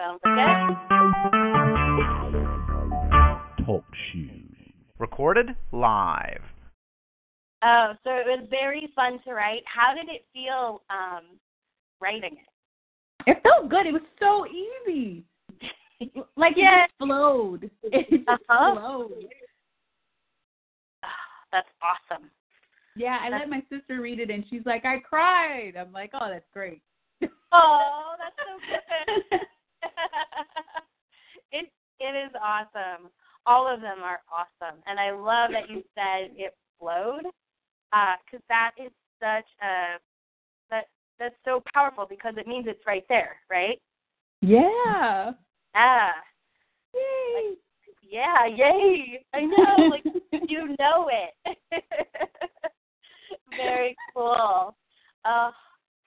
Sounds good. Talk shoes. Recorded live. Oh, so it was very fun to write. How did it feel um, writing it? It felt good. It was so easy. like Yeah. it just flowed. It just Uh-huh. flowed. That's awesome. Yeah, I let my sister read it and she's like, I cried. I'm like, oh, that's great. Oh, that's so good. it it is awesome. All of them are awesome, and I love that you said it flowed, because that is such a that that's so powerful because it means it's right there, right? yeah. Ah, Yay. yeah, yay! I know, like you know it. Very cool. Uh,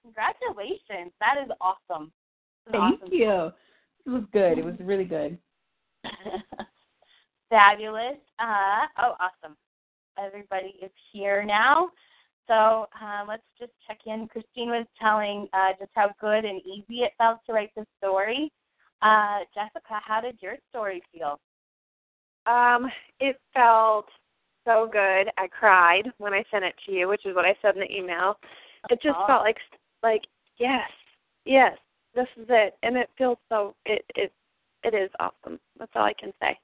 congratulations. That is awesome. That's Thank awesome. you. It was good. It was really good. Fabulous. Uh, oh, awesome. Everybody is here now. So uh, let's just check in. Christine was telling uh, just how good and easy it felt to write the story. Uh, Jessica, how did your story feel? Um, it felt so good. I cried when I sent it to you, which is what I said in the email. It just Oh. felt like like yes, yes, this is it, and it feels so. It it it is awesome. That's all I can say.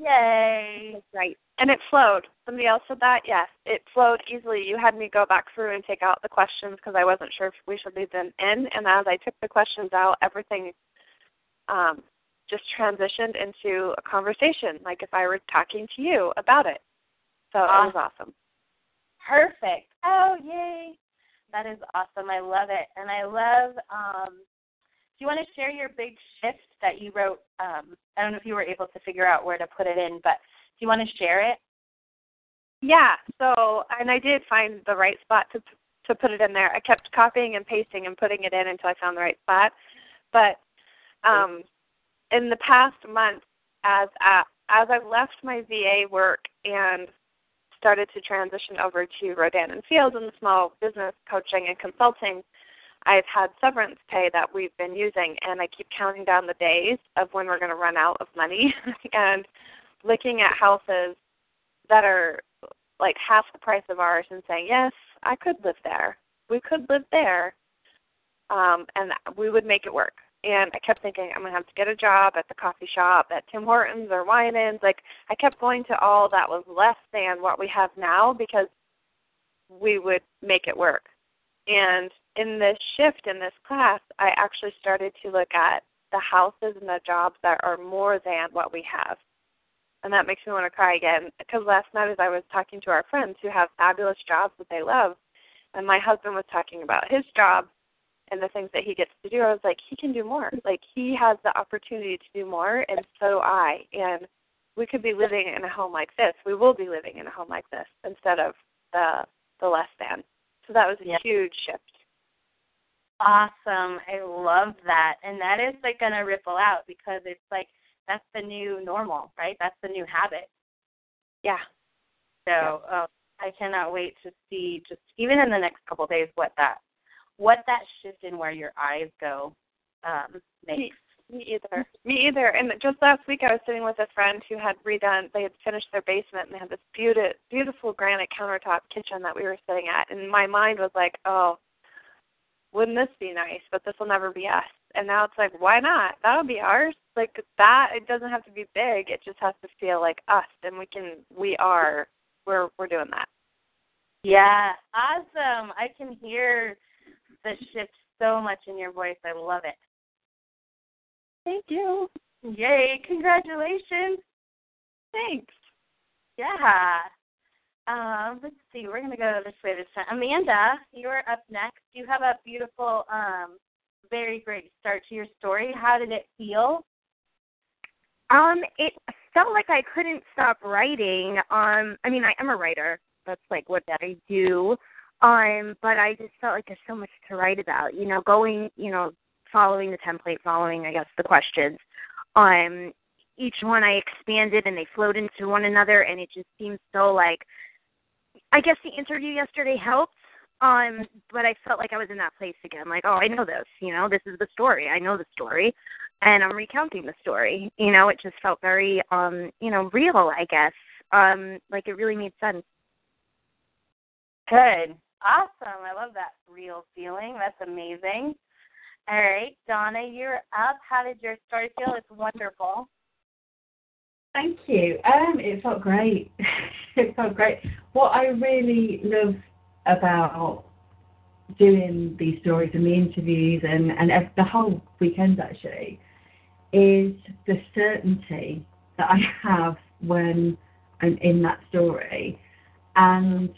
Yay! That's right. And it flowed. Somebody else said that. Yes, it flowed easily. You had me go back through and take out the questions because I wasn't sure if we should leave them in. And as I took the questions out, everything um, just transitioned into a conversation, like if I were talking to you about it. So it was awesome. Perfect. Oh, yay. That is awesome. I love it. And I love um do you want to share your big shift that you wrote? Um, I don't know if you were able to figure out where to put it in, but do you want to share it? Yeah. So, and I did find the right spot to to put it in there. I kept copying and pasting and putting it in until I found the right spot. But um, in the past month, as uh, as I've left my VA work and started to transition over to Rodan and Fields and small business coaching and consulting, I've had severance pay that we've been using, and I keep counting down the days of when we're going to run out of money, and looking at houses that are like half the price of ours and saying, yes, I could live there. We could live there, um, and we would make it work. And I kept thinking, I'm to have to get a job at the coffee shop, at Tim Hortons or Winans. Like, I kept going to all that was less than what we have now because we would make it work. And in this shift in this class, I actually started to look at the houses and the jobs that are more than what we have. And that makes me want to cry again. Because last night, as I was talking to our friends who have fabulous jobs that they love, and my husband was talking about his job and the things that he gets to do, I was like, he can do more. Like, he has the opportunity to do more, and so do I. And we could be living in a home like this. We will be living in a home like this instead of the the less than. So that was a Yeah. huge shift. Awesome. I love that. And that is like going to ripple out because it's like that's the new normal, right? That's the new habit. Yeah. So uh, I cannot wait to see just even in the next couple of days what that what that shift in where your eyes go um, makes. Me either. Me either. And just last week, I was sitting with a friend who had redone. They had finished their basement, and they had this beautiful, beautiful granite countertop kitchen that we were sitting at. And my mind was like, "Oh, wouldn't this be nice? But this will never be us." And now it's like, why not? That'll be ours. Like that. It doesn't have to be big. It just has to feel like us, and we can. We are. We're we're doing that. Yeah, awesome. I can hear the shift so much in your voice. I love it. Thank you. Yay, congratulations. Thanks. Yeah. Um, let's see, we're gonna go this way this time. Amanda, you're up next. You have a beautiful um very great start to your story. How did it feel? Um, it felt like I couldn't stop writing. Um, I mean, I am a writer. That's like what I do. Um, but I just felt like there's so much to write about. You know, going, you know, following the template, following, I guess, the questions. Um, each one I expanded and they flowed into one another, and it just seems so like. I guess the interview yesterday helped, um, but I felt like I was in that place again. Like, oh, I know this. You know, this is the story. I know the story and I'm recounting the story. You know, it just felt very um, you know, real, I guess. Um, like it really made sense. Good. Awesome. I love that real feeling. That's amazing. All right, Donna, you're up. How did your story feel? It's wonderful. Thank you. Um, it felt great. it felt great. What I really love about doing these stories and the interviews and, and the whole weekend actually is the certainty that I have when I'm in that story. And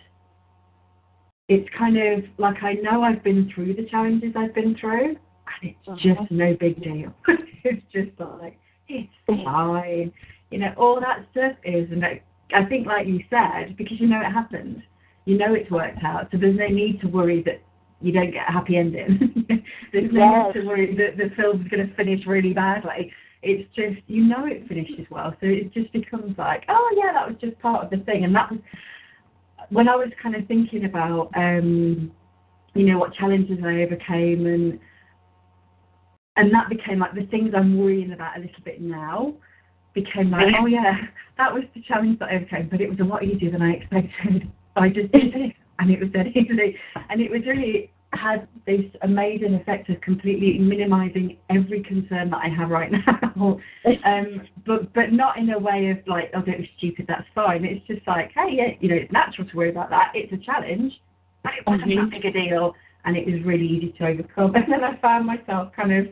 it's kind of like I know I've been through the challenges I've been through, and it's uh-huh. just no big deal. it's just like, it's fine. You know, all that stuff is, and I think, like you said, because you know it happened, you know it's worked out, so there's no need to worry that you don't get a happy ending. There's no yes. to worry that the film's going to finish really badly. It's just you know it finishes well, so it just becomes like, oh yeah, that was just part of the thing. And that was when I was kind of thinking about, um, you know, what challenges I overcame, and and that became like the things I'm worrying about a little bit now became like, oh yeah, that was the challenge that I overcame, but it was a lot easier than I expected. I just did it and it was dead easy. And it was really had this amazing effect of completely minimizing every concern that I have right now. um, but but not in a way of like, oh, don't be stupid, that's fine. It's just like, hey, yeah, you know, it's natural to worry about that. It's a challenge, but it wasn't mm-hmm. that big a deal, and it was really easy to overcome. And then I found myself kind of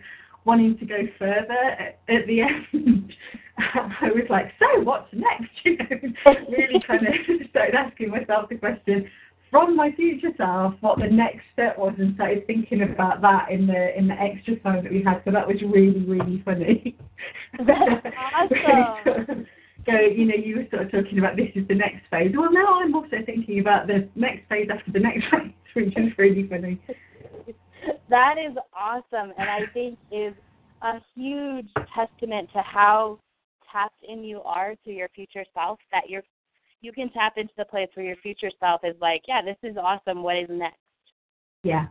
wanting to go further at, at the end. I was like, so what's next? You know, really kind of started asking myself the question, from my future self what the next step was and started thinking about that in the in the extra time that we had. So that was really, really funny. That's awesome. so, you know, you were sort of talking about this is the next phase. Well now I'm also thinking about the next phase after the next phase, which is really funny. That is awesome and I think is a huge testament to how tapped in you are to your future self that your you can tap into the place where your future self is like, yeah, this is awesome. What is next? Yeah.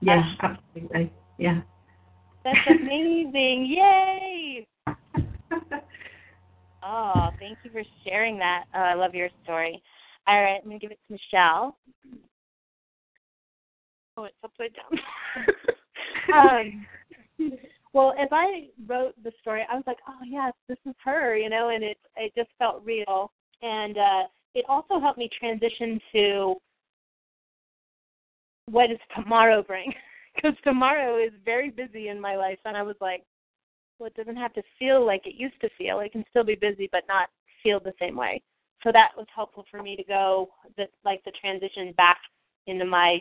Yeah, absolutely. Yeah. That's amazing. Yay. oh, thank you for sharing that. Oh, I love your story. All right, I'm going to give it to Michelle. Oh, it's upside down. um, well, as I wrote the story, I was like, oh, yes, this is her, you know, and it, it just felt real and uh, it also helped me transition to what does tomorrow bring? Because tomorrow is very busy in my life and i was like well it doesn't have to feel like it used to feel. It can still be busy but not feel the same way. So that was helpful for me to go the like the transition back into my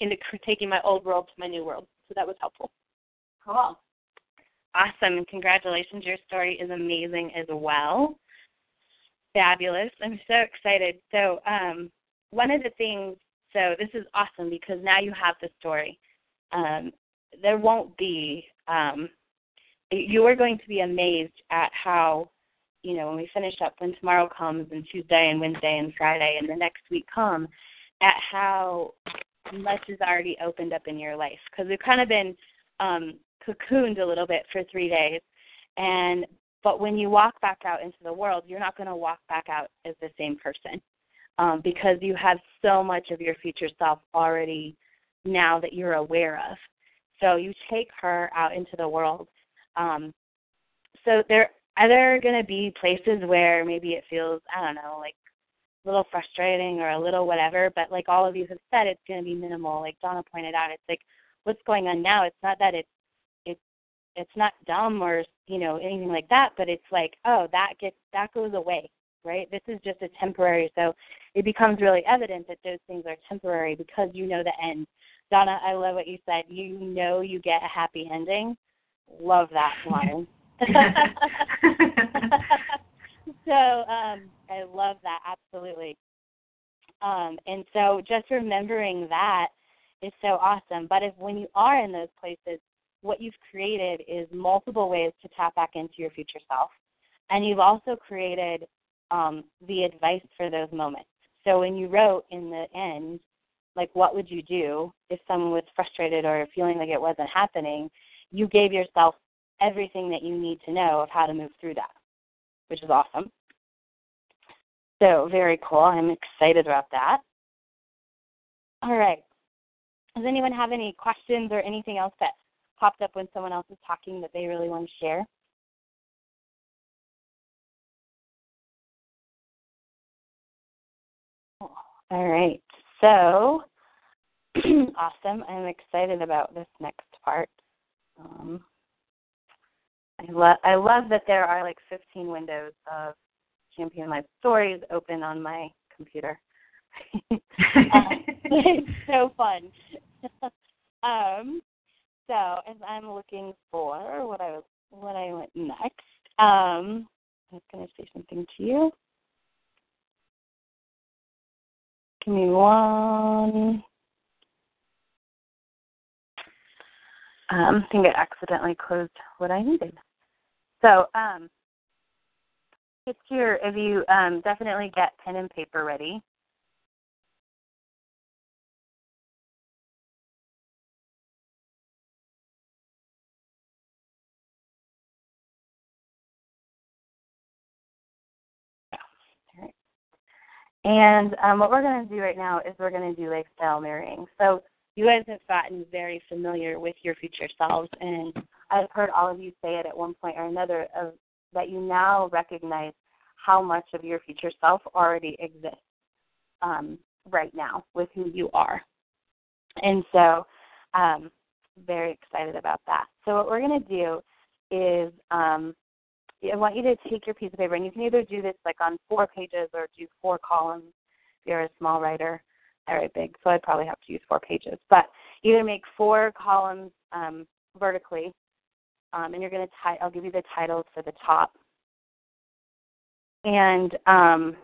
into taking my old world to my new world. So that was helpful. Cool. Awesome. Congratulations. Your story is amazing as well fabulous. I'm so excited. So, um, one of the things, so this is awesome because now you have the story. Um, there won't be, um, you are going to be amazed at how, you know, when we finish up, when tomorrow comes and Tuesday and Wednesday and Friday and the next week come, at how much is already opened up in your life because we've kind of been um, cocooned a little bit for three days. And but when you walk back out into the world, you're not going to walk back out as the same person um, because you have so much of your future self already now that you're aware of. So you take her out into the world. Um, so there are there going to be places where maybe it feels I don't know like a little frustrating or a little whatever, but like all of you have said, it's going to be minimal. Like Donna pointed out, it's like what's going on now. It's not that it's it's not dumb or you know anything like that but it's like oh that gets that goes away right this is just a temporary so it becomes really evident that those things are temporary because you know the end Donna, I love what you said. You know you get a happy ending. Love that line. so um, I love that absolutely. Um, and so just remembering that is so awesome. But if when you are in those places, what you've created is multiple ways to tap back into your future self, and you've also created um, the advice for those moments. So when you wrote in the end, like what would you do if someone was frustrated or feeling like it wasn't happening, you gave yourself everything that you need to know of how to move through that, which is awesome. So, very cool. I'm excited about that. All right. Does anyone have any questions or anything else that popped up when someone else is talking that they really want to share? All right. So, awesome. I'm excited about this next part. Um, I love I love that there are like 15 windows of Champagne Life stories open on my computer. uh, it's so fun. um, so as I'm looking for what I was what I went next, um, I was going to say something to you. Give me one. Um, I think I accidentally closed what I needed. So, um, it's here if you um, definitely get pen and paper ready. And um, what we're going to do right now is we're going to do like style mirroring. So you guys have gotten very familiar with your future selves, and I've heard all of you say it at one point or another of that you now recognize how much of your future self already exists um, right now with who you are. And so, um, very excited about that. So, what we're going to do is um, I want you to take your piece of paper, and you can either do this like on four pages or do four columns if you're a small writer. I write big, so I'd probably have to use four pages. But either make four columns um, vertically, um, and you're going to. I'll give you the titles for the top, and um,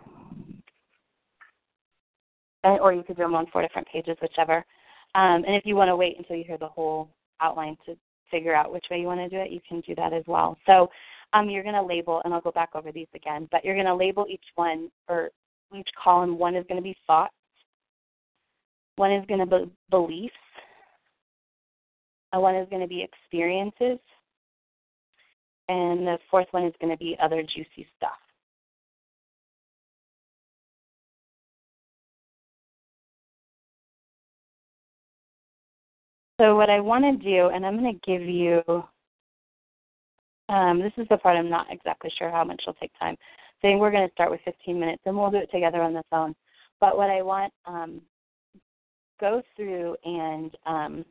or you could do them on four different pages, whichever. Um, and if you want to wait until you hear the whole outline to figure out which way you want to do it, you can do that as well. So um, you're going to label, and I'll go back over these again, but you're going to label each one or each column. One is going to be thoughts, one is going to be beliefs, and one is going to be experiences, and the fourth one is going to be other juicy stuff. So what I want to do, and I'm going to give you, um, this is the part I'm not exactly sure how much will take time. Saying we're going to start with 15 minutes, and we'll do it together on the phone. But what I want, um, go through and um,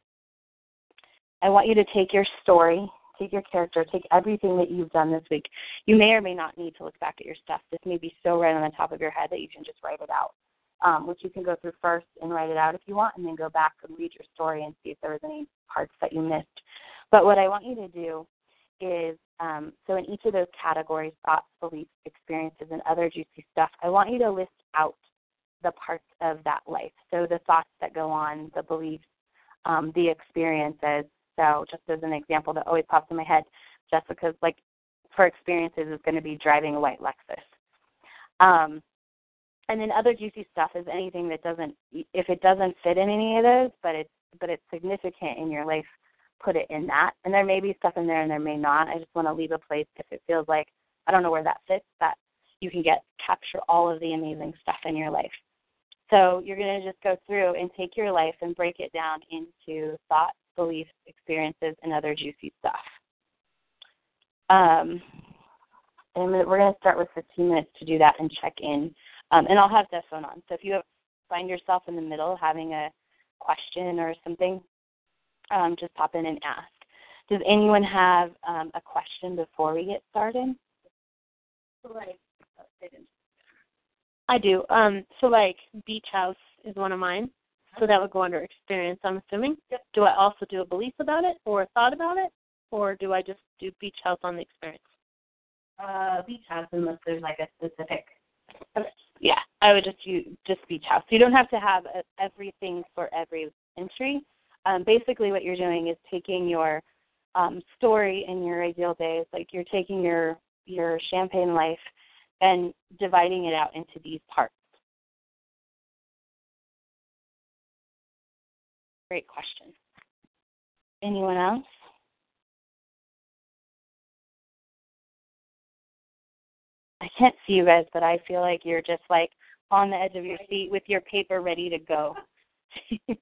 I want you to take your story, take your character, take everything that you've done this week. You may or may not need to look back at your stuff. This may be so right on the top of your head that you can just write it out um, which you can go through first and write it out if you want, and then go back and read your story and see if there was any parts that you missed. But what I want you to do is um, so in each of those categories thoughts, beliefs, experiences, and other juicy stuff I want you to list out the parts of that life. So the thoughts that go on, the beliefs, um, the experiences. So just as an example that always pops in my head, Jessica's like for experiences is going to be driving a white Lexus. Um, and then other juicy stuff is anything that doesn't if it doesn't fit in any of those but it's but it's significant in your life put it in that. And there may be stuff in there and there may not. I just want to leave a place if it feels like i don't know where that fits that you can get capture all of the amazing stuff in your life. So you're going to just go through and take your life and break it down into thoughts beliefs experiences and other juicy stuff. Um, and we're going to start with 15 minutes to do that and check in. Um, and I'll have that phone on. So if you find yourself in the middle having a question or something, um, just pop in and ask. Does anyone have um, a question before we get started? Like, I do. Um, so like beach house is one of mine. So that would go under experience, I'm assuming. Do I also do a belief about it or a thought about it? Or do I just do beach house on the experience? Uh, beach house unless there's like a specific. Yeah, I would just use just beach house. You don't have to have a, everything for every entry. Um, basically, what you're doing is taking your um, story and your ideal days, like you're taking your your champagne life and dividing it out into these parts. Great question. Anyone else? I can't see you guys, but I feel like you're just like on the edge of your seat with your paper ready to go.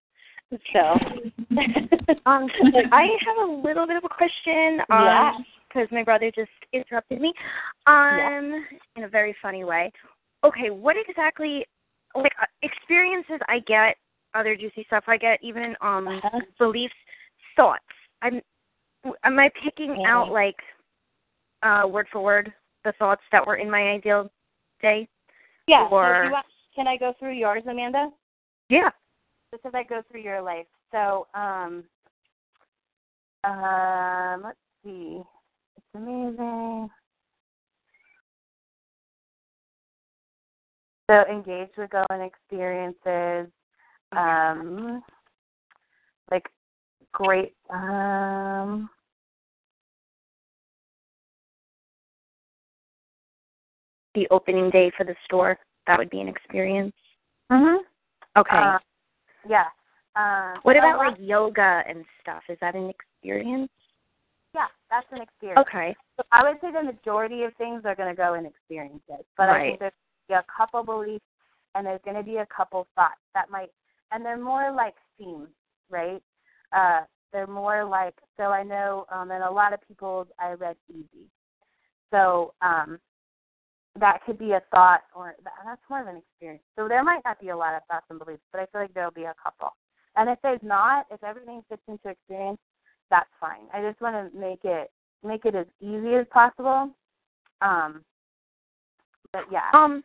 so, um, I have a little bit of a question. Um, yeah. Because my brother just interrupted me, um, in a very funny way. Okay, what exactly, like uh, experiences I get, other juicy stuff I get, even um Uh-huh. beliefs, thoughts. I'm, am I picking Yeah. out like, uh, word for word the thoughts that were in my ideal day? yeah. Or- you want, can I go through yours, Amanda? Yeah. Just as I go through your life. So, um, um, let's see. It's amazing. So, engage with going experiences. Um, like great. Um, The opening day for the store. That would be an experience. mhm. Okay. Uh, yeah. Uh, what about like yoga and stuff? Is that an experience? Yeah, that's an experience. Okay. So I would say the majority of things are going to go in experiences, but I think there's gonna be a couple beliefs and there's going to be a couple thoughts that might, and they're more like themes, right? Uh, they're more like so. I know, um, and a lot of people I read easy, so um, that could be a thought, or that's more of an experience. So there might not be a lot of thoughts and beliefs, but I feel like there'll be a couple. And if there's not, if everything fits into experience, that's fine. I just want to make it make it as easy as possible. Um, but yeah. Um,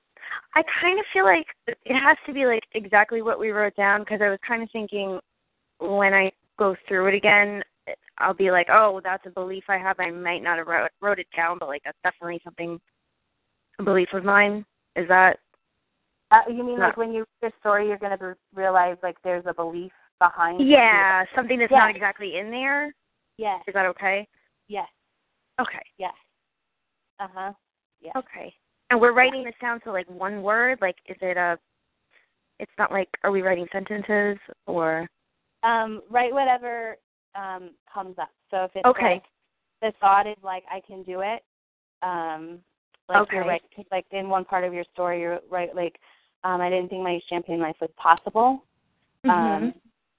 I kind of feel like it has to be like exactly what we wrote down because I was kind of thinking when I go through it again, I'll be like, oh, that's a belief I have. I might not have wrote wrote it down, but like that's definitely something belief of mine. Is that Uh, you mean No. like when you read a story, you're going to realize like there's a belief behind. yeah something that's not exactly in there? Yes. Is that okay? Yes. Okay. Yes. Uh huh. Yeah. Okay. And we're writing this down to like one word. Like, is it a? It's not like are we writing sentences or? Um, write whatever um comes up. So if it's Okay. like the thought is like I can do it. Um, like you're Okay. right. Like in one part of your story, you're right. Like um, I didn't think my champagne life was possible. Mm-hmm. Um,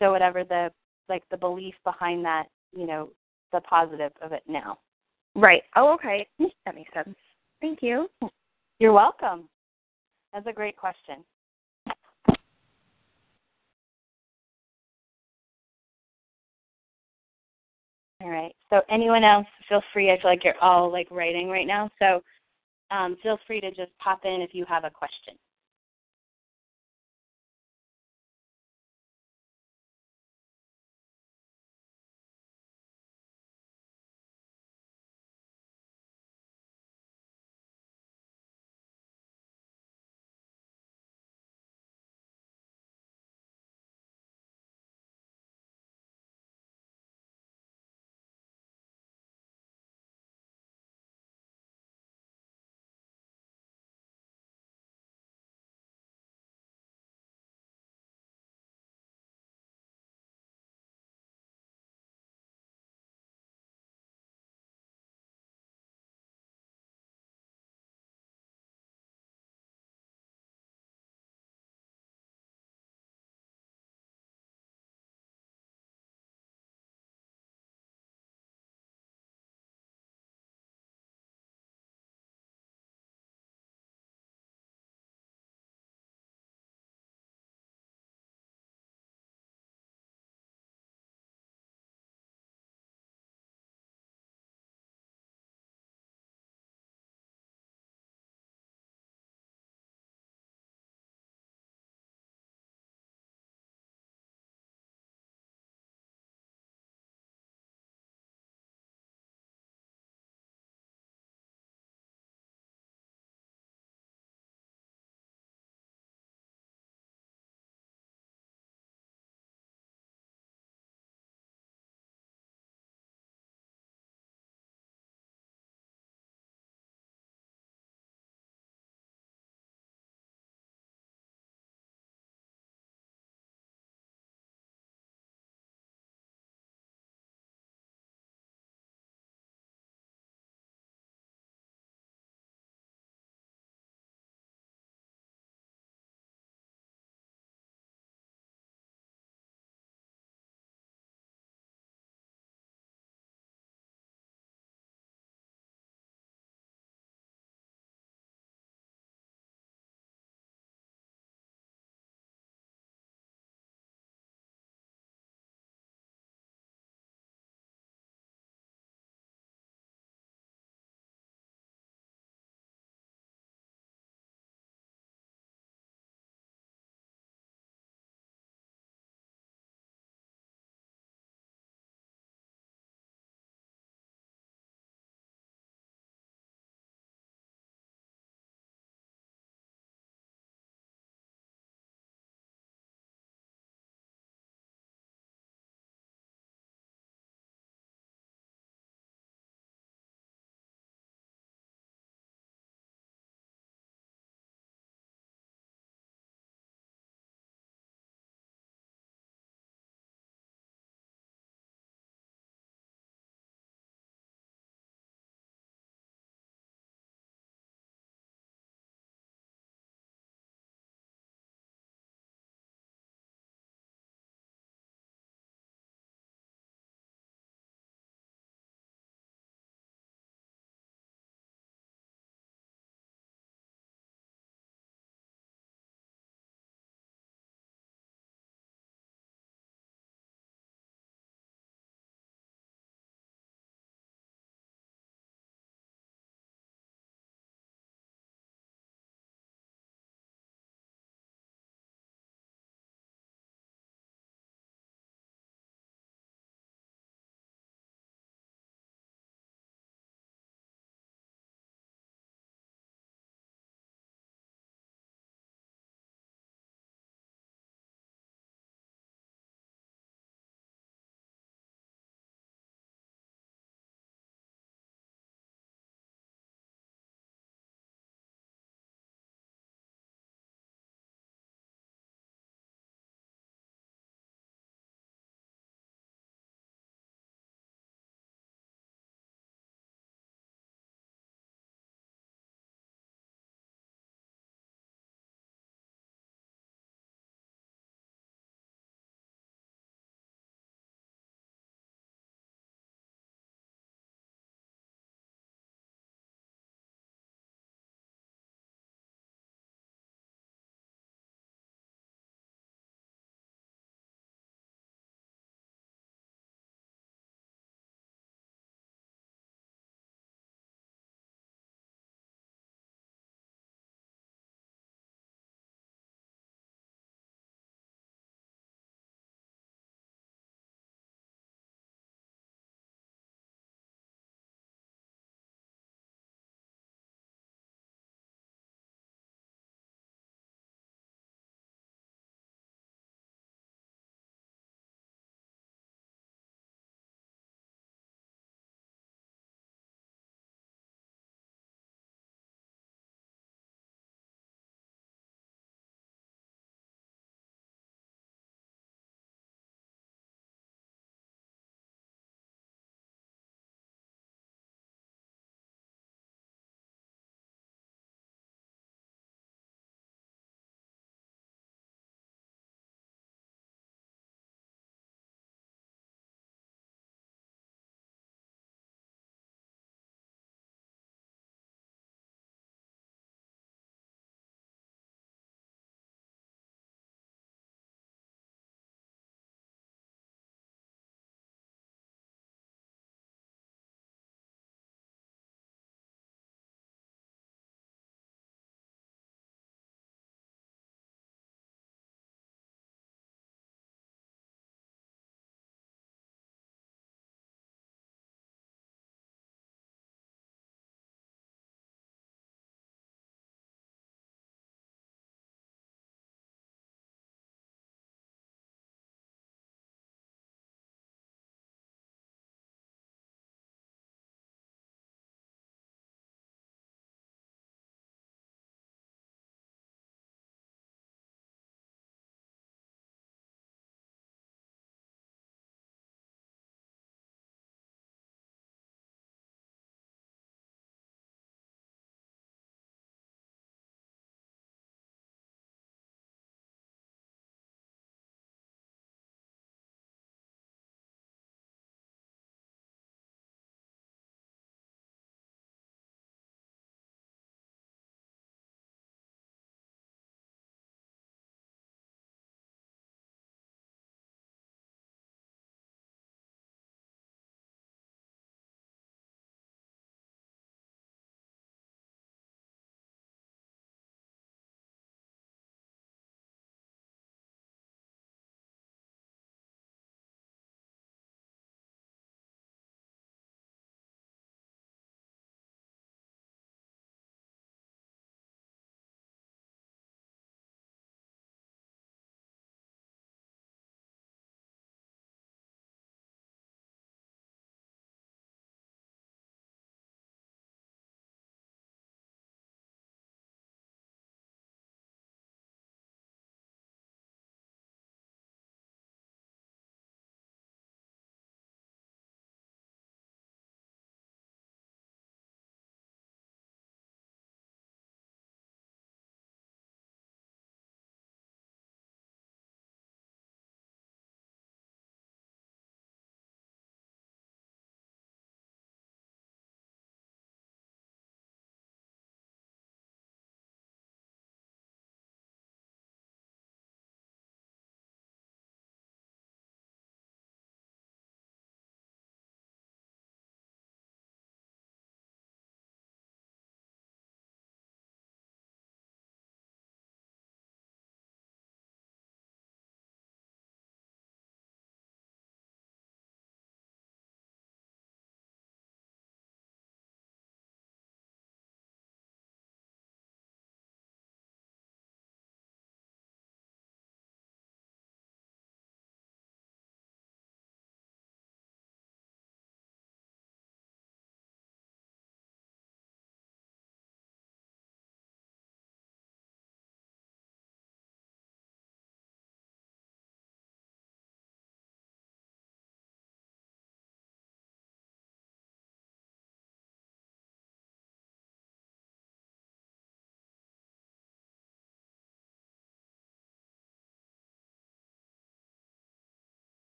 so whatever the like the belief behind that, you know, the positive of it now. Right. Oh, okay. That makes sense. Thank you. You're welcome. That's a great question. All right. So anyone else, feel free. I feel like you're all like writing right now. So um, feel free to just pop in if you have a question.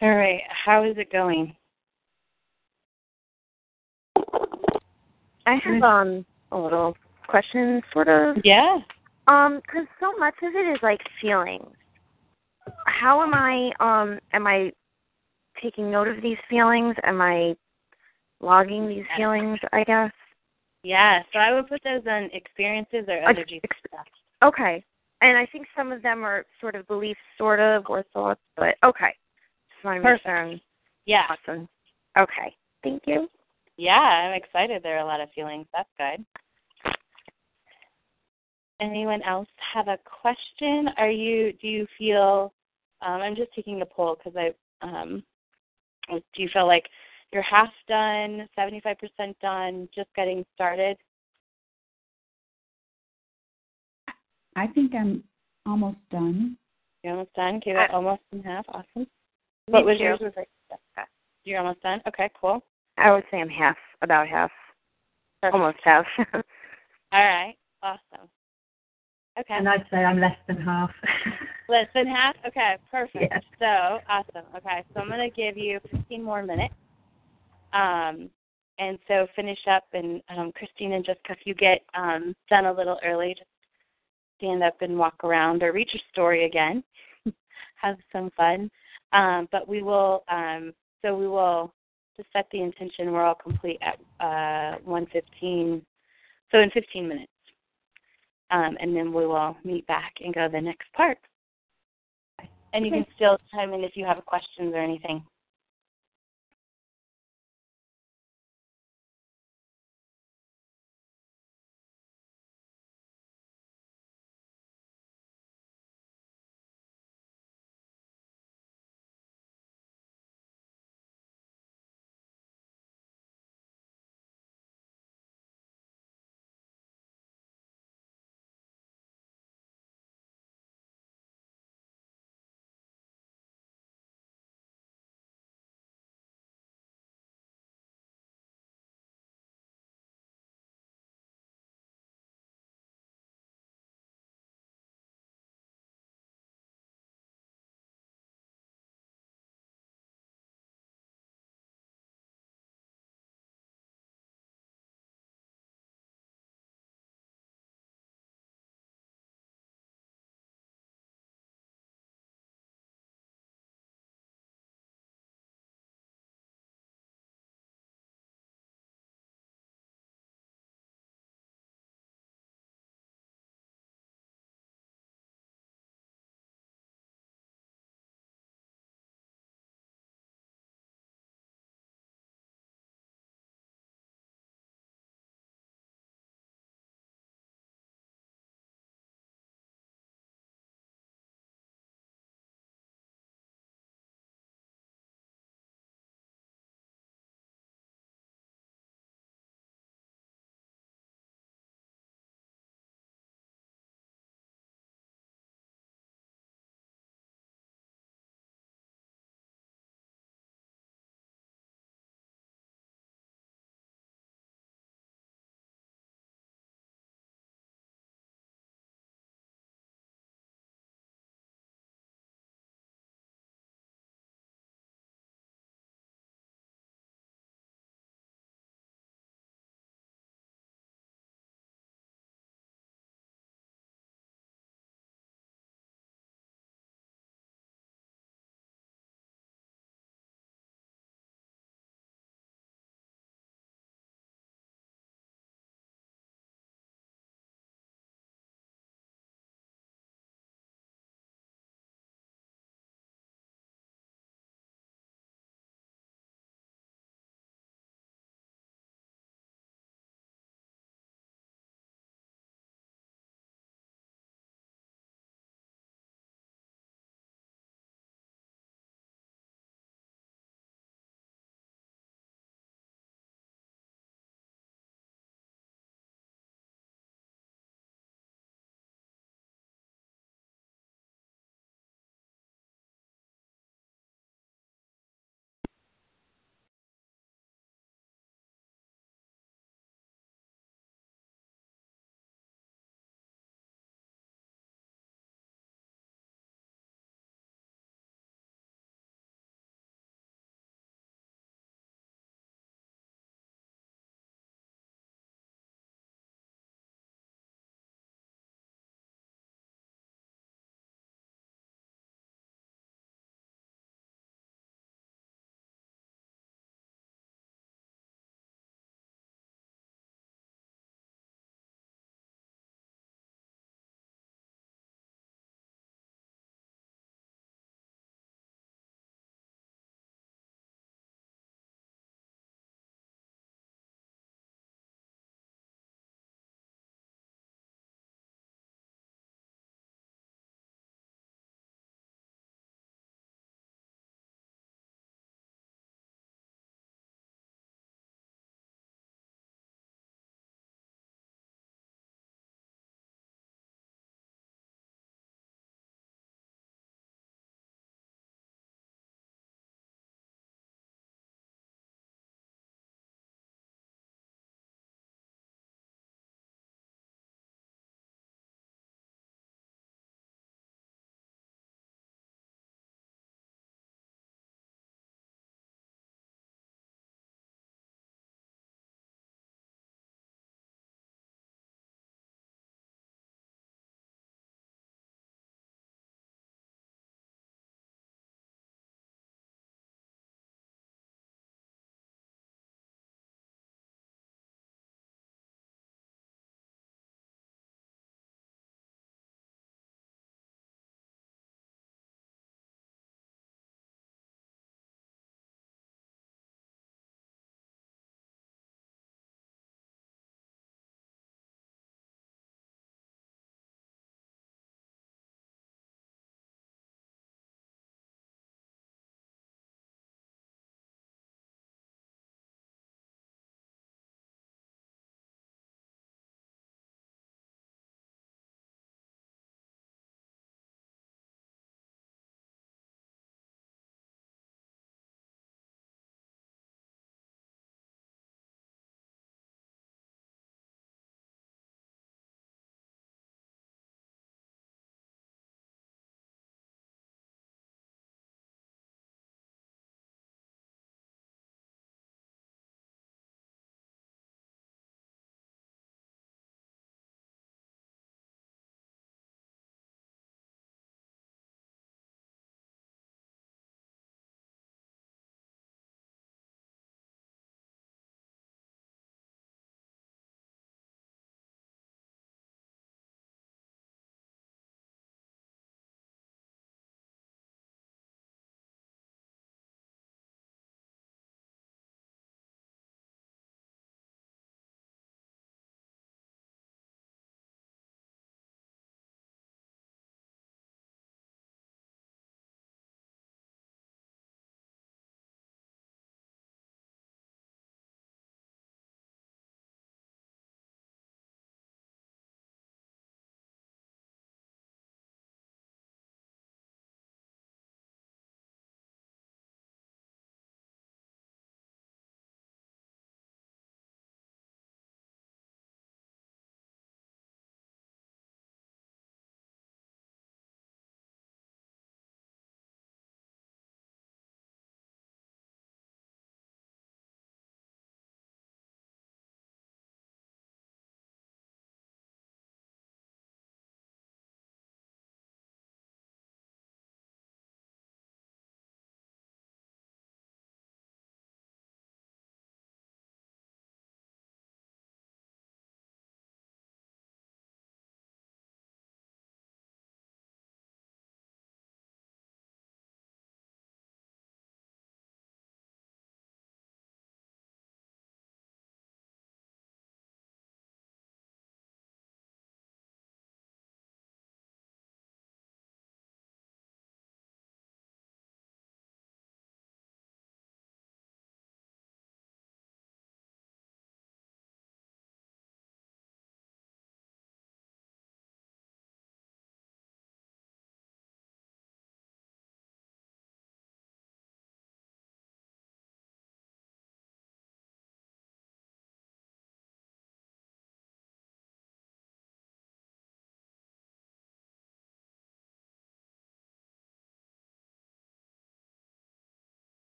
All right. How is it going? I have um a little question, sort of. Yeah. Um, because so much of it is like feelings. How am I? Um, am I taking note of these feelings? Am I logging these feelings? I guess. Yeah. So I would put those on experiences or Ex- energy stuff. Okay. And I think some of them are sort of beliefs, sort of, or thoughts, but okay. Just want Perfect. sure. Yeah. Awesome. Okay. Thank you. Yeah, I'm excited. There are a lot of feelings. That's good. Anyone else have a question? Are you? Do you feel? Um, I'm just taking a poll because I. Um, do you feel like you're half done, 75% done, just getting started? I think I'm almost done. You're almost done. Okay, that almost in half. Awesome. Me What was yours? Was like you're almost done. Okay, cool. I would say I'm half, about half, Perfect. almost half. All right. Awesome. Okay. And I'd say I'm less than half. Less than half? Okay, perfect. Yes. So awesome. Okay, so I'm going to give you 15 more minutes. Um, and so finish up, and um, Christine and Jessica, if you get um, done a little early, just stand up and walk around or read your story again. Have some fun. Um, but we will, um, so we will just set the intention. We're all complete at uh, 1:15. So in 15 minutes. Um, and then we will meet back and go to the next part. And you can still chime in if you have questions or anything.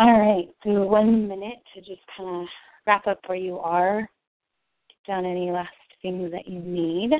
All right, so one minute to just kind of wrap up where you are, get down any last things that you need.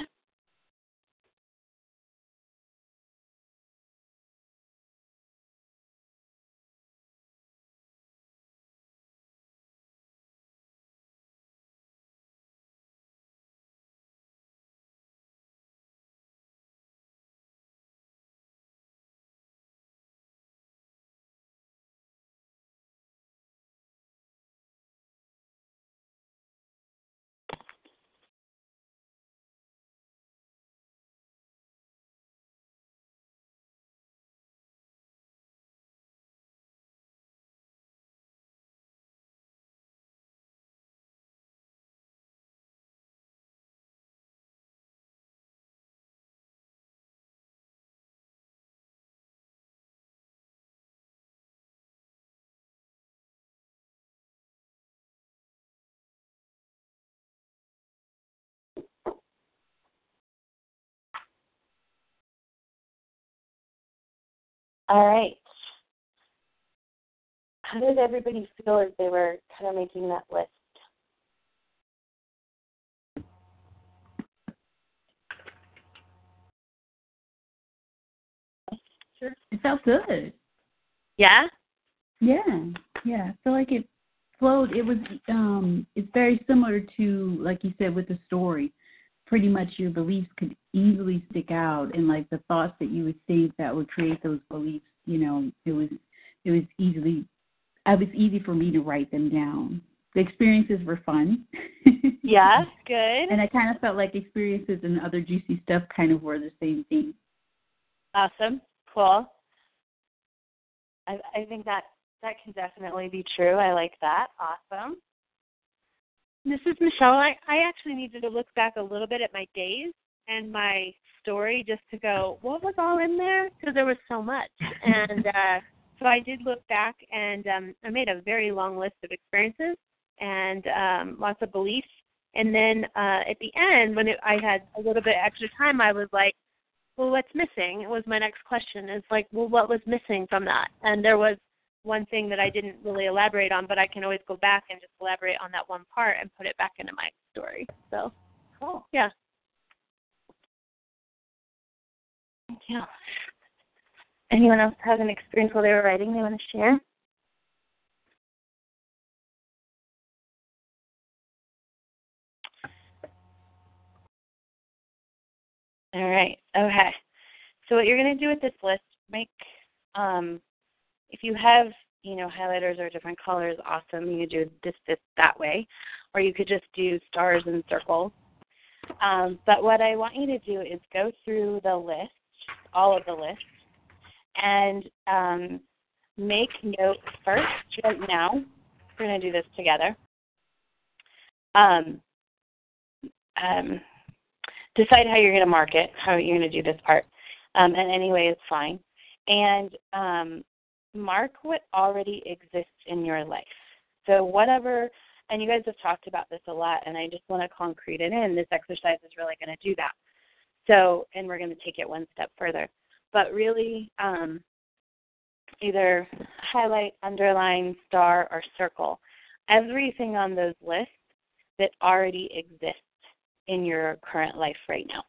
All right. How did everybody feel as they were kind of making that list? Sure. It felt good. Yeah? Yeah. Yeah. I feel like it flowed. It was um it's very similar to like you said with the story. Pretty much your beliefs could easily stick out and like the thoughts that you would think that would create those beliefs, you know, it was it was easily it was easy for me to write them down. The experiences were fun. Yeah, good. and I kind of felt like experiences and other juicy stuff kind of were the same thing. Awesome. Cool. I I think that that can definitely be true. I like that. Awesome. This is Michelle. I, I actually needed to look back a little bit at my days and my story just to go, what was all in there? Because there was so much. And uh, so I did look back and um, I made a very long list of experiences and um, lots of beliefs. And then uh, at the end, when it, I had a little bit extra time, I was like, well, what's missing? It was my next question. It's like, well, what was missing from that? And there was one thing that I didn't really elaborate on, but I can always go back and just elaborate on that one part and put it back into my story. So, cool. Yeah. Thank you. Anyone else have an experience while they were writing they want to share? All right. Okay. So what you're going to do with this list, make um, if you have you know highlighters or different colors, awesome. You do this this that way, or you could just do stars and circles. Um, but what I want you to do is go through the list, all of the lists, and um, make notes first. Right now, we're going to do this together. Um, um, decide how you're going to mark it, how you're going to do this part. Um, and anyway, it's fine. And um, mark what already exists in your life. So whatever, and you guys have talked about this a lot, and I just want to concrete it in. This exercise is really going to do that. So, and we're going to take it one step further. But really, um, either highlight, underline, star, or circle everything on those lists that already exists in your current life right now.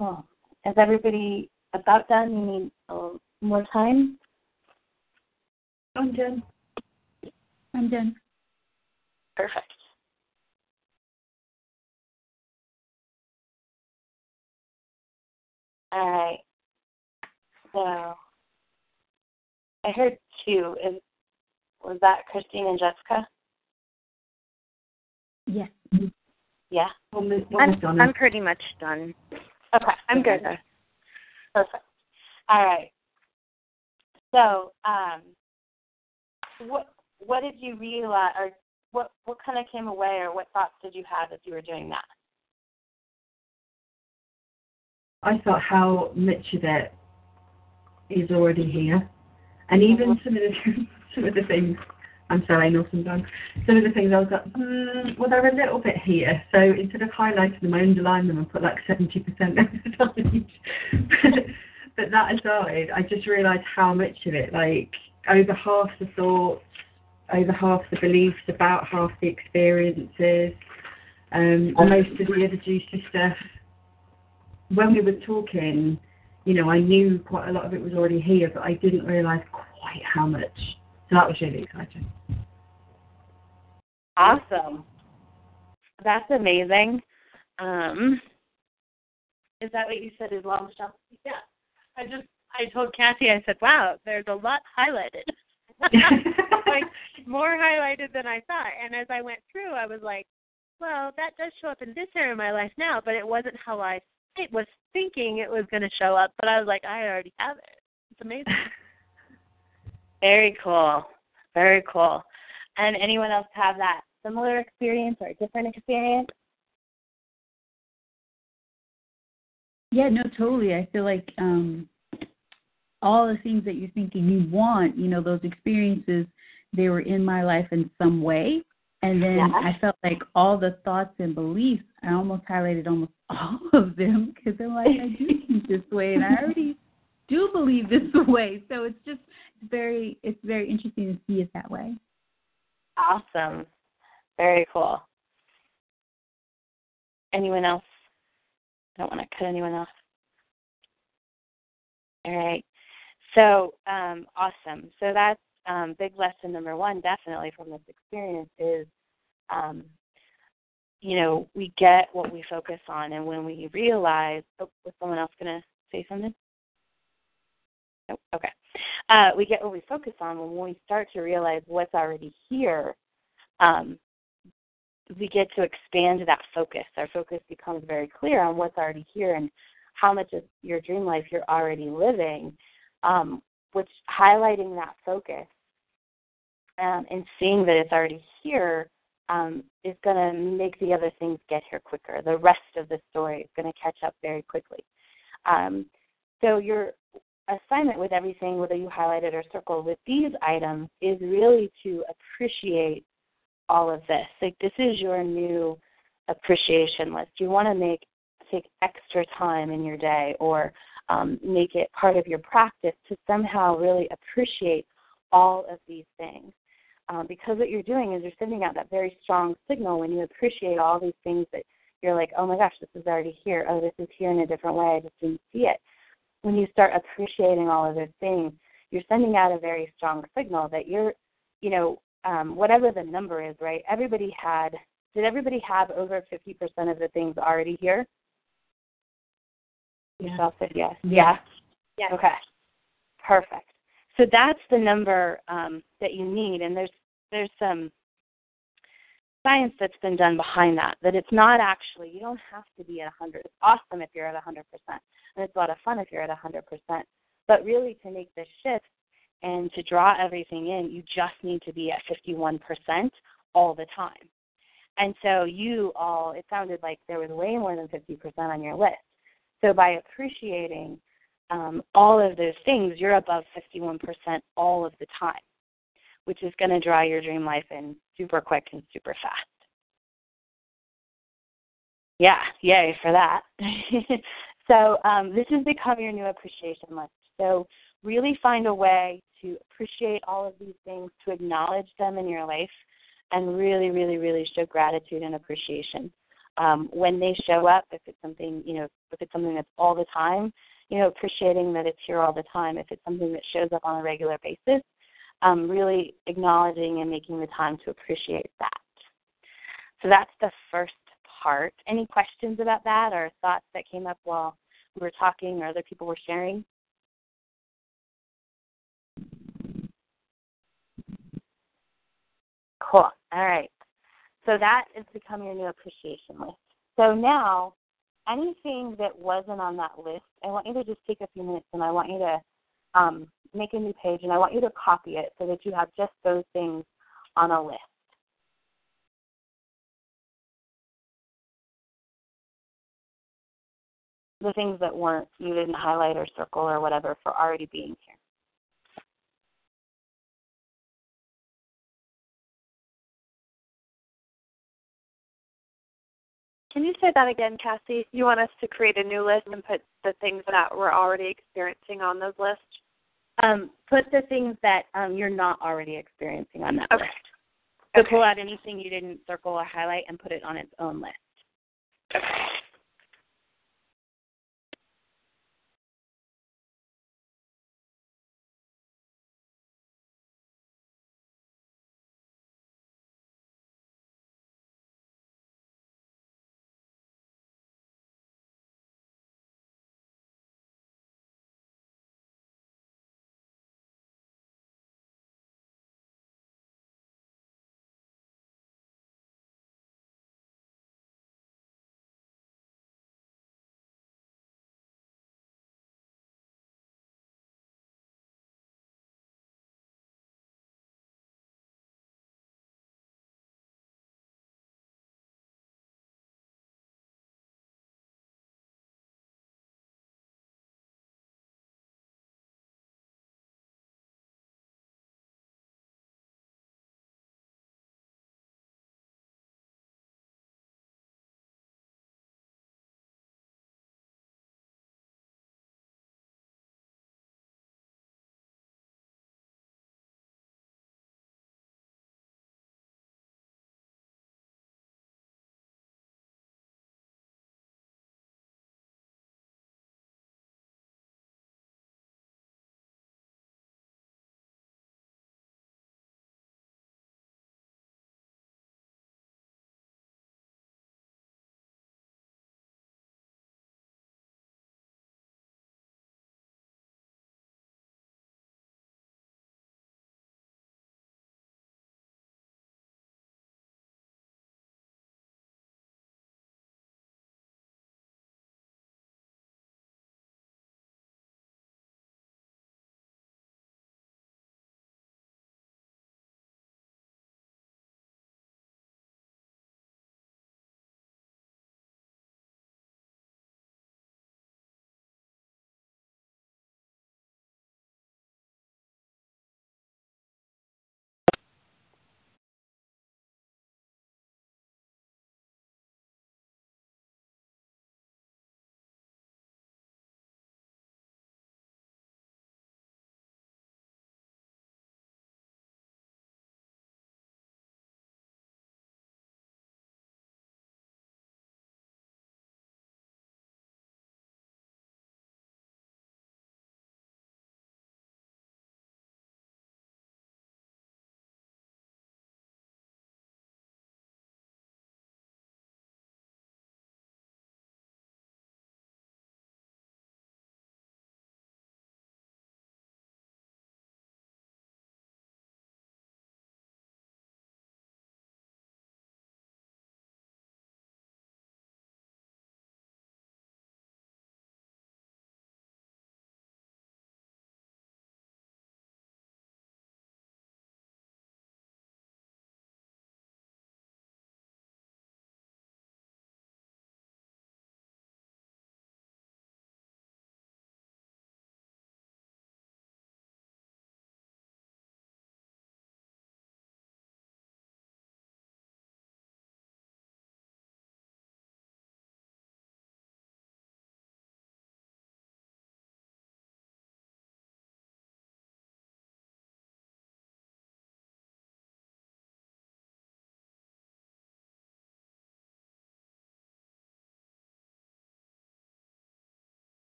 Oh, is everybody about done? You need uh, more time? I'm done. I'm done. Perfect. All right. So I heard two. Is was that Christine and Jessica? Yes. Yeah. I'm, I'm pretty much done. Okay, I'm good. Perfect. All right. So, um, what what did you realize, or what what kind of came away, or what thoughts did you have as you were doing that? I thought how much of it is already here, and even some of the some of the things. I'm sorry, done. Some of the things I was like, mm, well, they're a little bit here. So instead of highlighting them, I underline them and put like 70% emphasized. but that aside, I just realised how much of it, like over half the thoughts, over half the beliefs, about half the experiences, um, most of the other juicy stuff. When we were talking, you know, I knew quite a lot of it was already here, but I didn't realise quite how much. So that was really exciting. Awesome. That's amazing. Um, is that what you said as well, Michelle? Yeah. I just I told Kathy I said, Wow, there's a lot highlighted. like more highlighted than I thought. And as I went through I was like, Well, that does show up in this area of my life now, but it wasn't how I it was thinking it was gonna show up, but I was like, I already have it. It's amazing. Very cool. Very cool. And anyone else have that similar experience or a different experience? Yeah, no, totally. I feel like um all the things that you're thinking you want, you know, those experiences, they were in my life in some way. And then yeah. I felt like all the thoughts and beliefs, I almost highlighted almost all of them because I'm like, I do think this way, and I already do believe this way. So it's just very, it's very interesting to see it that way. Awesome. Very cool. Anyone else? I don't want to cut anyone off. All right. So um, awesome. So that's um, big lesson number one, definitely from this experience is, um, you know, we get what we focus on, and when we realize, oh, was someone else going to say something? Oh, okay. Uh, we get what we focus on when we start to realize what's already here. Um, we get to expand that focus. Our focus becomes very clear on what's already here and how much of your dream life you're already living, um, which highlighting that focus um, and seeing that it's already here um, is going to make the other things get here quicker. The rest of the story is going to catch up very quickly. Um, so your assignment with everything, whether you highlighted or circled with these items, is really to appreciate all of this. Like this is your new appreciation list. You want to make take extra time in your day or um, make it part of your practice to somehow really appreciate all of these things. Um, because what you're doing is you're sending out that very strong signal when you appreciate all these things that you're like, oh my gosh, this is already here. Oh, this is here in a different way. I just didn't see it. When you start appreciating all of those things, you're sending out a very strong signal that you're, you know, um, whatever the number is, right? Everybody had, did everybody have over 50% of the things already here? Yeah. Michelle said yes. Yeah. Yeah. Okay. Perfect. So that's the number um, that you need, and there's there's some science that's been done behind that. That it's not actually you don't have to be at 100. It's awesome if you're at 100 percent, and it's a lot of fun if you're at 100 percent. But really, to make this shift, and to draw everything in, you just need to be at 51% all the time. And so you all, it sounded like there was way more than 50% on your list. So by appreciating um, all of those things, you're above 51% all of the time, which is going to draw your dream life in super quick and super fast. Yeah, yay for that. so um, this has become your new appreciation list. So really find a way to appreciate all of these things, to acknowledge them in your life, and really, really, really show gratitude and appreciation um, when they show up, if it's something you know, if it's something that's all the time, you know, appreciating that it's here all the time. If it's something that shows up on a regular basis, um, really acknowledging and making the time to appreciate that. So that's the first part. Any questions about that or thoughts that came up while we were talking or other people were sharing? Cool. All right. So that is become your new appreciation list. So now, anything that wasn't on that list, I want you to just take a few minutes and I want you to um, make a new page and I want you to copy it so that you have just those things on a list. The things that weren't, you didn't highlight or circle or whatever for already being here. Can you say that again, Cassie? You want us to create a new list and put the things that we're already experiencing on those lists? Um, put the things that um, you're not already experiencing on that okay. list. So okay. pull out anything you didn't circle or highlight and put it on its own list. Okay.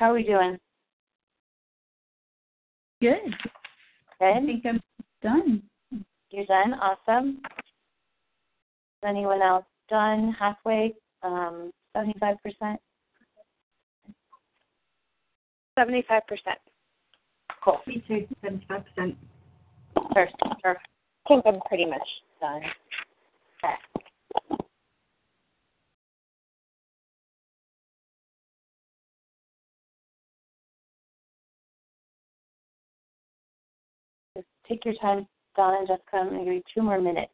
How are we doing? Good. Good. I think I'm done. You're done. Awesome. Is anyone else done halfway? Um, seventy-five percent. Seventy-five percent. Cool. Me too, 75%. First, sure. I think I'm pretty much done. Okay. Take your time, Donna and Jessica. I'm going to give you two more minutes.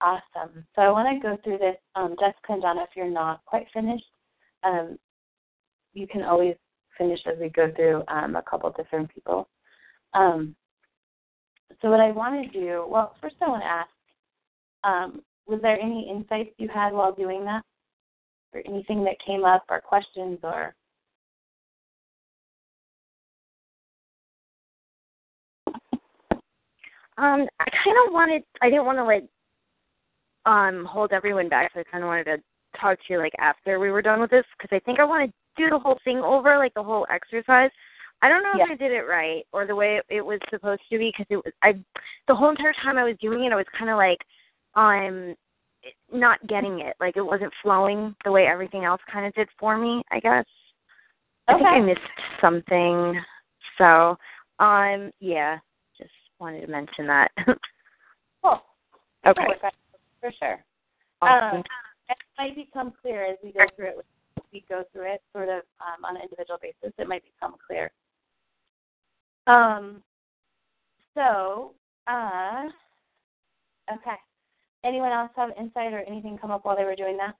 Awesome. So I want to go through this. Um, Jessica and Donna, if you're not quite finished, um, you can always finish as we go through um, a couple different people. Um, so what I want to do, well, first I want to ask, um, was there any insights you had while doing that, or anything that came up, or questions, or Um, I kind of wanted. I didn't want to like um hold everyone back, so I kind of wanted to talk to you like after we were done with this because I think I want to do the whole thing over, like the whole exercise. I don't know Yeah. if I did it right or the way it was supposed to be because it was I the whole entire time I was doing it I was kind of like um not getting it like it wasn't flowing the way everything else kind of did for me I guess I think I missed something so um yeah just wanted to mention that cool. okay Cool with that, for sure. awesome. Um, it might become clear as we go through it. As we go through it, sort of um, on an individual basis, it might become clear. Um. So, uh, okay. Anyone else have insight or anything come up while they were doing that?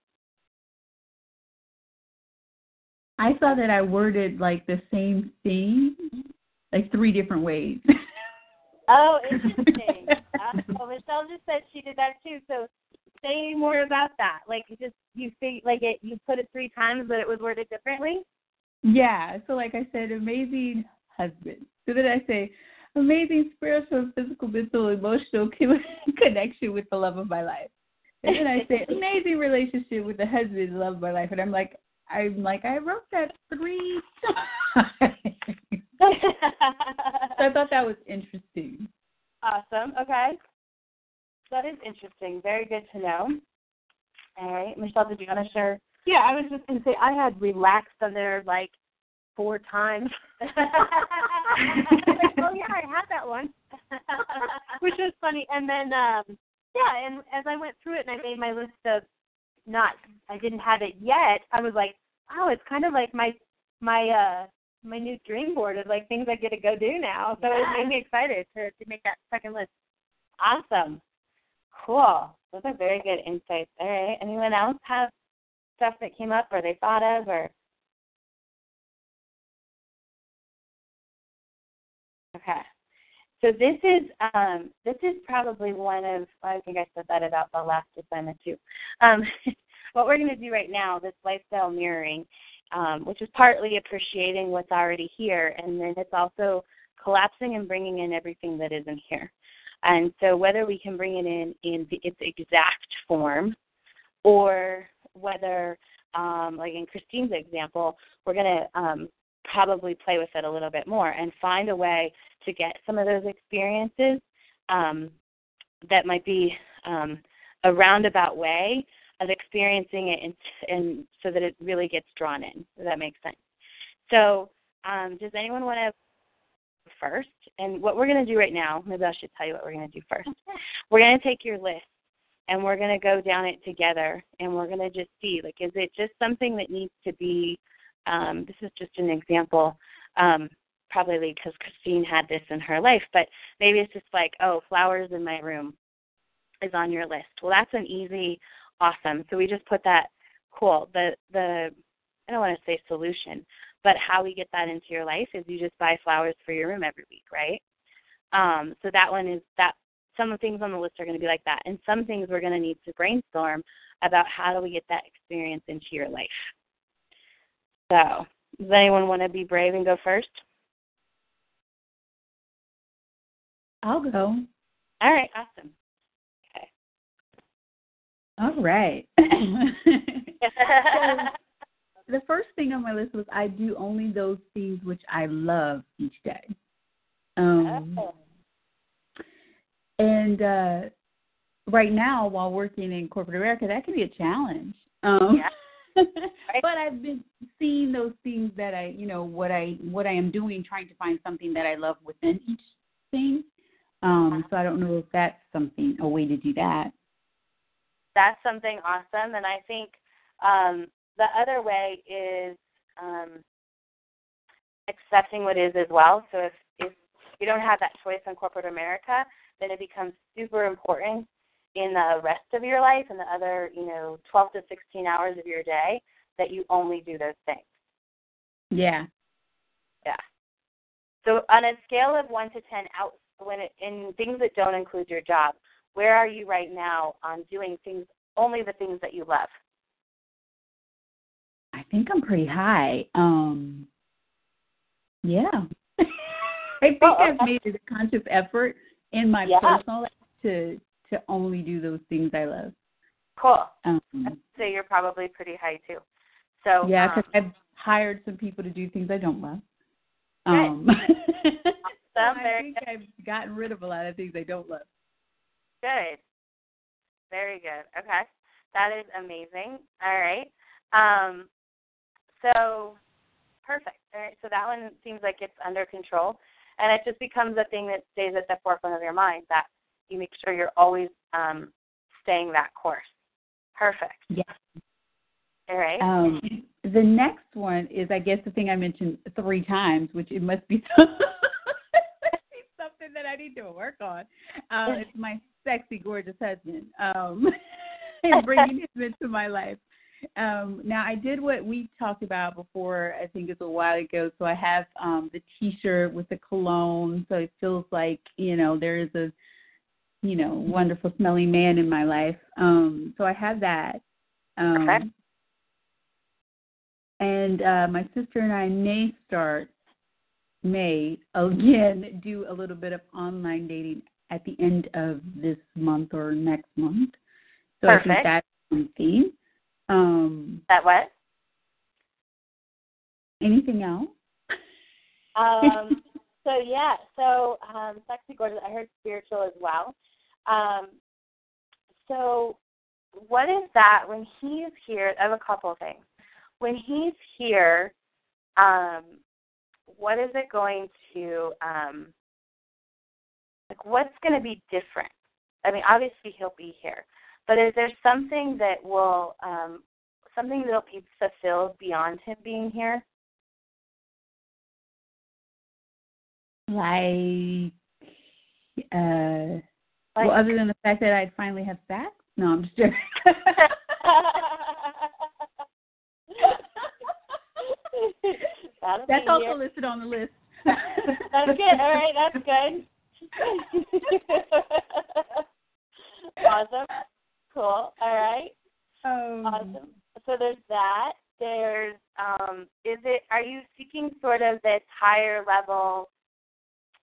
I saw that I worded like the same thing, like three different ways. Oh, interesting. uh, well, Michelle just said she did that too. So, say more about that. Like, just you think like it, you put it three times, but it was worded differently. yeah. So like I said, amazing husband. So then I say, amazing spiritual, physical, mental, emotional connection with the love of my life. And then I say, amazing relationship with the husband, love of my life. And I'm like, I'm like, I wrote that three times. So I thought that was interesting. Awesome. Okay. That is interesting. Very good to know. All right. Michelle, did you want to share? Yeah, I was just gonna say I had relaxed on there like four times. like, oh yeah, I had that one, which was funny. And then um yeah, and as I went through it and I made my list of not I didn't have it yet. I was like, oh, it's kind of like my my uh my new dream board of like things I get to go do now. So it made me excited to to make that second list. Awesome. Cool. Those are very good insights. All right. Anyone else have stuff that came up or they thought of or Okay. So this is um, this is probably one of I think I said that about the last assignment too. Um, what we're going to do right now, this lifestyle mirroring, um, which is partly appreciating what's already here, and then it's also collapsing and bringing in everything that isn't here. And so whether we can bring it in in the, its exact form, or whether, um, like in Christine's example, we're going to um, probably play with it a little bit more and find a way to get some of those experiences um, that might be um, a roundabout way of experiencing it and, and so that it really gets drawn in. Does that make sense? So, um, does anyone want to first? And what we're going to do right now, maybe I should tell you what we're going to do first. We're going to take your list and we're going to go down it together and we're going to just see like is it just something that needs to be um, this is just an example um, probably because christine had this in her life but maybe it's just like oh flowers in my room is on your list well that's an easy awesome so we just put that cool the the i don't want to say solution but how we get that into your life is you just buy flowers for your room every week right um, so that one is that some of the things on the list are going to be like that. And some things we're going to need to brainstorm about how do we get that experience into your life. So, does anyone want to be brave and go first? I'll go. All right, awesome. All right. so, the first thing on my list was I do only those things which I love each day. Um, oh and uh right now while working in corporate America that can be a challenge. Um yeah. right. but I've been seeing those things that I you know, what I what I am doing, trying to find something that I love within each thing. Um uh-huh. so I don't know if that's something a way to do that. That's something awesome and I think um the other way is um accepting what is as well. So if if you don't have that choice in corporate America, then it becomes super important in the rest of your life and the other, you know, 12 to 16 hours of your day that you only do those things. Yeah. Yeah. So on a scale of 1 to 10 out when it, in things that don't include your job, where are you right now on doing things only the things that you love? I think I'm pretty high. Um yeah. I think oh, okay. I've made it a conscious effort in my yeah. personal life to to only do those things I love. Cool. Um, so you're probably pretty high too. So yeah, because um, I've hired some people to do things I don't love. Um, awesome. I think I've gotten rid of a lot of things I don't love. Good. Very good. Okay. That is amazing. All right. Um, so perfect. All right. So that one seems like it's under control and it just becomes a thing that stays at the forefront of your mind that you make sure you're always um, staying that course. Perfect. Yes. All right. Um, the next one is, I guess, the thing I mentioned three times, which it must be something that I need to work on. Uh, it's my sexy, gorgeous husband, um, and bringing him into my life. Um, now I did what we talked about before. I think it's a while ago. So I have um, the T-shirt with the cologne, so it feels like you know there is a you know wonderful smelling man in my life. Um, so I have that. Um, okay. And uh, my sister and I may start may again do a little bit of online dating at the end of this month or next month. So Perfect. I think that's something. Um, that what? Anything else? um, so yeah, so um, sexy gorgeous. I heard spiritual as well. Um, so what is that when he's here? I have a couple of things. When he's here, um, what is it going to um, like? What's going to be different? I mean, obviously he'll be here, but is there something that will um, something that'll be fulfilled beyond him being here? Like, uh, like, well, other than the fact that I'd finally have sex? No, I'm just joking. that's also listed on the list. that's good. All right, that's good. awesome. Cool. All right. Um, awesome. So there's that. There's um, is it? Are you seeking sort of this higher level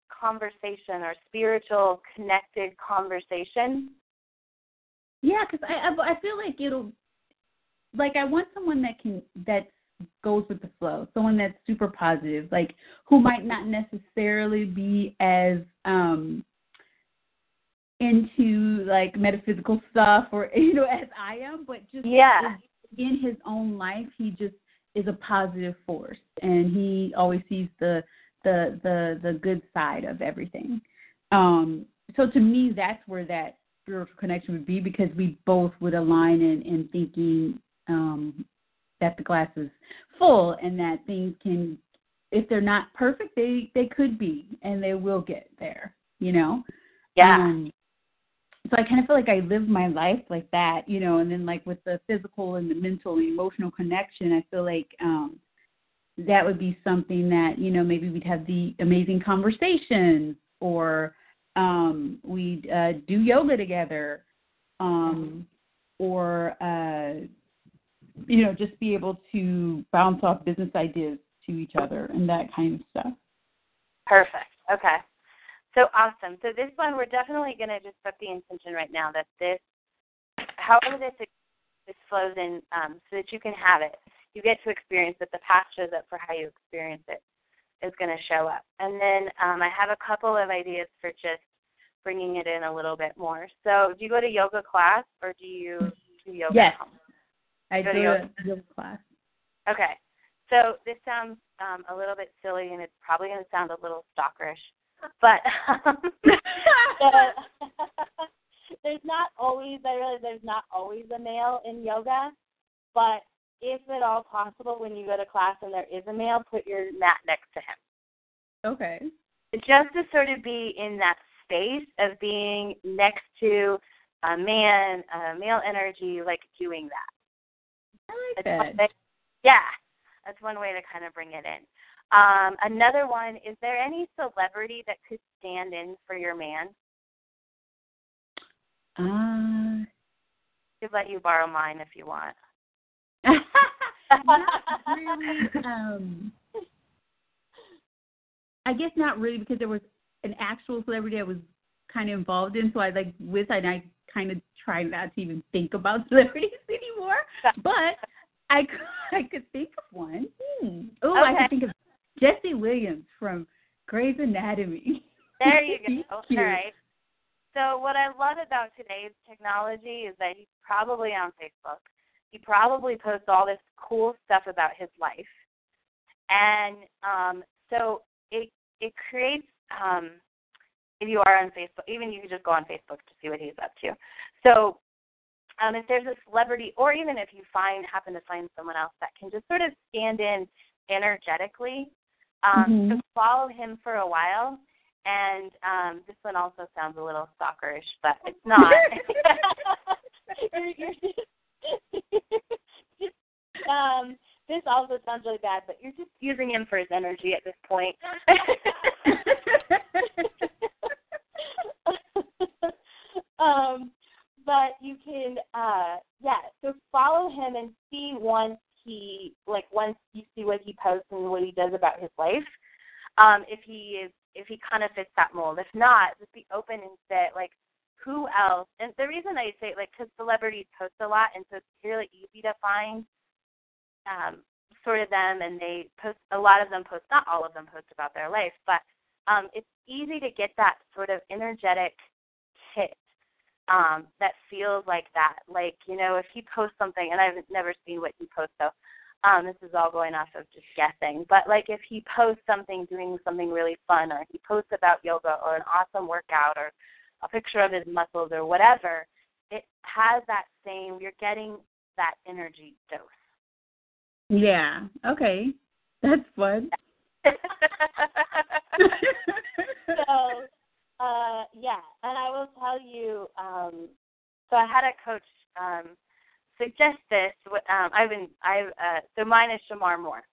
conversation or spiritual connected conversation? Yeah, because I, I I feel like it'll like I want someone that can that goes with the flow, someone that's super positive, like who might not necessarily be as um into like metaphysical stuff or you know as I am, but just yeah. in, his own life, he just is a positive force, and he always sees the the the the good side of everything. Um, so to me, that's where that spiritual connection would be because we both would align in, in thinking um, that the glass is full and that things can, if they're not perfect, they they could be and they will get there. You know. Yeah. Um, so I kind of feel like I live my life like that, you know, and then like with the physical and the mental and emotional connection, I feel like um that would be something that, you know, maybe we'd have the amazing conversations or um we'd uh do yoga together um or uh you know, just be able to bounce off business ideas to each other and that kind of stuff. Perfect. Okay. So awesome. So this one, we're definitely going to just put the intention right now that this, however this this flows in, um, so that you can have it, you get to experience it. The past shows up for how you experience it is going to show up. And then um, I have a couple of ideas for just bringing it in a little bit more. So do you go to yoga class or do you do yoga? Yes, I do yoga. a yoga class. Okay. So this sounds um, a little bit silly, and it's probably going to sound a little stalkerish, but um, there's not always. I realize there's not always a male in yoga, but if at all possible, when you go to class and there is a male, put your mat next to him. Okay. Just to sort of be in that space of being next to a man, a male energy, like doing that. I like That's that. yeah, that's one way to kind of bring it in. Um, another one, is there any celebrity that could stand in for your man? Uh, Could let you borrow mine if you want. not really. Um, I guess not really because there was an actual celebrity I was kind of involved in, so I like with and I kind of try not to even think about celebrities anymore. But I could, I could think of one. Hmm. Oh, I could think of Jesse Williams from Grey's Anatomy. There you go. All right. So what I love about today's technology is that he's probably on Facebook. He probably posts all this cool stuff about his life, and um, so it it creates. Um, if you are on Facebook, even you can just go on Facebook to see what he's up to. So um, if there's a celebrity, or even if you find happen to find someone else that can just sort of stand in energetically, um, Mhm. just follow him for a while. And um, this one also sounds a little stalkerish, but it's not. You're- you're just- um, this also sounds really bad, but you're just using him for his energy at this point. um, but you can, uh, yeah. So follow him and see once he, like, once you see what he posts and what he does about his life. Um, if he is, if he kind of fits that mold. If not, just be open and say, like, who else? And the reason I say, like, because celebrities post a lot, and so it's really easy to find um, sort of them, and they post. A lot of them post, not all of them post about their life, but um, it's easy to get that sort of energetic hit um, that feels like that. Like, you know, if he posts something, and I've never seen what he posts, so um, this is all going off of just guessing. But like, if he posts something doing something really fun, or he posts about yoga, or an awesome workout, or a picture of his muscles, or whatever, it has that same. You're getting that energy dose. yeah. Okay. That's fun. so uh yeah and i will tell you um so i had a coach um suggest this um i've been i've uh so mine is Shemar Moore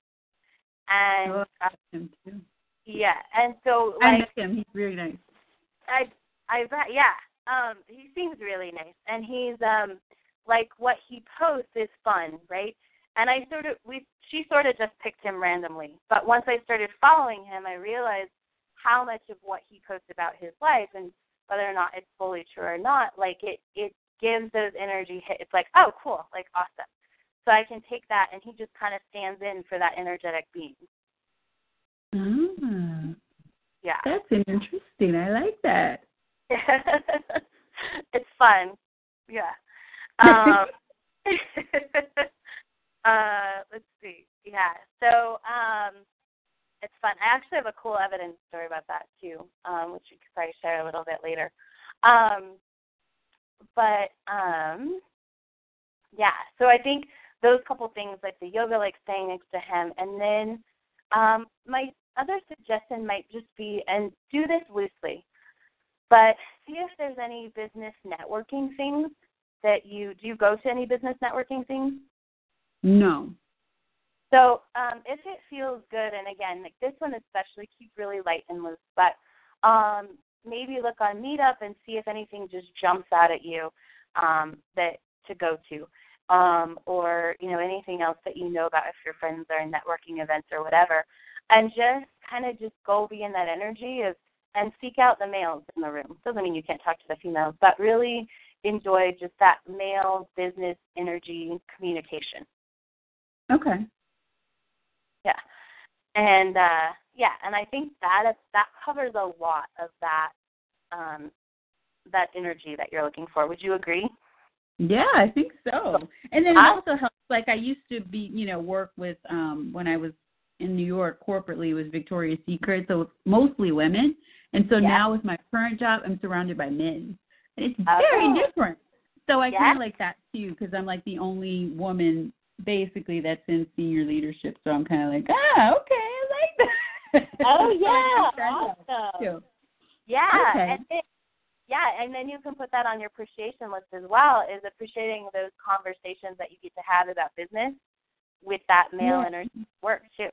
and Oh, him too. yeah and so I like met him. He's really nice. I I bet yeah. Um he seems really nice and he's um like what he posts is fun, right? And I sort of we she sort of just picked him randomly. But once I started following him I realized how much of what he posts about his life and whether or not it's fully true or not, like it it gives those energy hit it's like, oh cool, like awesome. So I can take that and he just kind of stands in for that energetic being. Ah, Yeah. that's interesting. I like that. it's fun. Yeah. Um, uh, let's see. Yeah. So um, it's fun. I actually have a cool evidence story about that too, um, which we could probably share a little bit later. Um, but um, yeah. So I think those couple things, like the yoga, like staying next to him, and then um, my other suggestion might just be, and do this loosely, but see if there's any business networking things that you do. You go to any business networking things? No. So um, if it feels good, and again, like this one especially, keep really light and loose. But um, maybe look on Meetup and see if anything just jumps out at you um, that to go to um, or you know anything else that you know about if your friends are in networking events or whatever, and just kind of just go be in that energy of and seek out the males in the room. Doesn't mean you can't talk to the females, but really enjoy just that male business energy communication. Okay. Yeah, and uh, yeah, and I think that that covers a lot of that um, that energy that you're looking for. Would you agree? Yeah, I think so. And then it also helps. Like I used to be, you know, work with um when I was in New York corporately was Victoria's Secret, so it's mostly women. And so Yeah. now with my current job, I'm surrounded by men, and it's Oh. very different. So I Yeah. kind of like that too because I'm like the only woman basically that's in senior leadership. So I'm kind of like, ah, okay, I like that. Oh yeah, think that helps, awesome. too. Yeah, Okay. and then, yeah, and then you can put that on your appreciation list as well. Is appreciating those conversations that you get to have about business with that male Yeah. energy work too.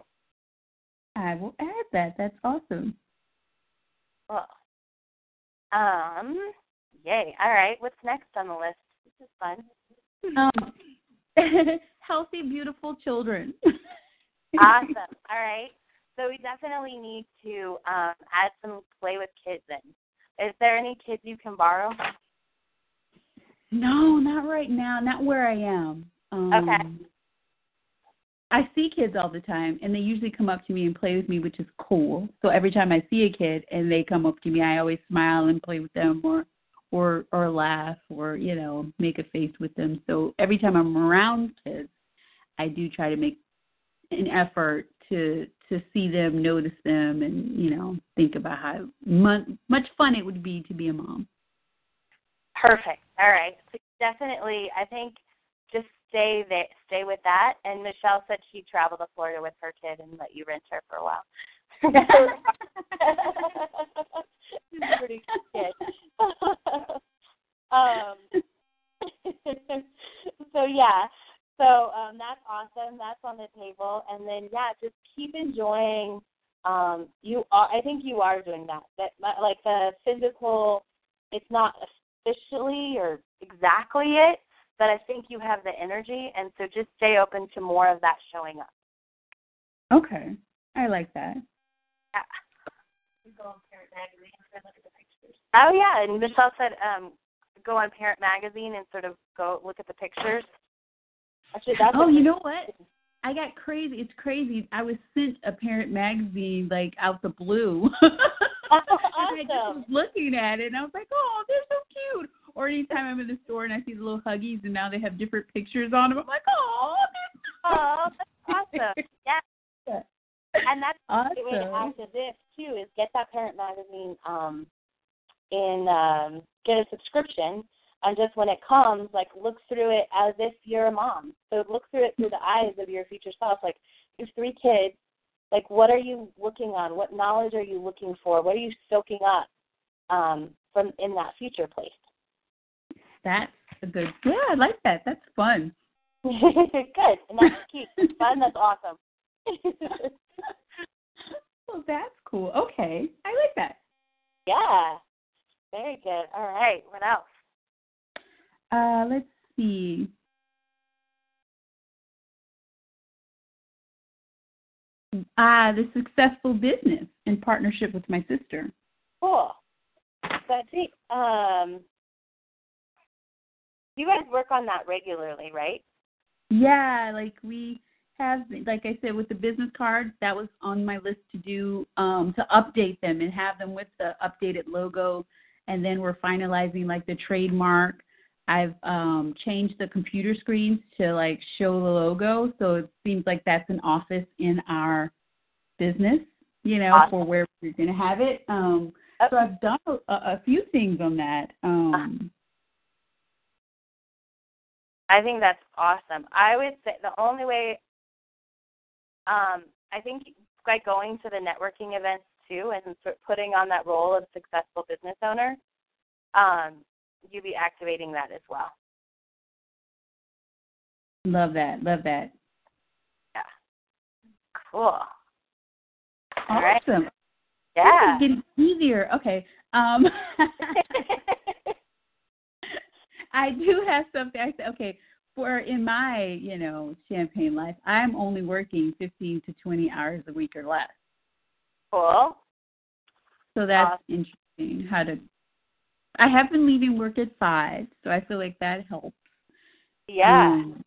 I will add that. That's awesome. Cool. Um, yay! All right, what's next on the list? This is fun. Um, healthy, beautiful children. awesome. All right. So we definitely need to um, add some play with kids in. Is there any kids you can borrow? No, not right now. Not where I am. Um, Okay. I see kids all the time, and they usually come up to me and play with me, which is cool. So every time I see a kid and they come up to me, I always smile and play with them, or or or laugh, or you know, make a face with them. So every time I'm around kids, I do try to make an effort to to see them, notice them, and you know, think about how much fun it would be to be a mom. Perfect. All right. So definitely, I think just stay there, stay with that. And Michelle said she traveled to Florida with her kid and let you rent her for a while. Pretty um, so yeah, so um, that's awesome. That's on the table, and then yeah, just keep enjoying. Um, you are, I think you are doing that. That like the physical, it's not officially or exactly it, but I think you have the energy, and so just stay open to more of that showing up. Okay, I like that. Yeah. Oh yeah, and Michelle said um, go on Parent Magazine and sort of go look at the pictures. Actually, that's oh, you know what? I got crazy. It's crazy. I was sent a parent magazine like out the blue. Oh, I just was looking at it and I was like, oh, they're so cute. Or anytime I'm in the store and I see the little huggies and now they have different pictures on them, I'm like, oh, Oh, that's awesome. Yeah. And that's awesome. the way to add to this too is get that parent magazine um in um get a subscription and just when it comes, like look through it as if you're a mom. So look through it through the eyes of your future self. Like you have three kids, like what are you looking on? What knowledge are you looking for? What are you soaking up um from in that future place? That's a good. Yeah, I like that. That's fun. Good. And that's cute. Fun, that's awesome. well, that's cool. Okay, I like that. Yeah. Very good. All right. What else? Uh, let's see. Ah, the successful business in partnership with my sister. Cool. That's it. Um, you guys work on that regularly, right? Yeah, like we have, like I said, with the business cards, that was on my list to do, um, to update them and have them with the updated logo and then we're finalizing like the trademark. I've um changed the computer screens to like show the logo, so it seems like that's an office in our business, you know, Awesome. for where we're going to have it. Um so I've done a, a few things on that. Um I think that's awesome. I would say the only way, um, I think by going to the networking events too and putting on that role of successful business owner, um, you be activating that as well. love that. Love that. Yeah. Cool. All right. Awesome. Yeah. This is getting easier. Okay. Um I do have something. I said, okay, for in my, you know, champagne life, I'm only working 15 to 20 hours a week or less. Cool. So that's interesting. How to? I have been leaving work at five, so I feel like that helps. Yeah. Um,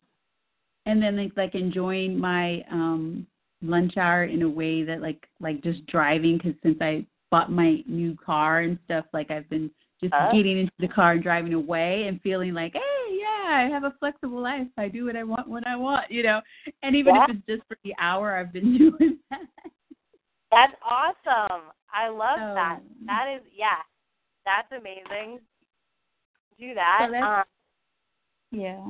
and then like like enjoying my um lunch hour in a way that like like just driving because since I bought my new car and stuff, like I've been just Uh. getting into the car and driving away and feeling like, hey, yeah, I have a flexible life. I do what I want when I want, you know. And even Yeah. if it's just for the hour, I've been doing that. That's awesome. I love Oh. that. That is yeah. That's amazing. Do that. So um, Yeah.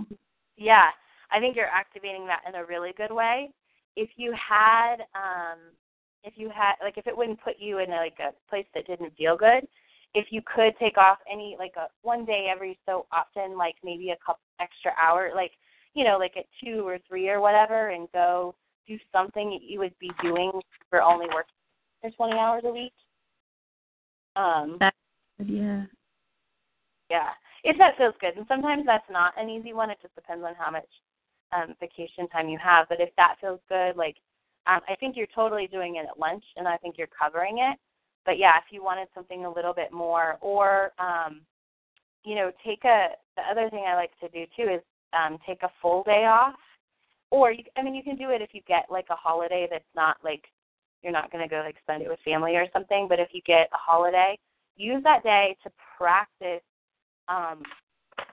yeah. I think you're activating that in a really good way. If you had um if you had like if it wouldn't put you in like a place that didn't feel good, if you could take off any like a one day every so often, like maybe a couple extra hour, like you know, like at two or three or whatever, and go do something that you would be doing for only working for twenty hours a week. Um, That's yeah. yeah, if that feels good, and sometimes that's not an easy one. It just depends on how much um, vacation time you have. But if that feels good, like um, I think you're totally doing it at lunch, and I think you're covering it. But yeah, if you wanted something a little bit more, or um, you know, take a. The other thing I like to do too is um, take a full day off, or you, I mean, you can do it if you get like a holiday that's not like you're not going to go like spend it with family or something. But if you get a holiday, use that day to practice um,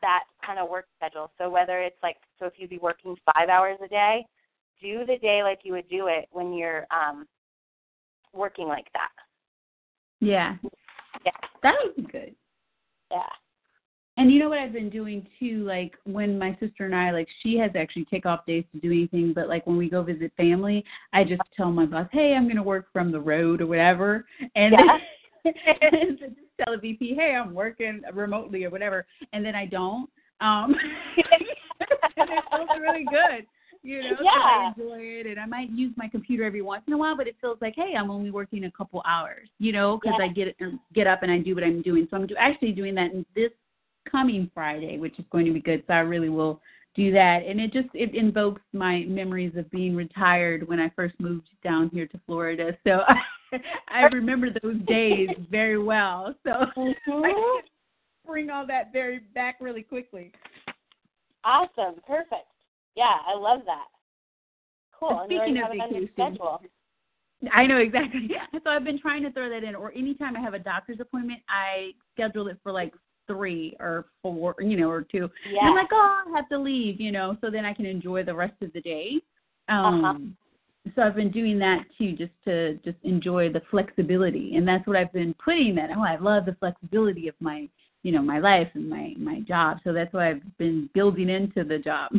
that kind of work schedule. So whether it's like, so if you'd be working five hours a day, do the day like you would do it when you're um, working like that. Yeah. Yeah. That would be good. Yeah. And you know what I've been doing too, like when my sister and I, like she has actually take off days to do anything, but like when we go visit family, I just tell my boss, hey, I'm going to work from the road or whatever. And Yeah. then just tell a VP, hey, I'm working remotely or whatever. And then I don't. Um, and it feels really good. You know, so I enjoy it, and I might use my computer every once in a while, but it feels like, hey, I'm only working a couple hours, you know, because Yeah. I get get up and I do what I'm doing. So I'm do, actually doing that in this coming Friday, which is going to be good. So I really will do that, and it just it invokes my memories of being retired when I first moved down here to Florida. So I, I remember those days very well. So I mm-hmm. can bring all that very back really quickly. Awesome. Perfect. Yeah, I love that. Cool. Speaking of have it on vacation, schedule. I know exactly. So I've been trying to throw that in, or anytime I have a doctor's appointment, I schedule it for like three or four, you know, or two. Yeah. And I'm like, oh, I have to leave, you know, so then I can enjoy the rest of the day. Um, Uh-huh. So I've been doing that too, just to just enjoy the flexibility, and that's what I've been putting that. Oh, I love the flexibility of my, you know, my life and my my job. So that's why I've been building into the job.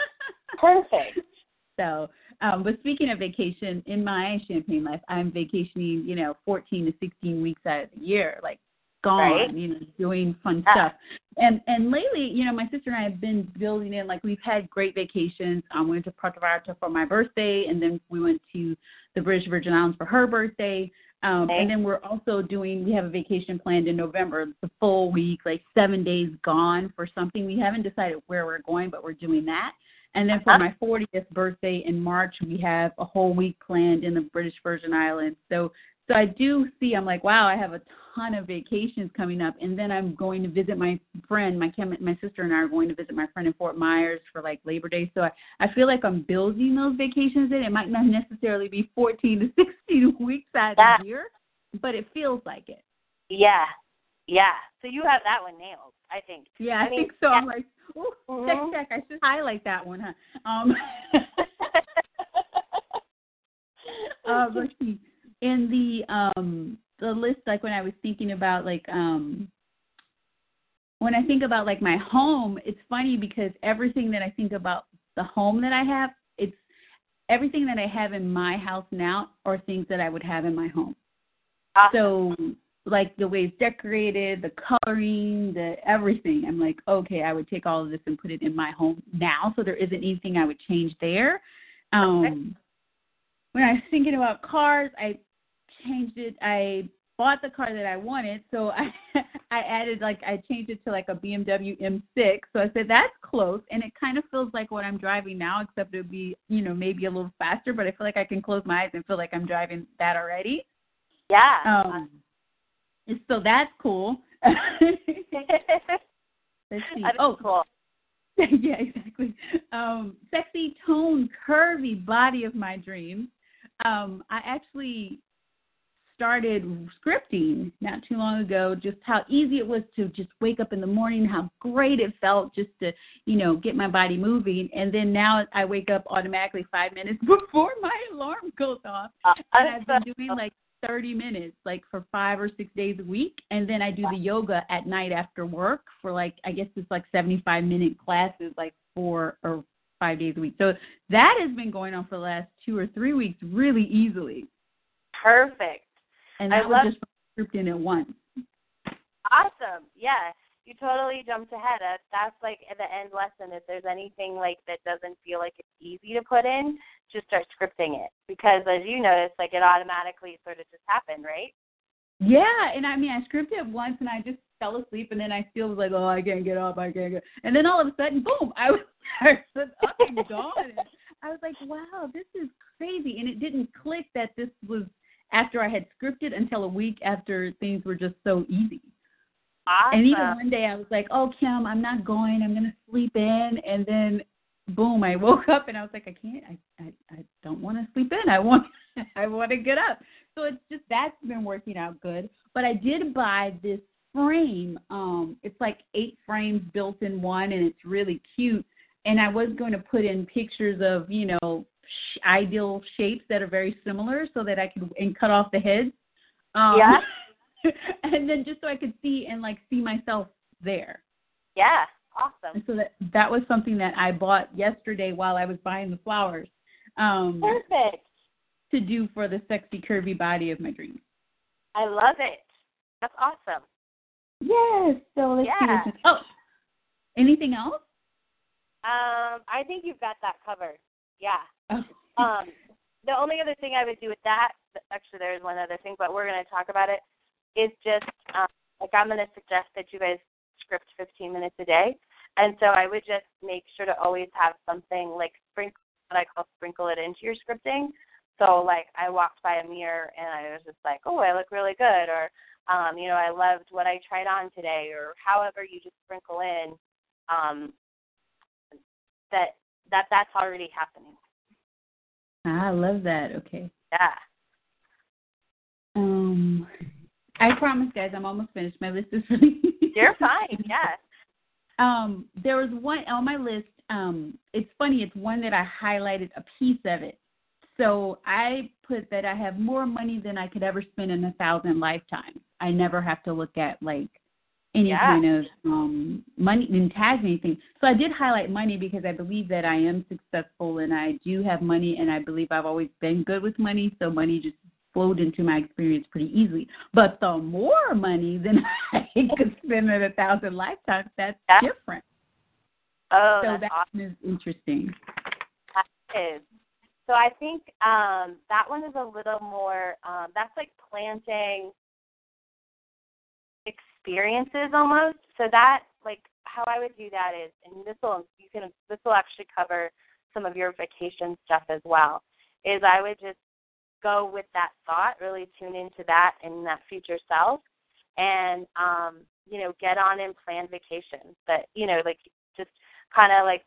Perfect. So, um, but speaking of vacation, in my champagne life, I'm vacationing, you know, 14 to 16 weeks out of the year, like gone, Right. you know, doing fun Yeah. stuff. And and lately, you know, my sister and I have been building in like we've had great vacations. Um, we went to Puerto Vallarta for my birthday, and then we went to the British Virgin Islands for her birthday. Um, Okay. And then we're also doing, we have a vacation planned in November. the full week, like seven days gone for something. We haven't decided where we're going, but we're doing that. And then for Uh-huh. my 40th birthday in March, we have a whole week planned in the British Virgin Islands. So, so I do see. I'm like, wow, I have a ton of vacations coming up, and then I'm going to visit my friend, my my sister and I are going to visit my friend in Fort Myers for like Labor Day. So I, I feel like I'm building those vacations in. It might not necessarily be 14 to 16 weeks out of the year, but it feels like it. Yeah. Yeah. So you have that one nailed, I think. Yeah, I, I, mean, think so. yeah. I'm like, ooh, Mhm. check, check. I should highlight that one, huh? Um, uh, let's see. In the um the list, like when I was thinking about like um when I think about like my home, it's funny because everything that I think about the home that I have, it's everything that I have in my house now are things that I would have in my home. So like the way it's decorated, the coloring, the everything. I'm like, okay, I would take all of this and put it in my home now, so there isn't anything I would change there. Um, when I was thinking about cars, I changed it. I bought the car that I wanted, so I I added like I changed it to like a BMW M6. So I said that's close, and it kind of feels like what I'm driving now, except it would be you know maybe a little faster. But I feel like I can close my eyes and feel like I'm driving that already. Yeah. Um, so that's cool. Let's see. Oh, cool. yeah, exactly. Um, sexy, toned, curvy body of my dreams. Um, I actually started scripting not too long ago. Just how easy it was to just wake up in the morning, how great it felt just to you know get my body moving, and then now I wake up automatically five minutes before my alarm goes off, uh, and I've been doing like 30 minutes like for five or six days a week. And then i do the yoga at night after work for like i guess it's like 75 minute classes like four or five days a week. So that has been going on for the last two or three weeks really easily. Perfect. And I that love- was just scripting at once Awesome. Yeah. You totally jumped ahead. That, that's like the end lesson. If there's anything like that doesn't feel like it's easy to put in, just start scripting it. Because as you notice, like it automatically sort of just happened, right? Yeah, and I mean, I scripted it once, and I just fell asleep, and then I still was like, "Oh, I can't get up, I can't get." And then all of a sudden, boom! I was, I was up and gone. I was like, "Wow, this is crazy!" And it didn't click that this was after I had scripted until a week after things were just so easy. Awesome. And even one day, I was like, "Oh, Kim, I'm not going. I'm gonna sleep in." And then, boom! I woke up, and I was like, "I can't. I I, I don't want to sleep in. I want I want to get up." So it's just that's been working out good. But I did buy this frame. Um, it's like eight frames built in one, and it's really cute. And I was going to put in pictures of you know sh- ideal shapes that are very similar, so that I could and cut off the heads. Um, Yeah. and then just so I could see and like see myself there. Yeah. Awesome. And so that that was something that I bought yesterday while I was buying the flowers. Um, Perfect. to do for the sexy curvy body of my dreams. I love it. That's awesome. Yes. So let's see. Yeah. what's Oh, anything else? Um, I think you've got that covered. Yeah. Um, the only other thing I would do with that, actually, there's one other thing, but we're going to talk about it, is just um, like I'm going to suggest that you guys script 15 minutes a day. And so I would just make sure to always have something like sprinkle, what I call sprinkle it into your scripting. So like I walked by a mirror and I was just like, oh, I look really good, or um, you know, I loved what I tried on today, or however you just sprinkle in um, that that that's already happening. I love that. Okay. Yeah. Um, I promise, guys, I'm almost finished. My list is really. You're fine. Yeah. Um, there was one on my list. Um, it's funny. It's one that I highlighted a piece of it. So I put that I have more money than I could ever spend in a thousand lifetimes. I never have to look at like any Yeah. kind of um money and tag anything. So I did highlight money because I believe that I am successful and I do have money and I believe I've always been good with money. So money just flowed into my experience pretty easily. But the more money than I could spend in a thousand lifetimes, that's Yeah. different. Oh, so that's that awesome. is interesting. That is. So I think um, that one is a little more. Um, that's like planting experiences almost. So that like how I would do that is, and this will you can this will actually cover some of your vacation stuff as well. Is I would just go with that thought, really tune into that and that future self, and um, you know get on and plan vacations. But you know like just kind of like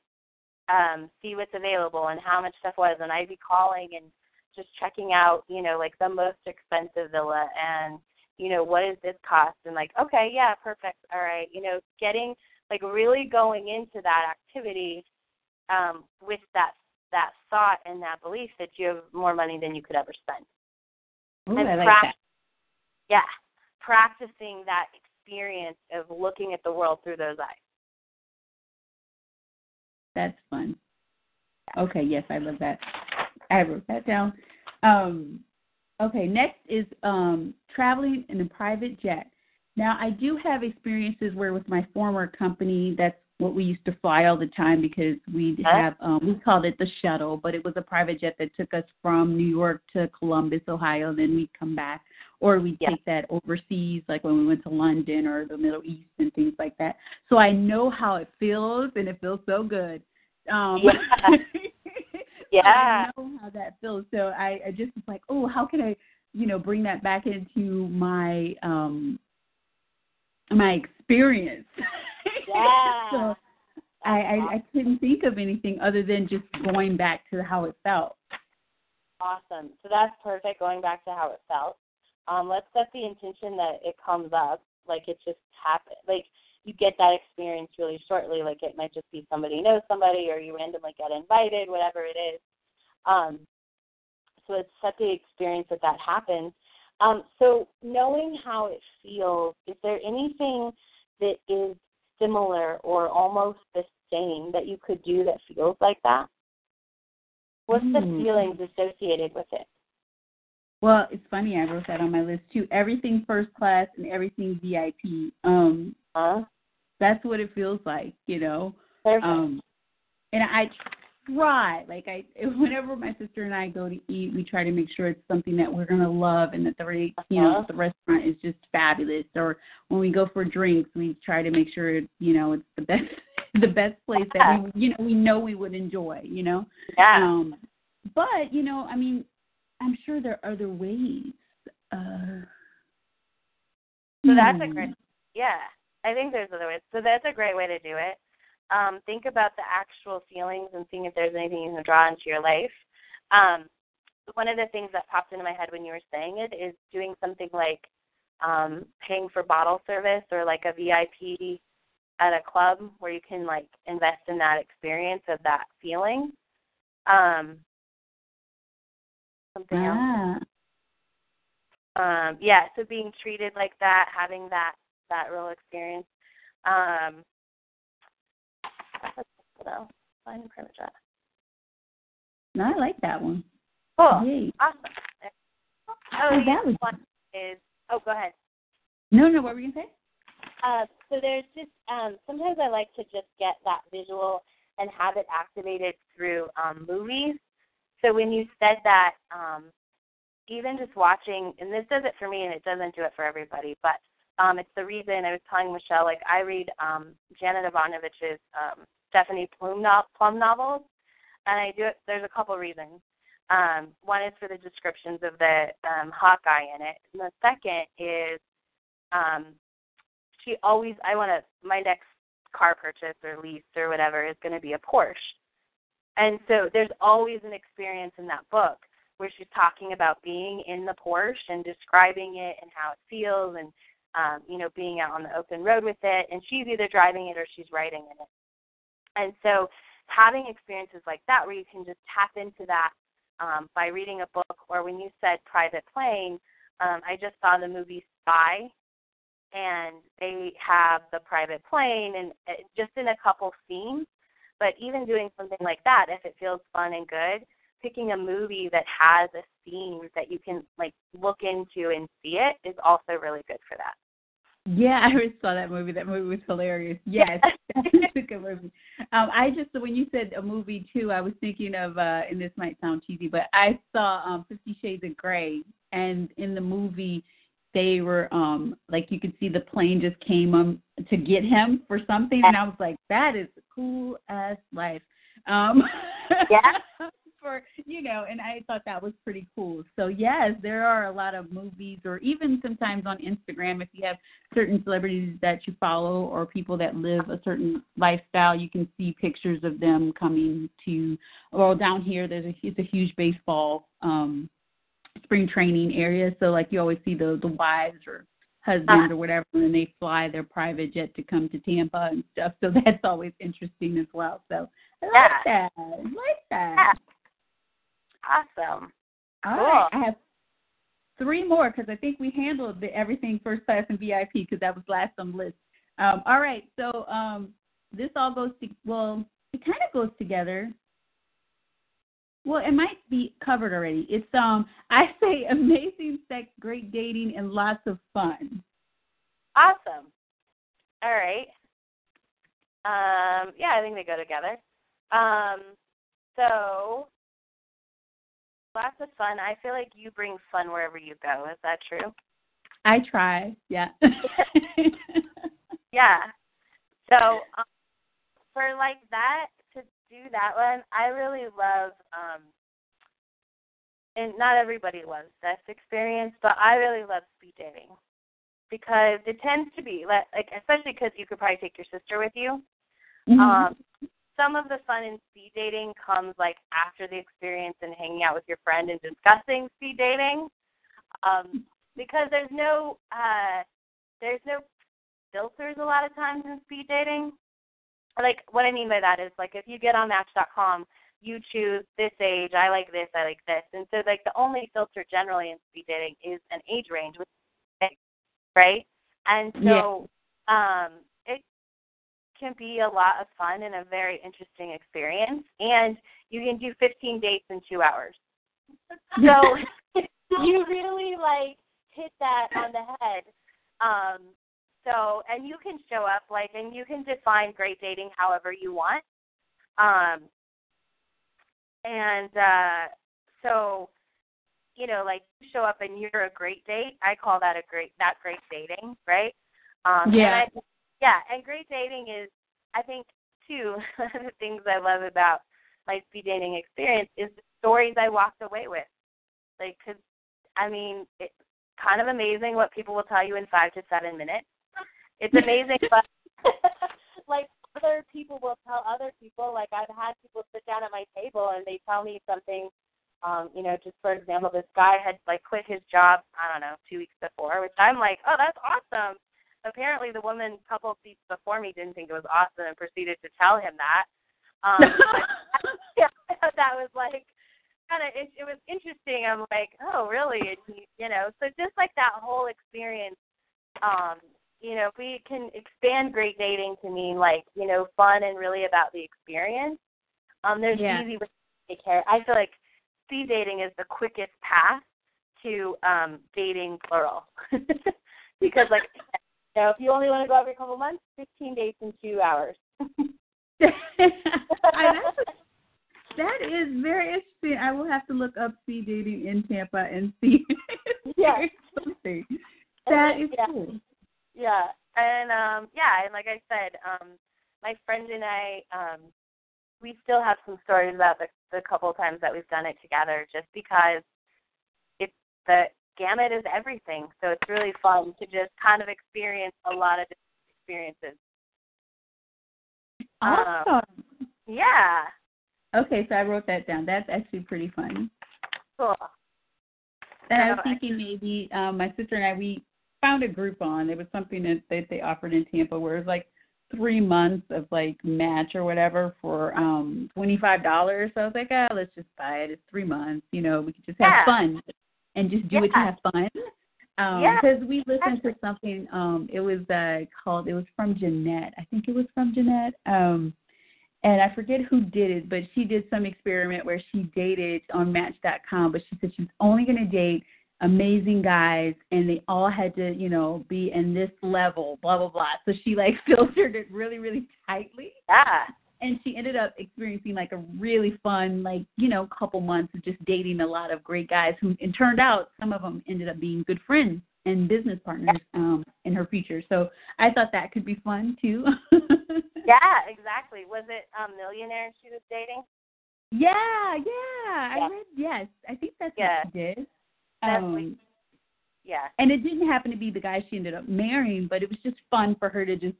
um, see what's available and how much stuff was. And I'd be calling and just checking out, you know, like the most expensive villa and, you know, what does this cost? And like, okay, yeah, perfect. All right. You know, getting like really going into that activity um, with that that thought and that belief that you have more money than you could ever spend. Ooh, and I like that. Yeah, practicing that experience of looking at the world through those eyes. That's fun. Okay, yes, I love that. I wrote that down. Um, okay, next is um, traveling in a private jet. Now, I do have experiences where with my former company, that's what we used to fly all the time because we'd have, um, we called it the shuttle, but it was a private jet that took us from New York to Columbus, Ohio, then we'd come back. Or we'd Yeah. take that overseas, like when we went to London or the Middle East and things like that. So I know how it feels, and it feels so good. Um, Yeah. Yeah. I know how that feels. So I, I just was like, oh, how can I, you know, bring that back into my um my experience. Yeah. so I, I I couldn't think of anything other than just going back to how it felt. Awesome. So that's perfect. Going back to how it felt. Um, let's set the intention that it comes up, like it just happened. Like you get that experience really shortly. Like it might just be somebody knows somebody, or you randomly get invited, whatever it is. Um, so it's set the experience that that happens. Um, so knowing how it feels, is there anything that is similar or almost the same that you could do that feels like that? What's the Hmm. feelings associated with it? Well, it's funny. I wrote that on my list too. Everything first class and everything VIP. Um, Huh? that's what it feels like, you know. Perfect. Um, and I try, like I, whenever my sister and I go to eat, we try to make sure it's something that we're gonna love and that the, re- you know, Uh-huh. the restaurant is just fabulous. Or when we go for drinks, we try to make sure, you know, it's the best, the best place that we, you know, we know we would enjoy, you know. Yeah. Um, but you know, I mean, I'm sure there are other ways. Uh, So that's a hmm. great, yeah. I think there's other ways. So that's a great way to do it. Um, think about the actual feelings and seeing if there's anything you can draw into your life. Um, one of the things that popped into my head when you were saying it is doing something like um, paying for bottle service or like a VIP at a club where you can like invest in that experience of that feeling. Um, something else. Ah, um yeah so being treated like that having that that real experience um what else? Find private jet. no, I like that one. cool Yay. awesome oh Oh, that was- one is oh go ahead No, no, what were you gonna say? uh so there's just um sometimes i like to just get that visual and have it activated through um movies so when you said that um even just watching, and this does it for me, and it doesn't do it for everybody, but um, it's the reason I was telling Michelle, like I read um, Janet Evanovich's um, Stephanie Plum, no- Plum novels, and I do it. There's a couple reasons. Um, one is for the descriptions of the um, Hawkeye in it, and the second is um, she always. I want to. My next car purchase or lease or whatever is going to be a Porsche, and so there's always an experience in that book where she's talking about being in the Porsche and describing it and how it feels and um, you know, being out on the open road with it and she's either driving it or she's riding in it. And so having experiences like that where you can just tap into that um, by reading a book or when you said private plane, um, I just saw the movie Spy and they have the private plane and uh, just in a couple scenes. But even doing something like that, if it feels fun and good, picking a movie that has a scene that you can like look into and see it is also really good for that. Yeah, I saw that movie. That movie was hilarious. Yes, that's a good movie. Um, I just when you said a movie too, I was thinking of uh and this might sound cheesy, but I saw um Fifty Shades of Grey and in the movie they were um like you could see the plane just came um to get him for something and I was like, That is a cool ass life. Um Yeah. For you know, and I thought that was pretty cool. So yes, there are a lot of movies or even sometimes on Instagram if you have certain celebrities that you follow or people that live a certain lifestyle, you can see pictures of them coming to well down here there's a it's a huge baseball um spring training area. So like you always see the the wives or husbands or whatever, and they fly their private jet to come to Tampa and stuff. So that's always interesting as well. So I like yeah. that. I like that. Yeah. Awesome. All cool. right. I have three more because I think we handled the everything first class and VIP because that was last on the list. Um, all right. So um, this all goes to well, it kind of goes together. Well, it might be covered already. It's um I say amazing sex, great dating, and lots of fun. Awesome. All right. Um, yeah, I think they go together. Um, so lots of fun. I feel like you bring fun wherever you go. Is that true? I try. Yeah. yeah. So um, for like that, to do that one. I really love um and not everybody loves this experience, but I really love speed dating because it tends to be like, especially because you could probably take your sister with you. Mm-hmm. Um, some of the fun in speed dating comes like after the experience and hanging out with your friend and discussing speed dating, um, because there's no uh, there's no filters a lot of times in speed dating like what I mean by that is like if you get on Match.com, you choose this age, I like this, I like this, and so like the only filter generally in speed dating is an age range, right? And so yeah. um, can be a lot of fun and a very interesting experience, and you can do 15 dates in two hours. So you really like hit that on the head. Um, so, and you can show up like, and you can define great dating however you want. Um, and uh, so, you know, like you show up and you're a great date. I call that a great not great dating, right? Um, yeah. And I, yeah, and great dating is, I think, too. One of the things I love about my speed dating experience is the stories I walked away with. Like, cause I mean, it's kind of amazing what people will tell you in five to seven minutes it's amazing, but like other people will tell other people. Like I've had people sit down at my table and they tell me something. Um, you know, just for example, this guy had like quit his job. I don't know, two weeks before, which I'm like, oh, that's awesome. Apparently, the woman a couple seats before me didn't think it was awesome and proceeded to tell him that. Um, yeah, that was like kind of it, it was interesting. I'm like, oh, really? And he, you know, so just like that whole experience um, you know, if we can expand great dating to mean like, you know, fun and really about the experience, um, there's yeah. easy ways to take care. I feel like speed dating is the quickest path to um dating plural. because like know, if you only want to go every couple months, fifteen dates in two hours. That is very interesting. I will have to look up speed dating in Tampa and see. yeah. something. That is yeah. cool. Yeah, and um, yeah, and like I said, um, my friend and I, um, we still have some stories about the the couple times that we've done it together, just because it's the gamut is everything. So it's really fun to just kind of experience a lot of different experiences. Awesome. Um, yeah. Okay, so I wrote that down. That's actually pretty funny. Cool. And I was thinking maybe um, my sister and I we found a Groupon. It was something that, that they offered in Tampa where it was like three months of like match or whatever for um twenty five dollars. So I was like, ah, let's just buy it. It's three months. You know, we could just have yeah. fun and just do yeah. it to have fun. Um, yeah. because we listened to something. Um, it was uh called. It was from Jeanette. I think it was from Jeanette. Um, and I forget who did it, but she did some experiment where she dated on Match.com, but she said she's only going to date amazing guys and they all had to, you know, be in this level, blah blah blah. So she like filtered it really, really tightly. Yeah. And she ended up experiencing like a really fun, like, you know, couple months of just dating a lot of great guys who and turned out some of them ended up being good friends and business partners um in her future. So I thought that could be fun too. yeah, exactly. Was it um millionaire she was dating? Yeah, yeah. yeah. I read yes. I think that's yeah. what she did. Um, yeah. And it didn't happen to be the guy she ended up marrying, but it was just fun for her to just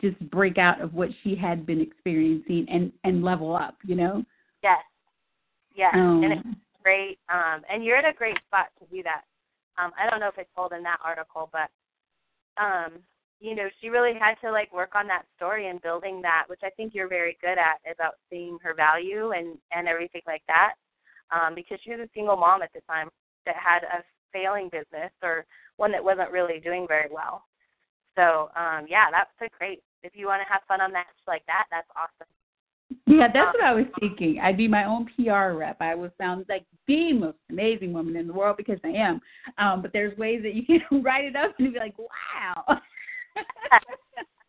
just break out of what she had been experiencing and and level up, you know. Yes. Yes. Um, and it, great, um, and you're at a great spot to do that. Um, I don't know if it's told in that article, but um, you know, she really had to like work on that story and building that, which I think you're very good at about seeing her value and and everything like that. Um, because she was a single mom at the time that had a failing business or one that wasn't really doing very well. So um, yeah, that's a great. If you want to have fun on that like that, that's awesome. Yeah, that's what I was thinking. I'd be my own PR rep. I would sound like the most amazing woman in the world because I am. Um, but there's ways that you can write it up and be like, wow,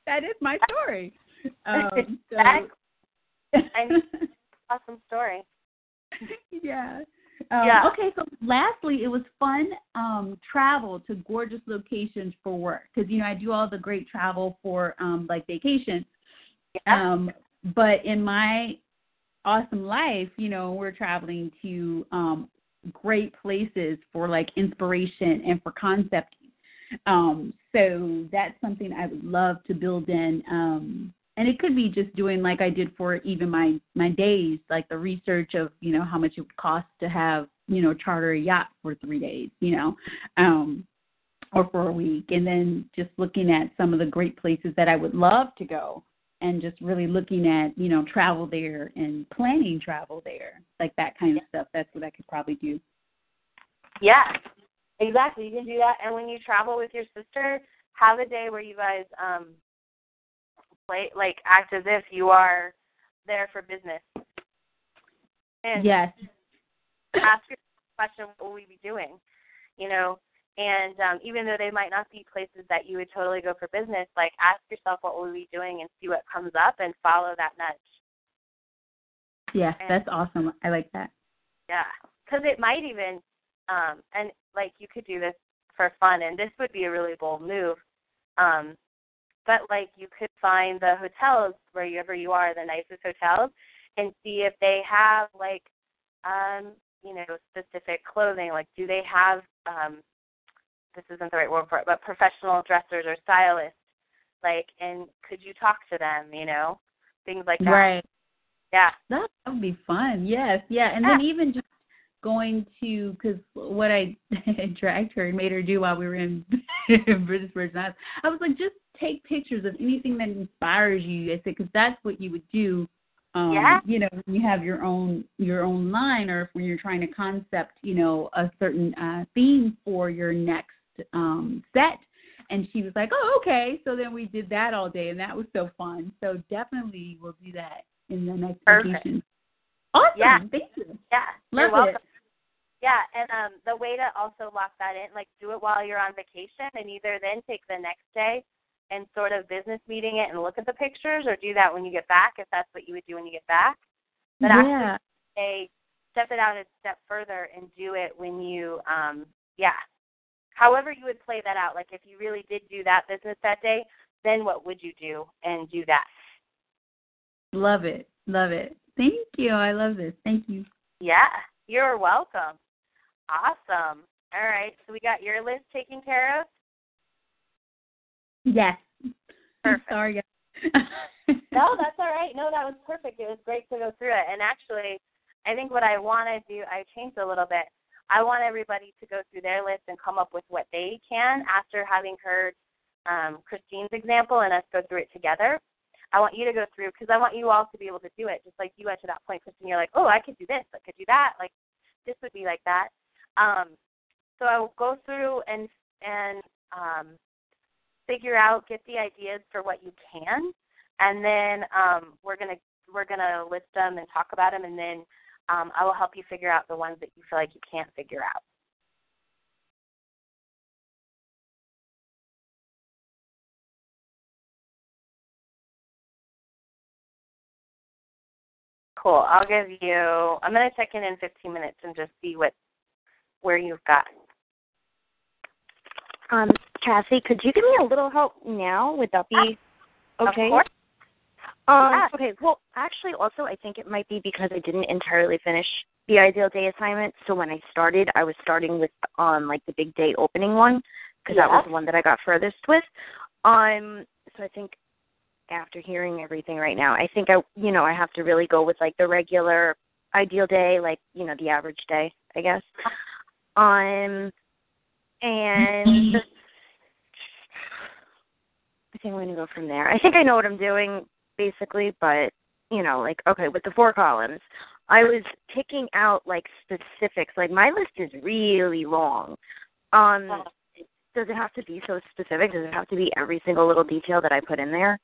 that is my story. Um, so. awesome story. yeah. Um, yeah. Okay, so lastly, it was fun um, travel to gorgeous locations for work because you know I do all the great travel for um, like vacation. Yeah. Um, but in my awesome life, you know, we're traveling to um, great places for like inspiration and for concept. Um, so that's something I would love to build in. Um, and it could be just doing like I did for even my my days, like the research of you know how much it would cost to have you know charter a yacht for three days, you know, um, or for a week, and then just looking at some of the great places that I would love to go, and just really looking at you know travel there and planning travel there, like that kind of stuff. That's what I could probably do. Yeah, exactly. You can do that, and when you travel with your sister, have a day where you guys um play like act as if you are there for business. And yes. ask your question, what will we be doing? You know, and um, even though they might not be places that you would totally go for business, like ask yourself what will we be doing and see what comes up and follow that nudge. Yes, And- that's awesome. I like that. Yeah, because it might even, um, and like you could do this for fun, and this would be a really bold move. Um, but like you could find the hotels wherever you are, the nicest hotels, and see if they have like, um, you know, specific clothing. Like, do they have, um, this isn't the right word for it, but professional dressers or stylists? Like, and could you talk to them? You know, things like that. Right. Yeah. That that would be fun. Yes, yeah, and then even just going to because what I dragged her and made her do while we were in British Virgin Islands, I was like, just take pictures of anything that inspires you. I said because that's what you would do. Um, Yeah. You know, when you have your own your own line, or if when you're trying to concept, you know, a certain uh, theme for your next um, set. And she was like, "Oh, okay." So then we did that all day, and that was so fun. So definitely we'll do that in the next Perfect. vacation. Awesome. Yeah. Thank you. Yeah. Love You're welcome. it. Yeah, and um the way to also lock that in, like do it while you're on vacation and either then take the next day and sort of business meeting it and look at the pictures or do that when you get back if that's what you would do when you get back. But yeah. actually say step it out a step further and do it when you um yeah. However you would play that out. Like if you really did do that business that day, then what would you do and do that. Love it. Love it. Thank you. I love this. Thank you. Yeah, you're welcome. Awesome. All right, so we got your list taken care of. Yes. Perfect. Sorry. No, that's all right. No, that was perfect. It was great to go through it. And actually, I think what I want to do, I changed a little bit. I want everybody to go through their list and come up with what they can after having heard um, Christine's example and us go through it together. I want you to go through because I want you all to be able to do it. Just like you went to that point, Christine, you're like, oh, I could do this, I could do that. Like this would be like that. Um, so I will go through and and um, figure out, get the ideas for what you can, and then um, we're gonna we're gonna list them and talk about them, and then um, I will help you figure out the ones that you feel like you can't figure out. Cool. I'll give you. I'm gonna check in in 15 minutes and just see what where you've got. Um, Cassie, could you give me a little help now? Would that be okay? Of course. Um, Yeah. Okay. Well, actually, also, I think it might be because I didn't entirely finish the ideal day assignment. So when I started, I was starting with um like the big day opening one because that was the one that I got furthest with. Um, so I think after hearing everything right now, I think I you know I have to really go with like the regular ideal day, like you know the average day, I guess. Um, and think I'm going to go from there. I think I know what I'm doing basically, but you know, like okay, with the four columns, I was picking out like specifics. Like my list is really long. Um, does it have to be so specific? Does it have to be every single little detail that I put in there?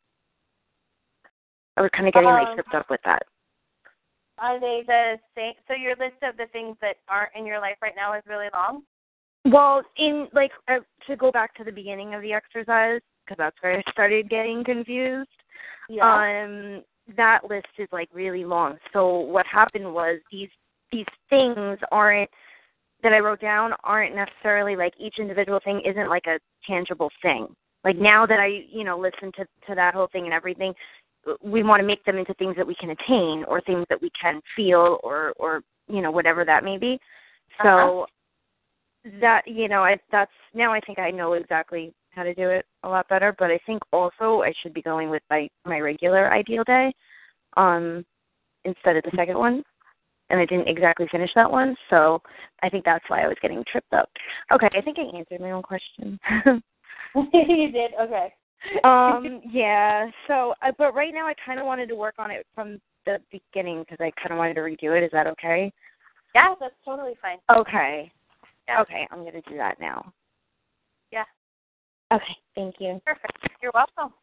I was kind of getting Um, like tripped up with that. Are they the same? So your list of the things that aren't in your life right now is really long. Well, in like uh, to go back to the beginning of the exercise because that's where I started getting confused. Um, that list is like really long. So what happened was these these things aren't that I wrote down aren't necessarily like each individual thing isn't like a tangible thing. Like now that I you know listen to to that whole thing and everything, we want to make them into things that we can attain or things that we can feel or or you know whatever that may be. So that you know I that's now I think I know exactly how to do it a lot better. But I think also I should be going with my my regular ideal day, um, instead of the second one. And I didn't exactly finish that one, so I think that's why I was getting tripped up. Okay, I think I answered my own question. you did okay. um, yeah. So, uh, but right now I kind of wanted to work on it from the beginning because I kind of wanted to redo it. Is that okay? Yeah, that's totally fine. Okay. Okay, I'm gonna do that now. Okay, thank you. Perfect. You're welcome.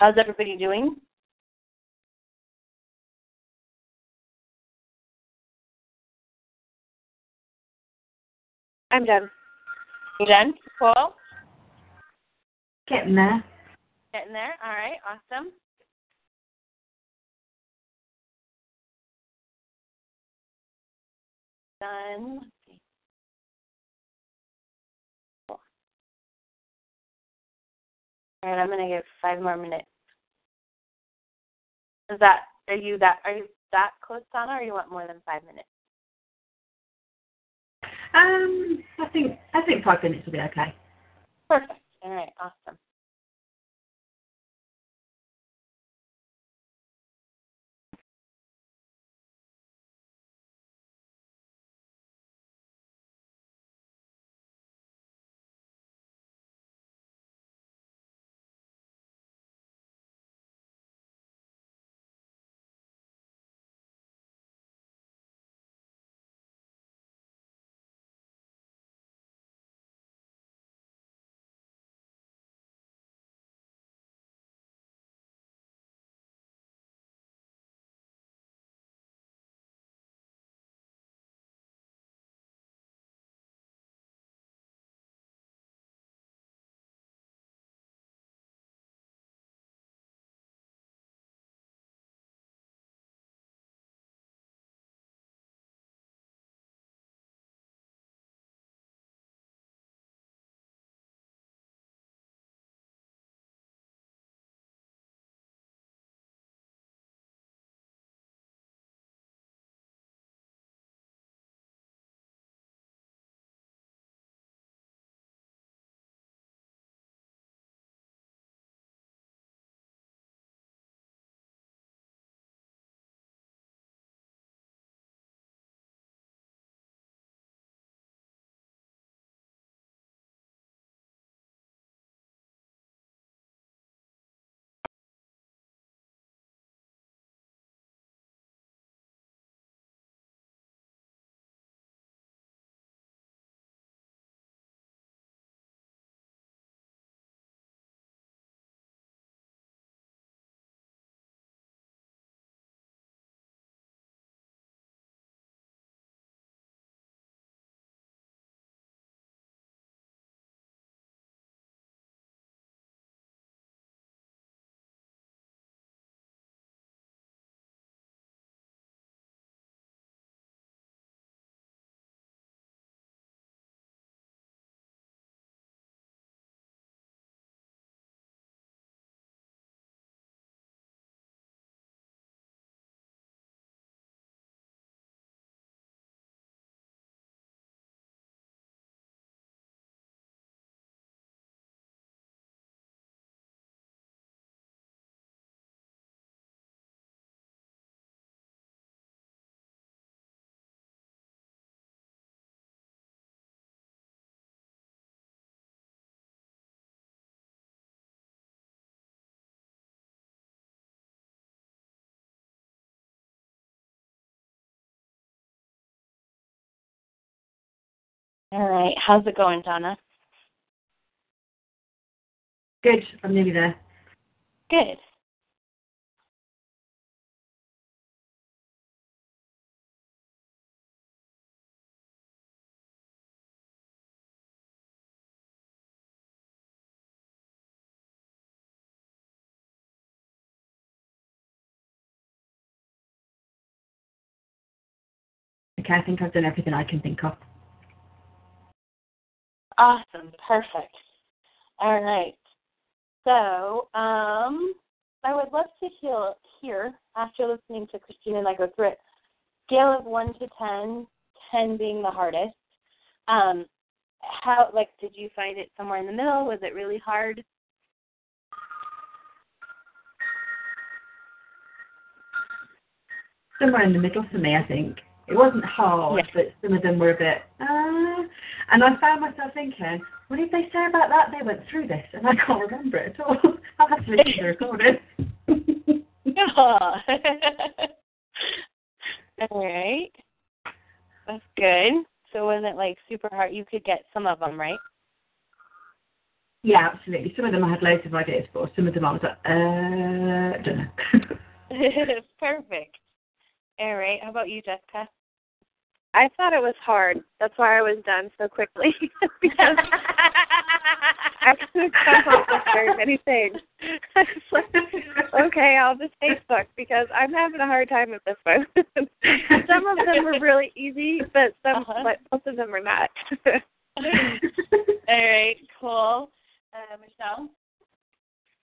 How's everybody doing? I'm done. You done? cool. Getting there. Getting there. All right, awesome. Done. All right, I'm gonna give five more minutes. Is that are you that are you that close, Donna, or you want more than five minutes? Um, I think I think five minutes will be okay. Perfect. All right, awesome. All right. How's it going, Donna? Good. I'm nearly there. Good. Okay, I think I've done everything I can think of. Awesome. Perfect. All right. So, um, I would love to hear, hear after listening to Christina and I go through it, scale of 1 to 10, 10 being the hardest. Um, how, like, did you find it somewhere in the middle? Was it really hard? Somewhere in the middle for me, I think. It wasn't hard, Yeah. but some of them were a bit, uh, and I found myself thinking, what did they say about that? They went through this, and I can't remember it at all. I'll have to listen to the recording. All right. That's good. So it wasn't like super hard. You could get some of them, right? Yeah, absolutely. Some of them I had loads of ideas for. Some of them I was like, uh, I don't know. Perfect. All right. How about you, Jessica? I thought it was hard. That's why I was done so quickly because I couldn't come up with very many things. Like, okay, I'll just Facebook because I'm having a hard time with this one. some of them were really easy, but some, Uh-huh. but most of them were not. All right. Cool. Uh, Michelle.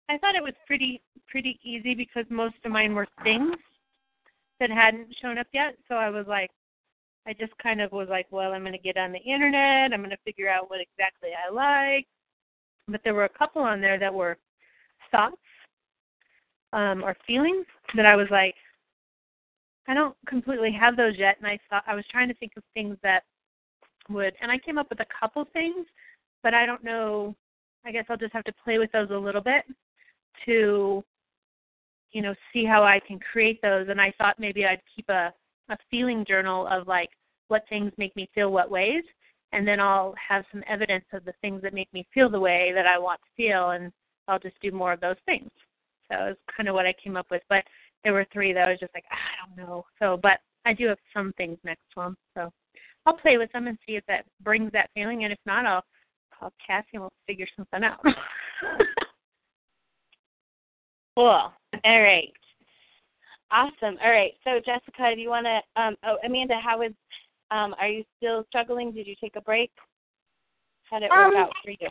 I thought it was pretty pretty easy because most of mine were things that hadn't shown up yet. So I was like, I just kind of was like, well, I'm going to get on the internet. I'm going to figure out what exactly I like. But there were a couple on there that were thoughts um, or feelings that I was like, I don't completely have those yet. And I thought I was trying to think of things that would, and I came up with a couple things, but I don't know. I guess I'll just have to play with those a little bit to you know see how I can create those and I thought maybe I'd keep a a feeling journal of like what things make me feel what ways and then I'll have some evidence of the things that make me feel the way that I want to feel and I'll just do more of those things. So it's kind of what I came up with but there were three that I was just like ah, I don't know. So but I do have some things next to them. So I'll play with them and see if that brings that feeling and if not I'll call Cassie and we'll figure something out. Cool. All right. Awesome. All right. So Jessica, do you want to? Um, oh, Amanda, how is? Um, are you still struggling? Did you take a break? How did it work Um, out for you?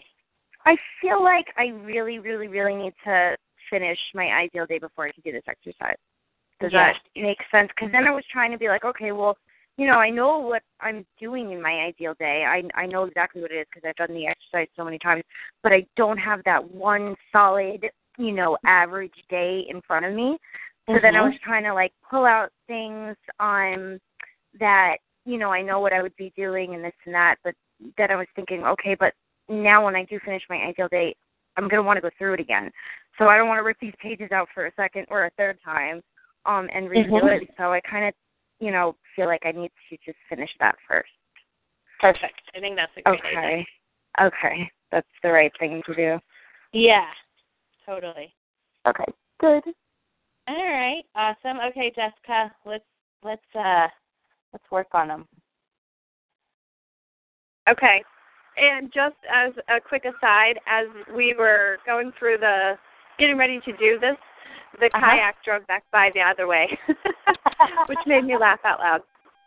I feel like I really, really, really need to finish my ideal day before I can do this exercise. Does Yeah. that make sense? Because then I was trying to be like, okay, well, you know, I know what I'm doing in my ideal day. I I know exactly what it is because I've done the exercise so many times, but I don't have that one solid, you know, average day in front of me. So then I Mhm. was trying to like pull out things um that you know I know what I would be doing and this and that, but then I was thinking, okay, but now when I do finish my ideal day, I'm gonna want to go through it again. So I don't want to rip these pages out for a second or a third time, um, and redo Mhm. it. So I kind of, you know, feel like I need to just finish that first. Perfect. I think that's a great idea. Okay. Okay, that's the right thing to do. Yeah. Totally. Okay. Good. All right. Awesome. Okay, Jessica, let's let's uh let's work on them. Okay. And just as a quick aside, as we were going through the getting ready to do this, the Uh-huh. kayak drove back by the other way, which made me laugh out loud.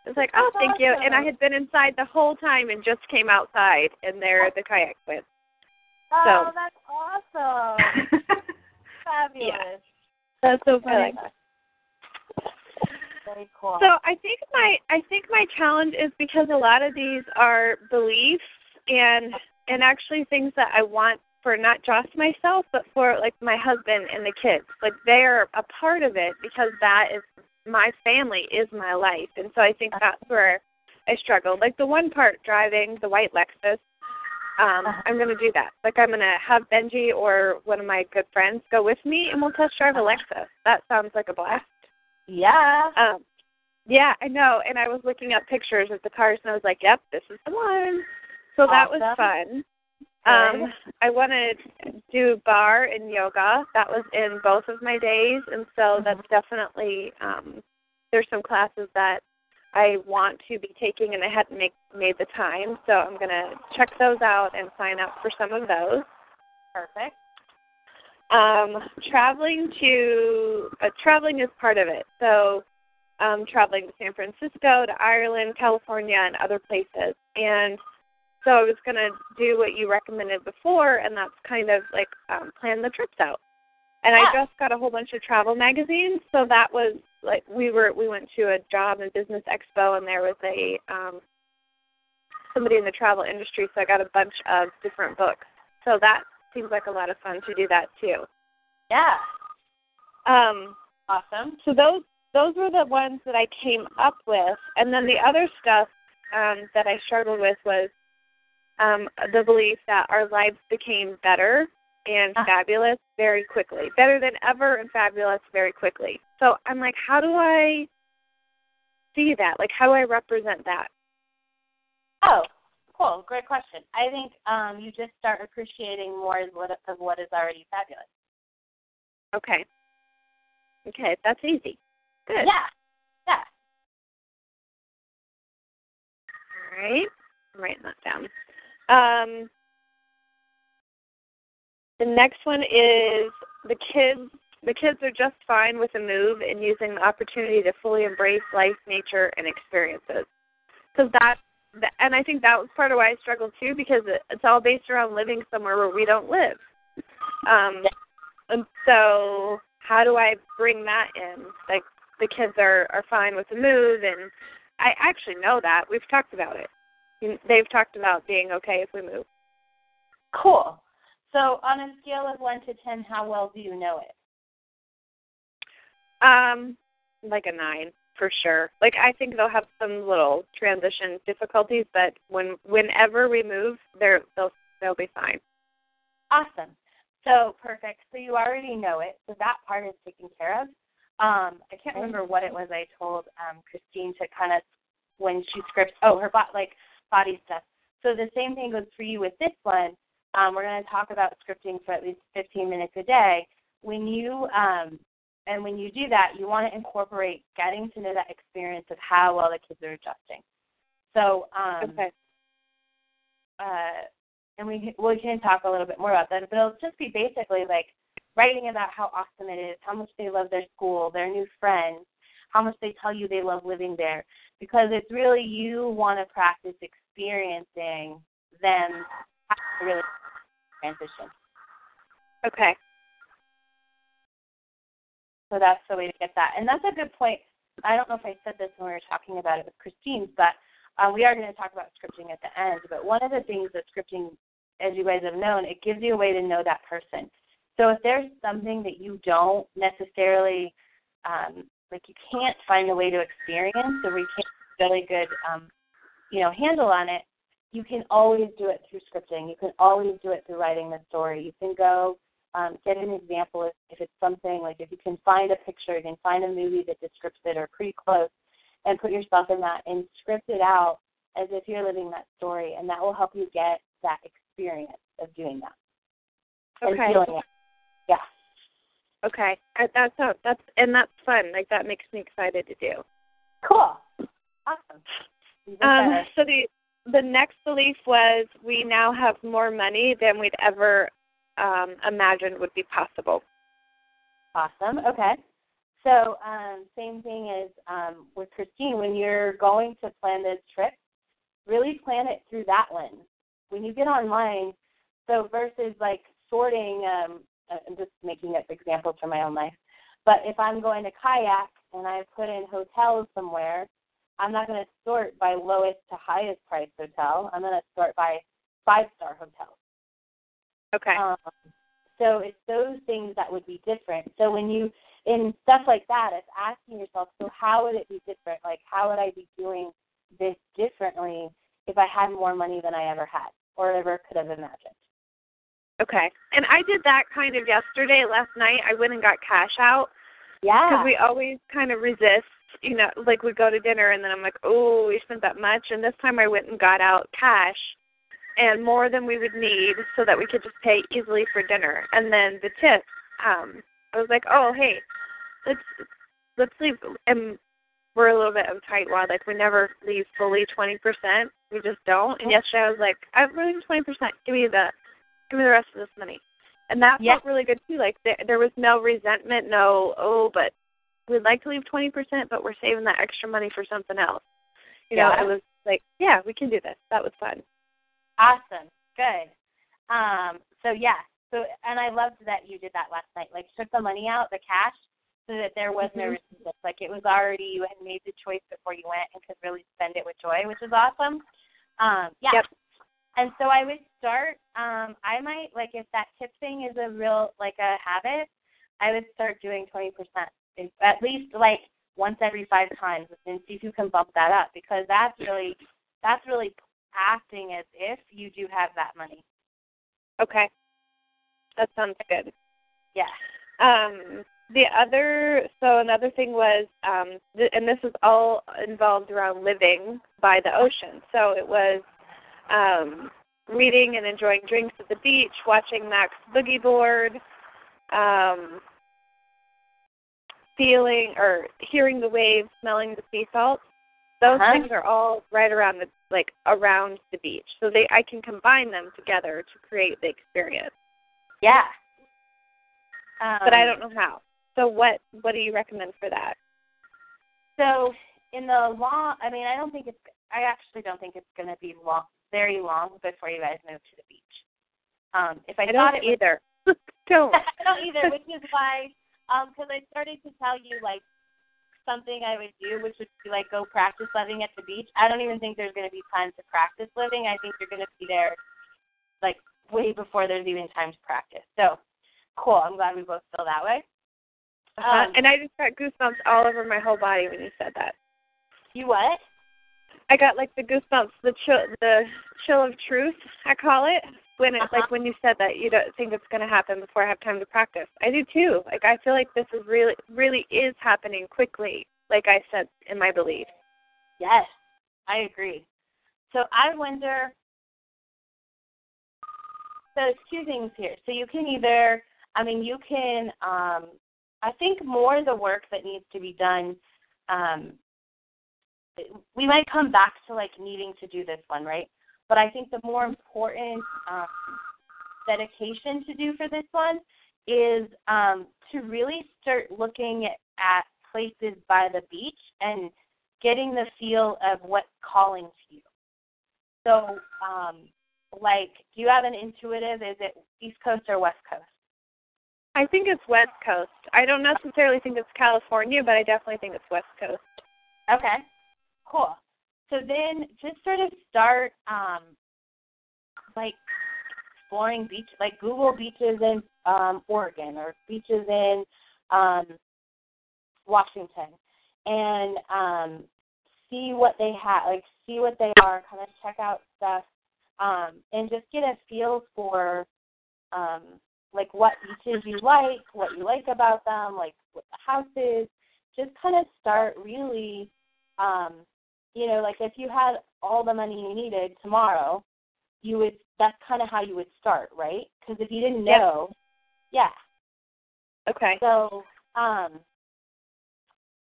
I was like, "Oh, That's thank you!" And I had been inside the whole time and just came outside, and there the kayak went. Oh, So- that's awesome. Fabulous. That's so that. Very cool. So I think my I think my challenge is because a lot of these are beliefs and and actually things that I want for not just myself but for like my husband and the kids. Like they're a part of it because that is my family is my life. And so I think that's where I struggle. Like the one part driving the white Lexus um, I'm gonna do that. Like I'm gonna have Benji or one of my good friends go with me, and we'll test drive a Lexus. That sounds like a blast. yeah. Um, yeah, I know. And I was looking up pictures of the cars, and I was like, "Yep, this is the one." So that was fun. Um, I want to do barre and yoga. That was in both of my days, and so that's definitely um, there's some classes that I want to be taking, and I hadn't make, made the time. So I'm gonna check those out and sign up for some of those. Perfect. Um, traveling to uh, traveling is part of it. So, um, traveling to San Francisco, to Ireland, California, and other places. And so I was gonna do what you recommended before, and that's kind of like um, plan the trips out. And I just got a whole bunch of travel magazines, so that was like we were we went to a job and business expo, and there was a um, somebody in the travel industry, so I got a bunch of different books. So that seems like a lot of fun to do that too. Yeah. Um, Awesome. so those those were the ones that I came up with, and then the other stuff um, that I struggled with was um, the belief that our lives became better and Uh. fabulous very quickly, better than ever and fabulous very quickly. So I'm like, how do I see that? Like, how do I represent that? Oh, cool. great question. I think um, you just start appreciating more of what, of what is already fabulous. Okay. Okay, that's easy. Good. Yeah. Yeah. All right. I'm writing that down. Um, the next one is the kids. The kids are just fine with a move and using the opportunity to fully embrace life, nature, and experiences. Because that, and I think that was part of why I struggled too, because it's all based around living somewhere where we don't live. Um, and so, how do I bring that in? Like the kids are are fine with the move, and I actually know that we've talked about it. They've talked about being okay if we move. Cool. So, on a scale of one to ten, how well do you know it? Um, like a nine for sure. Like I think they'll have some little transition difficulties, but when whenever we move, they're they'll they'll be fine. Awesome. So perfect. So you already know it. So that part is taken care of. Um, I can't remember what it was I told um, Christine to kind of when she scripts. Oh, her bot like body stuff. So the same thing goes for you with this one. Um, we're going to talk about scripting for at least 15 minutes a day. When you um, and when you do that, you want to incorporate getting to know that experience of how well the kids are adjusting. So, um, okay. Uh, and we we can talk a little bit more about that, but it'll just be basically like writing about how awesome it is, how much they love their school, their new friends, how much they tell you they love living there, because it's really you want to practice experiencing them really transition. Okay. So that's the way to get that. And that's a good point. I don't know if I said this when we were talking about it with Christine, but uh, we are going to talk about scripting at the end. But one of the things that scripting, as you guys have known, it gives you a way to know that person. So if there's something that you don't necessarily, um, like you can't find a way to experience, or we can't really good, um, you know, handle on it, you can always do it through scripting. You can always do it through writing the story. You can go um, get an example if, if it's something like if you can find a picture, you can find a movie that describes it or pretty close, and put yourself in that and script it out as if you're living that story, and that will help you get that experience of doing that. Okay. And feeling it. Yeah. Okay, that's that's and that's fun. Like that makes me excited to do. Cool. Awesome. Um, so the the next belief was we now have more money than we'd ever um, imagined would be possible. Awesome. Okay. So um, same thing as um, with Christine. When you're going to plan this trip, really plan it through that lens. When you get online, so versus like sorting, um, uh, I'm just making up examples from my own life. But if I'm going to kayak and I put in hotels somewhere, I'm not going to sort by lowest to highest price hotel. I'm going to sort by five star hotels. Okay. Um, so it's those things that would be different. So when you in stuff like that, it's asking yourself, so how would it be different? Like how would I be doing this differently if I had more money than I ever had or ever could have imagined? Okay. And I did that kind of yesterday, last night. I went and got cash out. Yeah. Because we always kind of resist, you know, like we go to dinner and then I'm like, oh, we spent that much. And this time I went and got out cash and more than we would need so that we could just pay easily for dinner. And then the tip, um, I was like, oh, hey, let's let's leave. And we're a little bit of a tight wad. Like we never leave fully twenty percent. We just don't. And yesterday I was like, I'm leaving twenty percent. Give me the give me the rest of this money. And that Yeah. felt really good too. Like there, there was no resentment, no oh, but we'd like to leave twenty percent, but we're saving that extra money for something else. You know, Yeah. it was like, yeah, we can do this. That was fun. Awesome. Good. Um, so yeah. So and I loved that you did that last night. Like took the money out, the cash, so that there was no Mhm. resistance. Like it was already you had made the choice before you went and could really spend it with joy, which is awesome. Um, yeah. Yep. And so I would start. Um, I might like if that tip thing is a real like a habit, I would start doing twenty percent at least like once every five times, and see if you can bump that up because that's really that's really acting as if you do have that money. Okay. That sounds good. Yeah. Um, the other, so another thing was, um, th- and this is all involved around living by the ocean. So it was um, reading and enjoying drinks at the beach, watching Max boogie board, um, feeling or hearing the waves, smelling the sea salt. Those Uh-huh. things are all right around the like around the beach, so they I can combine them together to create the experience. Yeah. Um, but I don't know how. So what what do you recommend for that? So in the long, I mean, I don't think it's. I actually don't think it's going to be long, very long before you guys move to the beach. Um, if I, I thought don't it was, either. don't. I don't either, which is why, um, because I started to tell you like something I would do, which would be like go practice living at the beach. I don't even think there's going to be time to practice living. I think you're going to be there like way before there's even time to practice. So cool. I'm glad we both feel that way. Uh-huh. Um, and I just got goosebumps all over my whole body when you said that. You what? I got like the goosebumps, the chill, the chill of truth. I call it when it Uh-huh. like when you said that you don't think it's going to happen before I have time to practice. I do too. Like I feel like this is really really is happening quickly. Like I said in my belief. Yes, I agree. So I wonder. So there's two things here. So you can either, I mean, you can. um I think more the work that needs to be done. um We might come back to like needing to do this one, right? But I think the more important um, dedication to do for this one is um, to really start looking at places by the beach and getting the feel of what's calling to you. So, um, like, do you have an intuitive? Is it East Coast or West Coast? I think it's West Coast. I don't necessarily think it's California, but I definitely think it's West Coast. Okay, cool. So then just sort of start, um, like, exploring beach, like Google beaches in um, Oregon or beaches in um, Washington, and um, see what they have, like see what they are, kind of check out stuff, um, and just get a feel for um, like what beaches you like, what you like about them, like what the house is. Just kind of start really, um, you know, like if you had all the money you needed tomorrow, you would. That's kind of how you would start, right? Because if you didn't Yep. know, yeah. Okay. So, um,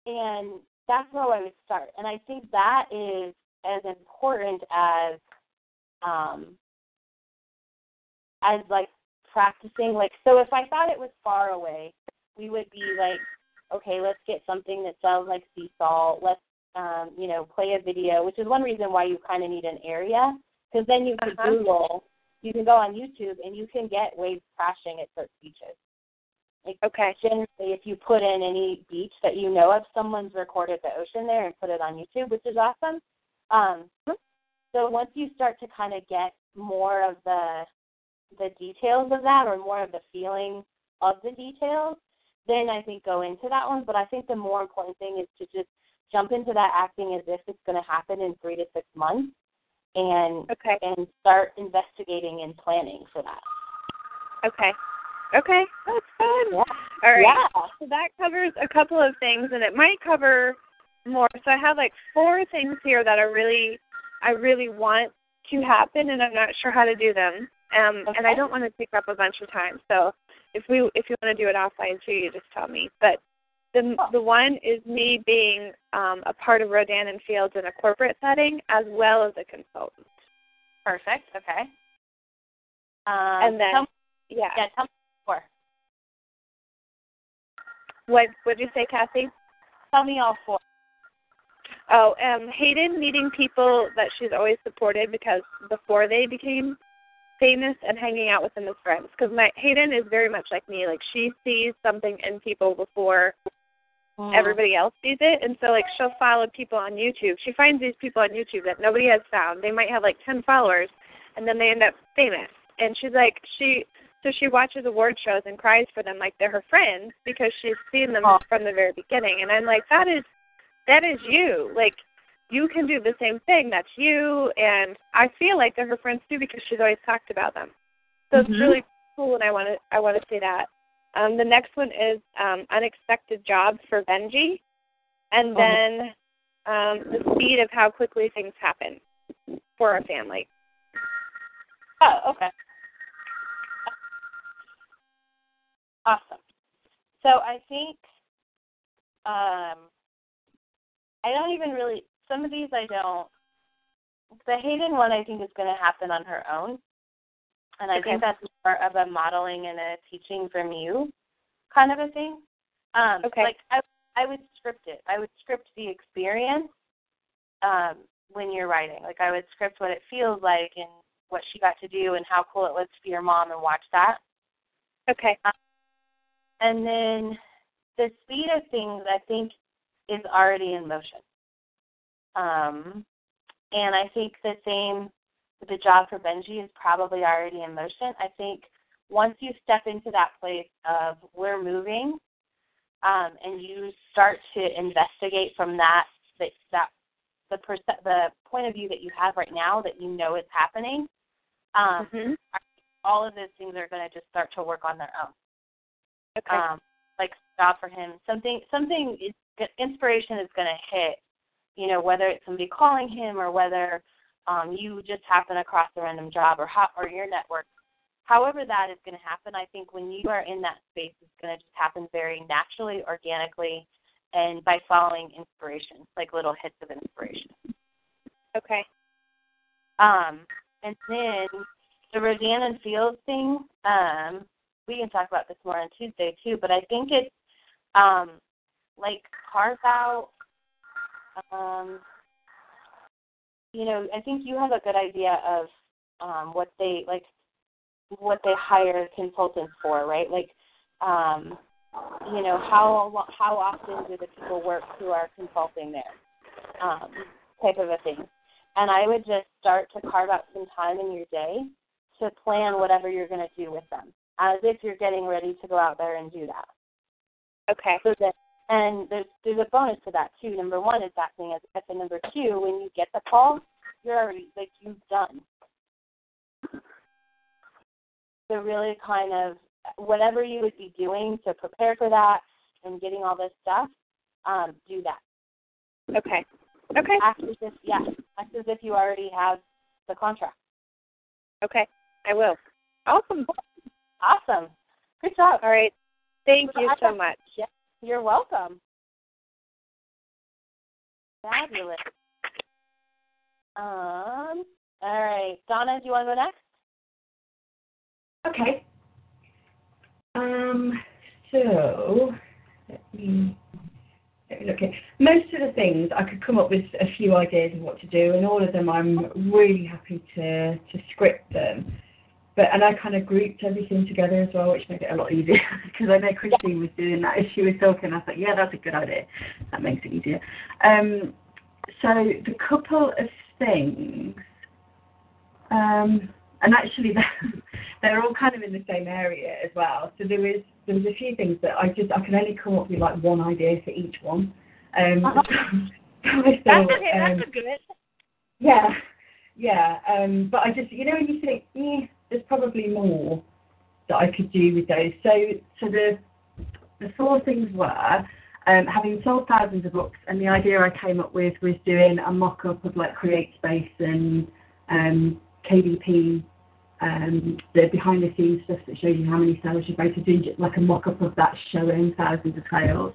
and that's how I would start. And I think that is as important as, um, as like practicing. Like, so if I thought it was far away, we would be like, okay, let's get something that sounds like sea salt. Let's, um, you know, play a video, which is one reason why you kind of need an area, because then you can Uh-huh. Google, you can go on YouTube and you can get waves crashing at certain beaches. Like, Okay. generally, if you put in any beach that you know of, someone's recorded the ocean there and put it on YouTube, which is awesome. Um, so once you start to kind of get more of the the details of that, or more of the feeling of the details, then I think go into that one. But I think the more important thing is to just jump into that acting as if it's going to happen in three to six months, and Okay. and start investigating and planning for that. Okay. Okay. That's fun. Yeah. All right. Yeah. So that covers a couple of things, and it might cover more. So I have like four things here that I really, I really want to happen, and I'm not sure how to do them. Um, and I don't want to take up a bunch of time. So if we, if you want to do it offline too, you just tell me. But the the one is me being um, a part of Rodan and Fields in a corporate setting as well as a consultant. Perfect. Okay. Um, and then, tell- yeah. yeah, tell me more. What what did you say, Kathy? Tell me all four. Oh, um, Hayden meeting people that she's always supported because before they became famous and hanging out with them as friends. Because my Hayden is very much like me. Like she sees something in people before Mm. everybody else sees it, and so like she'll follow people on YouTube. She finds these people on YouTube that nobody has found. They might have like ten followers, and then they end up famous. And she's like she. So she watches award shows and cries for them like they're her friends because she's seen them Oh. from the very beginning. And I'm like, that is that is you. Like you can do the same thing. That's you. And I feel like they're her friends too because she's always talked about them. So Mhm. it's really cool, and I want to I want to say that. Um, the next one is um, unexpected jobs for Benji, and Oh. then um, the speed of how quickly things happen for our family. Oh, okay. Awesome. So I think um I don't even really some of these I don't the Hayden one I think is gonna happen on her own. And I Okay. think that's more of a modeling and a teaching from you kind of a thing. Um Okay. like I I would script it. I would script the experience um when you're writing. Like I would script what it feels like and what she got to do and how cool it was to be your mom and watch that. Okay. And then the speed of things, I think, is already in motion. Um, and I think the same the job for Benji is probably already in motion. I think once you step into that place of we're moving, um, and you start to investigate from that that that the perce- the point of view that you have right now that you know is happening, um, Mhm. all of those things are going to just start to work on their own Okay. um, like stop for him. Something something is inspiration is going to hit. You know, whether it's somebody calling him or whether um, you just happen across a random job or how, or your network. However, that is going to happen. I think when you are in that space, it's going to just happen very naturally, organically, and by following inspiration, like little hits of inspiration. Okay. Um, and then the Rodan and Fields thing, um, we can talk about this more on Tuesday too, but I think it's um like carve out um you know, I think you have a good idea of um what they like what they hire consultants for, right? Like um you know, how how often do the people work who are consulting there? Um, type of a thing. And I would just start to carve out some time in your day to plan whatever you're going to do with them, as if you're getting ready to go out there and do that. Okay. So that, and there's there's a bonus to that too. Number one is that thing, as and number two, when you get the call, you're already like you've done. So really, kind of whatever you would be doing to prepare for that and getting all this stuff, um, do that. Okay. Okay. Act as if yeah, act as if you already have the contract. Okay. I will. Awesome. Awesome. Good job. All right. Thank you so much. Yeah, you're welcome. Fabulous. Um. All right, Donna, do you want to go next? Okay. Um, so, let me, let me look at most of the things I could come up with a few ideas of what to do, and all of them I'm really happy to to script them. But and I kind of grouped everything together as well, which made it a lot easier because I know Christine was doing that as she was talking. I was like, yeah, that's a good idea. That makes it easier. Um, so the couple of things. Um, and actually they're, they're all kind of in the same area as well. So there was there was a few things that I just I can only come up with like one idea for each one. Um, Uh-huh. so I That's thought, okay. um, That's a good. yeah, yeah. Um, but I just you know when you think eh, there's probably more that I could do with those. So so the the four things were. Um, having sold thousands of books, and the idea I came up with was doing a mock-up of like CreateSpace and um, KDP, um, the behind-the-scenes stuff that shows you how many sales you've made, to do just like a mock-up of that showing thousands of sales.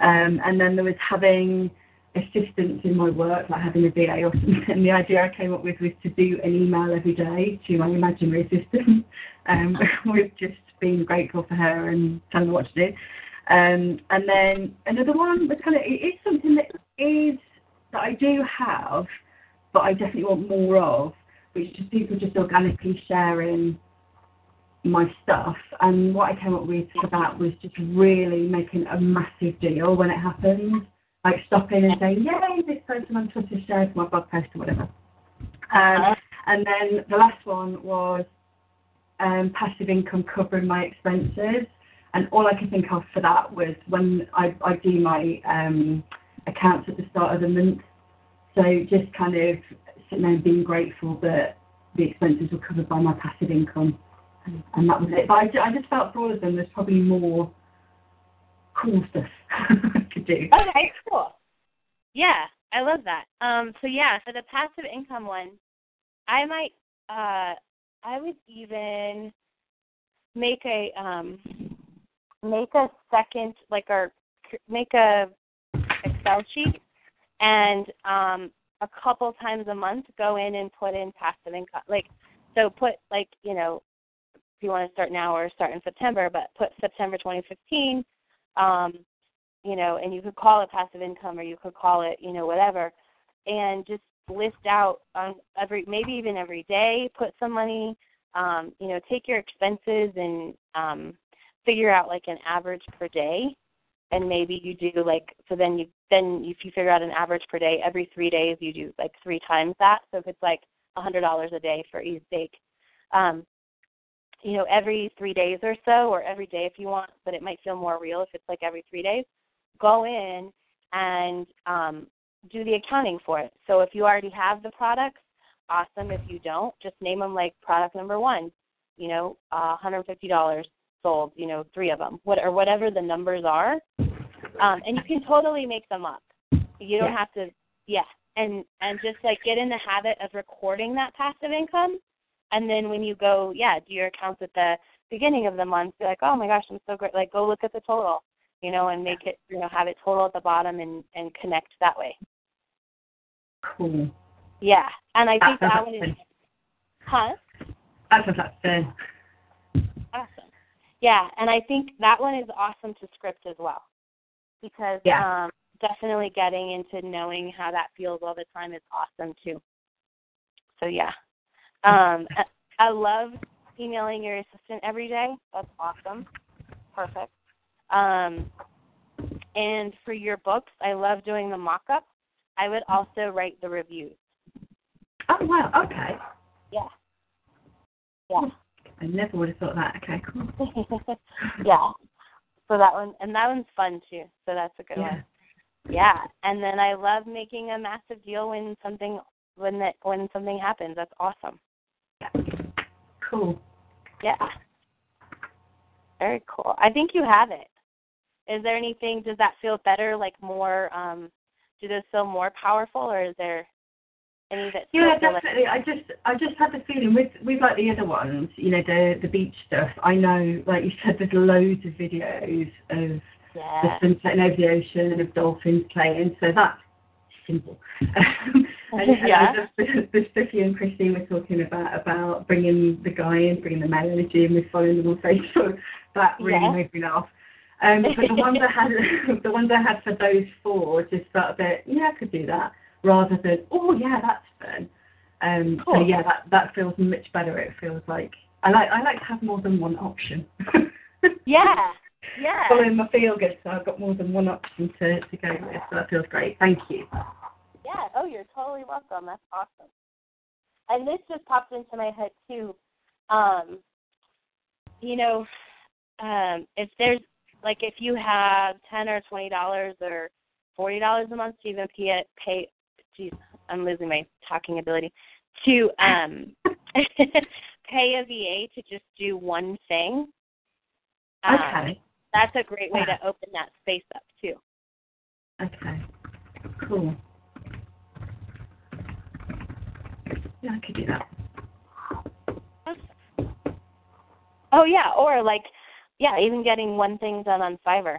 Um, and then there was having assistants in my work, like having a VA or something. And the idea I came up with was to do an email every day to my imaginary assistant, um, with just being grateful for her and telling her what to do. Um, and then another one was kind of it is something that is that I do have, but I definitely want more of, which is people just organically sharing my stuff. And what I came up with for that was just really making a massive deal when it happens, like stopping and saying, "Yay, this person on Twitter shared my blog post or whatever." Um, and then the last one was um, passive income covering my expenses. And all I could think of for that was when I, I do my um, accounts at the start of the month. So just kind of sitting there and being grateful that the expenses were covered by my passive income. And, that was it. But I, I just felt for all of them there's probably more cool stuff could do. Okay, cool. Yeah, I love that. Um, so yeah, for the passive income one, I might uh I would even make a um make a second like or make a Excel sheet and um a couple times a month go in and put in passive income like so put like you know if you want to start now or start in September but put September 2015 um you know and you could call it passive income or you could call it you know whatever and just list out on every maybe even every day put some money um you know take your expenses and um figure out like an average per day. And maybe you do like so then you then if you figure out an average per day every three days you do like three times that. So if it's like a hundred dollars a day for each sake um you know every three days or so or every day if you want but it might feel more real if it's like every three days go in and um do the accounting for it so if you already have the products awesome if you don't just name them like product number one you know uh $150 sold, you know, three of them, what or whatever the numbers are, um, and you can totally make them up. You don't Yeah. have to, yeah, and and just like get in the habit of recording that passive income, and then when you go, yeah, do your accounts at the beginning of the month, be like, oh my gosh, I'm so great. Like, go look at the total, you know, and make it, you know, have it total at the bottom and and connect that way. Cool. Yeah, and I think That that one is, huh? That sounds like fun. Awesome. Yeah, and I think that one is awesome to script as well. Because Yeah. um definitely getting into knowing how that feels all the time is awesome too. So yeah. Um I- love emailing your assistant every day. That's awesome. Perfect. Um and for your books, I love doing the mock up. I would also write the reviews. Oh wow. Okay. Yeah. Yeah. I never would have thought that. Okay. Cool. yeah. So that one and that one's fun too. So that's a good Yeah. one. Yeah. And then I love making a massive deal when something when that when something happens. That's awesome. Cool. Yeah. Very cool. I think you have it. Is there anything does that feel better, like more um do those feel more powerful or is there any that Yeah, feel like definitely. I just I just had the feeling with with like the other ones, you know, the the beach stuff. I know, like you said, there's loads of videos of yeah. the Yeah. sun setting over the ocean and of dolphins playing, so that's simple. and, and Yeah. the, the, stuff you and Christine were talking about about bringing the guy in, bringing the male energy, and with following them on Facebook, that really Yeah. made me laugh. Um, but the ones I had, the ones I had for those four, just felt a bit, yeah, I could do that, rather than, oh yeah, that's fun. Um, So yeah, that that feels much better. It feels like I like I like to have more than one option. Yeah. Yeah. Following my feel good, so I've got more than one option to to go with. So that feels great. Thank you. Yeah. Oh, you're totally welcome. That's awesome. And this just popped into my head too. Um, you know, um, if there's like if you have ten or twenty dollars or forty dollars a month to even pay pay geez, I'm losing my talking ability. To um pay a VA to just do one thing. Um, Okay. That's a great way to open that space up too. Okay. Cool. Yeah, I could do that. Oh yeah, or like yeah, even getting one thing done on Fiverr.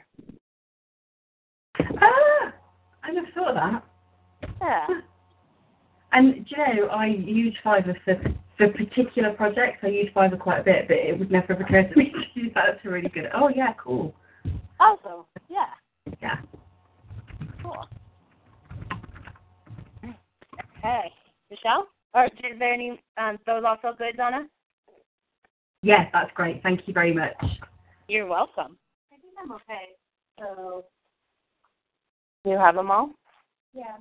Ah, I never thought of that. Yeah. And do you know, I use Fiverr for for particular projects. I use Fiverr quite a bit, but it would never have occurred to me to do that. That's a really good. Oh yeah, cool. Awesome. Yeah. Yeah. Cool. Okay. Michelle? Or is there any um those all feel good, Donna? Yes, that's great. Thank you very much. You're welcome. I think I'm okay. So You have them all? yeah.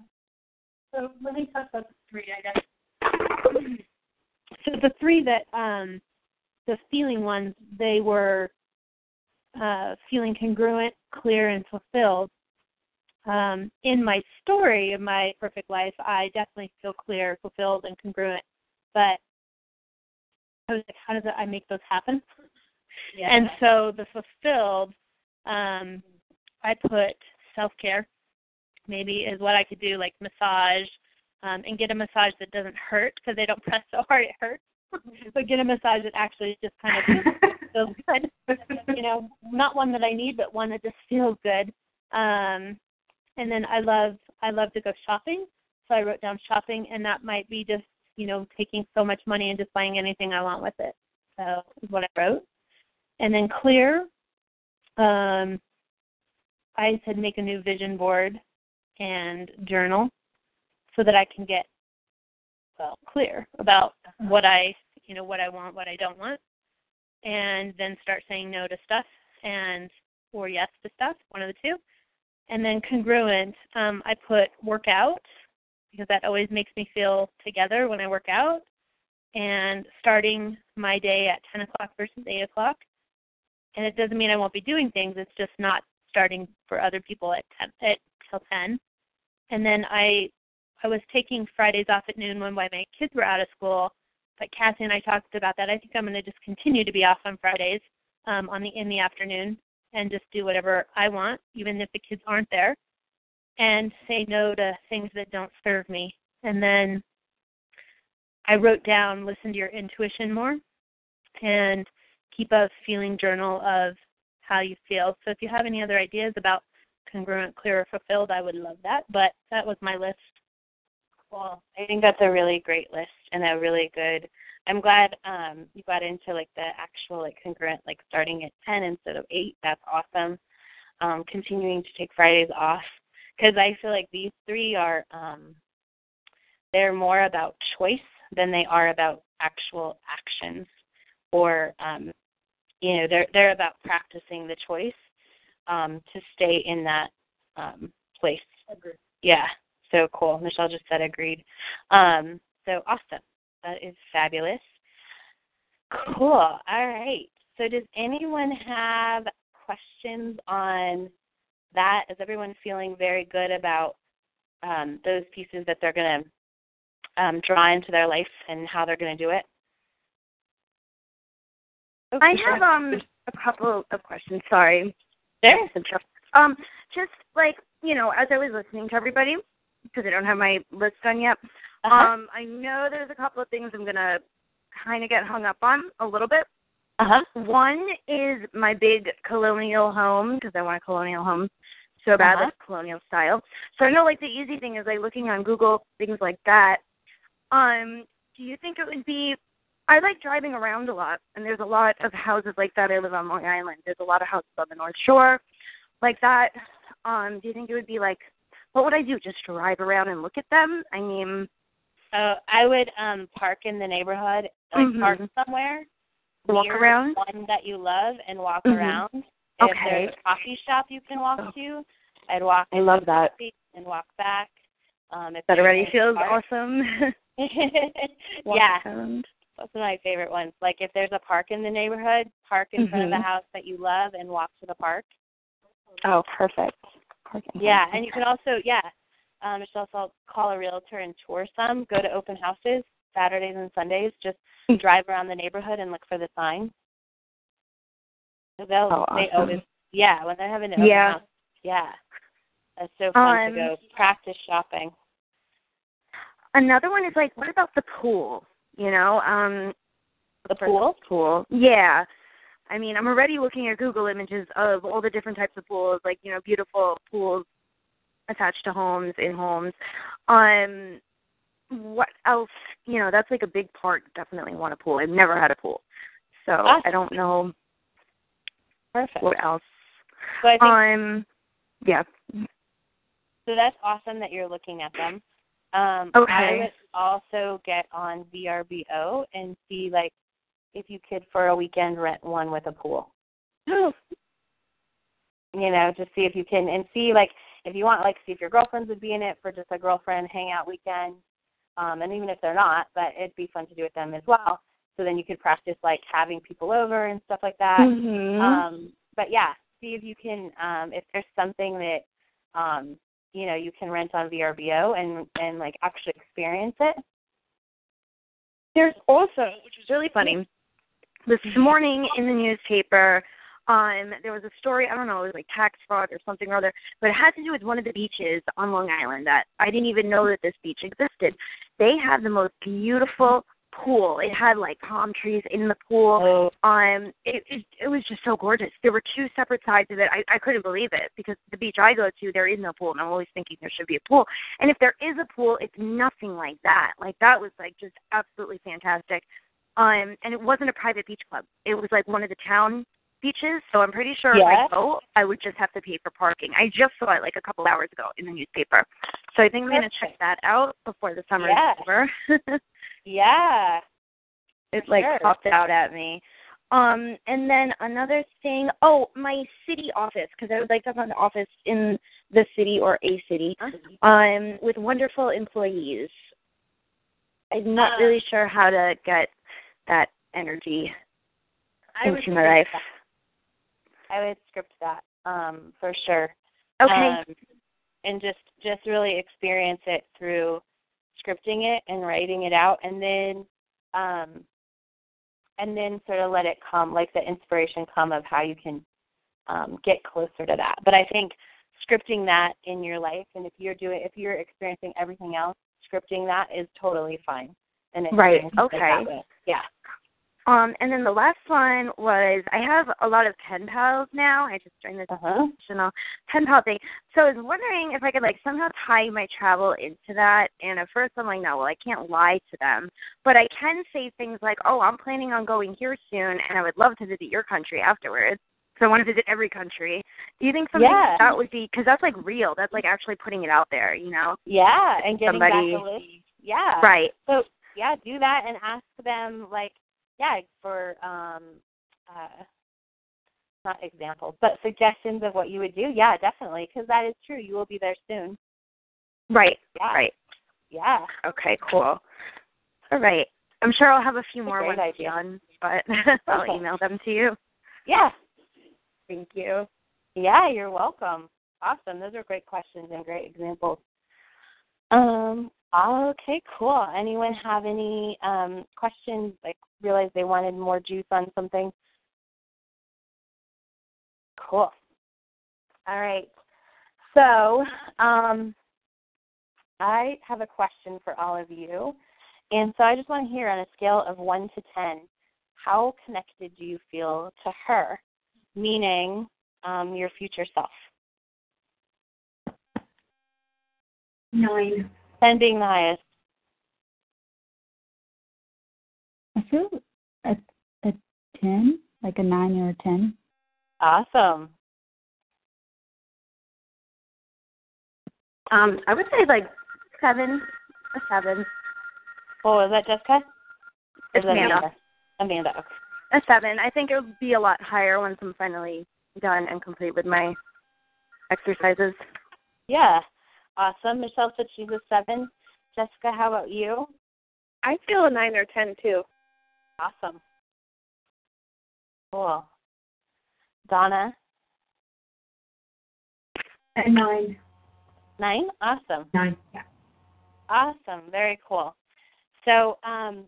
So let me talk about the three, I guess. So the three that um the feeling ones, they were uh feeling congruent, clear and fulfilled. Um in my story of my perfect life, I definitely feel clear, fulfilled and congruent. But I was like, how does I make those happen? Yeah. And so the fulfilled, um, I put self care, maybe is what I could do, like massage, um, and get a massage that doesn't hurt because they don't press so hard it hurts. but get a massage that actually just kind of feels good. you know, not one that I need, but one that just feels good. Um, and then I love I love to go shopping, so I wrote down shopping, and that might be just you know taking so much money and just buying anything I want with it. So is what I wrote. And then clear. Um, I said make a new vision board and journal so that I can get well clear about what I you know what I want, what I don't want, and then start saying no to stuff and or yes to stuff, one of the two. And then congruent, um, I put workout because that always makes me feel together when I work out. And starting my day at 10 o'clock versus 8 o'clock. And it doesn't mean I won't be doing things. It's just not starting for other people at 10 at till 10. And then I I was taking Fridays off at noon when my kids were out of school. But Kathy and I talked about that. I think I'm going to just continue to be off on Fridays um, on the in the afternoon and just do whatever I want, even if the kids aren't there, and say no to things that don't serve me. And then I wrote down listen to your intuition more and keep a feeling journal of how you feel. So if you have any other ideas about congruent, clear, or fulfilled, I would love that. But that was my list. Well, I think that's a really great list and a really good I'm glad um you got into like the actual like congruent like starting at 10 instead of 8. That's awesome. Um continuing to take Fridays off cuz I feel like these three are um they're more about choice than they are about actual actions or um you know they're they're about practicing the choice um to stay in that um place. Agreed. Yeah. So cool. Michelle just said agreed. Um so awesome. That is fabulous. Cool. All right. So, does anyone have questions on that? Is everyone feeling very good about um, those pieces that they're going to um, draw into their life and how they're going to do it? Oh, I have um a couple of questions. Sorry. There. Um, just like you know, as I was listening to everybody, because I don't have my list done yet. Uh-huh. Um, I know there's a couple of things I'm gonna kind of get hung up on a little bit. Uh huh. One is my big colonial home because I want a colonial home so bad, Uh-huh. like colonial style. So I know like the easy thing is like looking on Google things like that. Um, do you think it would be? I like driving around a lot, and there's a lot of houses like that. I live on Long Island. There's a lot of houses on the North Shore, like that. Um, do you think it would be like? What would I do? Just drive around and look at them? I mean, Uh, I would um park in the neighborhood, like Mhm. park somewhere. Walk around? one that you love and walk Mhm. around. If Okay. there's a coffee shop you can walk Oh. to, I'd walk. I love that. And walk back. Um, if that already feels park- awesome. Yeah, around. those are my favorite ones. Like if there's a park in the neighborhood, park in front of the Mhm. house that you love and walk to the park. Oh, perfect. Parking. Yeah, and you can also yeah, um, just also call a realtor and tour some. Go to open houses Saturdays and Sundays. Just Mm. drive around the neighborhood and look for the sign. So They'll Oh, they always yeah when they're having an open Yeah. house yeah. That's so fun Um, to go practice shopping. Another one is like, what about the pool? You know, um, The pool? Pool. Yeah. I mean, I'm already looking at Google images of all the different types of pools, like you know, beautiful pools attached to homes in homes. Um, what else? You know, that's like a big part. Definitely want a pool. I've never had a pool, so Awesome. I don't know Perfect. what else. So I think Um, yeah. So that's awesome that you're looking at them. Um, Okay. I would also get on VRBO and see like if you could for a weekend rent one with a pool. You know, just see if you can and see like if you want like see if your girlfriends would be in it for just a girlfriend hangout weekend. Um, and even if they're not, but it'd be fun to do with them as well. So then you could practice like having people over and stuff like that. Mhm. Um, but yeah, see if you can um, if there's something that um, you know you can rent on VRBO and and like actually experience it. There's also, which is really funny, this morning in the newspaper, um, there was a story, I don't know, it was like tax fraud or something or other, but it had to do with one of the beaches on Long Island that I didn't even know that this beach existed. They have the most beautiful pool. It had like palm trees in the pool. Um, it, it it was just so gorgeous. There were two separate sides of it. I I couldn't believe it because the beach I go to there is no pool, and I'm always thinking there should be a pool. And if there is a pool, it's nothing like that. Like that was like just absolutely fantastic. Um, and it wasn't a private beach club. It was like one of the town beaches. So I'm pretty sure Yeah. if I go, I would just have to pay for parking. I just saw it like a couple hours ago in the newspaper. So I think I'm gonna check that out before the summer Yeah. is over. Yeah. it like sure. popped out at me. Um, and then another thing, oh, my city office, because I would like to have an office in the city or a city, um, with wonderful employees. I'm not Uh, really sure how to get that energy I into my life. that. I would script that um, for sure. Okay. Um, and just just really experience it through scripting it and writing it out, and then um, and then sort of let it come, like the inspiration come of how you can um, get closer to that. But I think scripting that in your life, and if you're doing, if you're experiencing everything else, scripting that is totally fine. And Right, it can stay that okay. Yeah. Um, and then the last one was I have a lot of pen pals now. I just joined this Uh-huh. pen pal thing. So I was wondering if I could like somehow tie my travel into that. And at first I'm like, no, well I can't lie to them, but I can say things like, oh, I'm planning on going here soon, and I would love to visit your country afterwards. So I want to visit every country. Do you think something Yeah. like that would be because that's like real? That's like actually putting it out there, you know? Yeah, and getting Somebody- back a list. Yeah. Right. So yeah, do that and ask them like yeah for um uh not examples but suggestions of what you would do. Yeah, definitely because that is true. You will be there soon. Right. Yeah. Right. Yeah. Okay, cool. All right. I'm sure I'll have a few That's more ones idea. done, but I'll Okay. email them to you. Yeah. Thank you. Yeah, you're welcome. Awesome. Those are great questions and great examples. Um, okay, cool. Anyone have any um questions, like realize they wanted more juice on something? Cool. All right. So, um I have a question for all of you. And so I just want to hear on a scale of 1 to 10, how connected do you feel to her? Meaning um, your future self. Nine. 10 being the highest. I feel a a ten, like a nine or a ten. Awesome. Um, I would say like seven, a 7. Oh, is that Jessica? It's is that Amanda. Amanda. Okay. a seven. I think it would be a lot higher once I'm finally done and complete with my exercises. Yeah. Awesome. Michelle said she's a 7. Jessica, how about you? I feel a nine or ten too. Awesome. Cool. Donna, A nine. 9? Awesome. Nine. Yeah. Awesome. Very cool. So, um,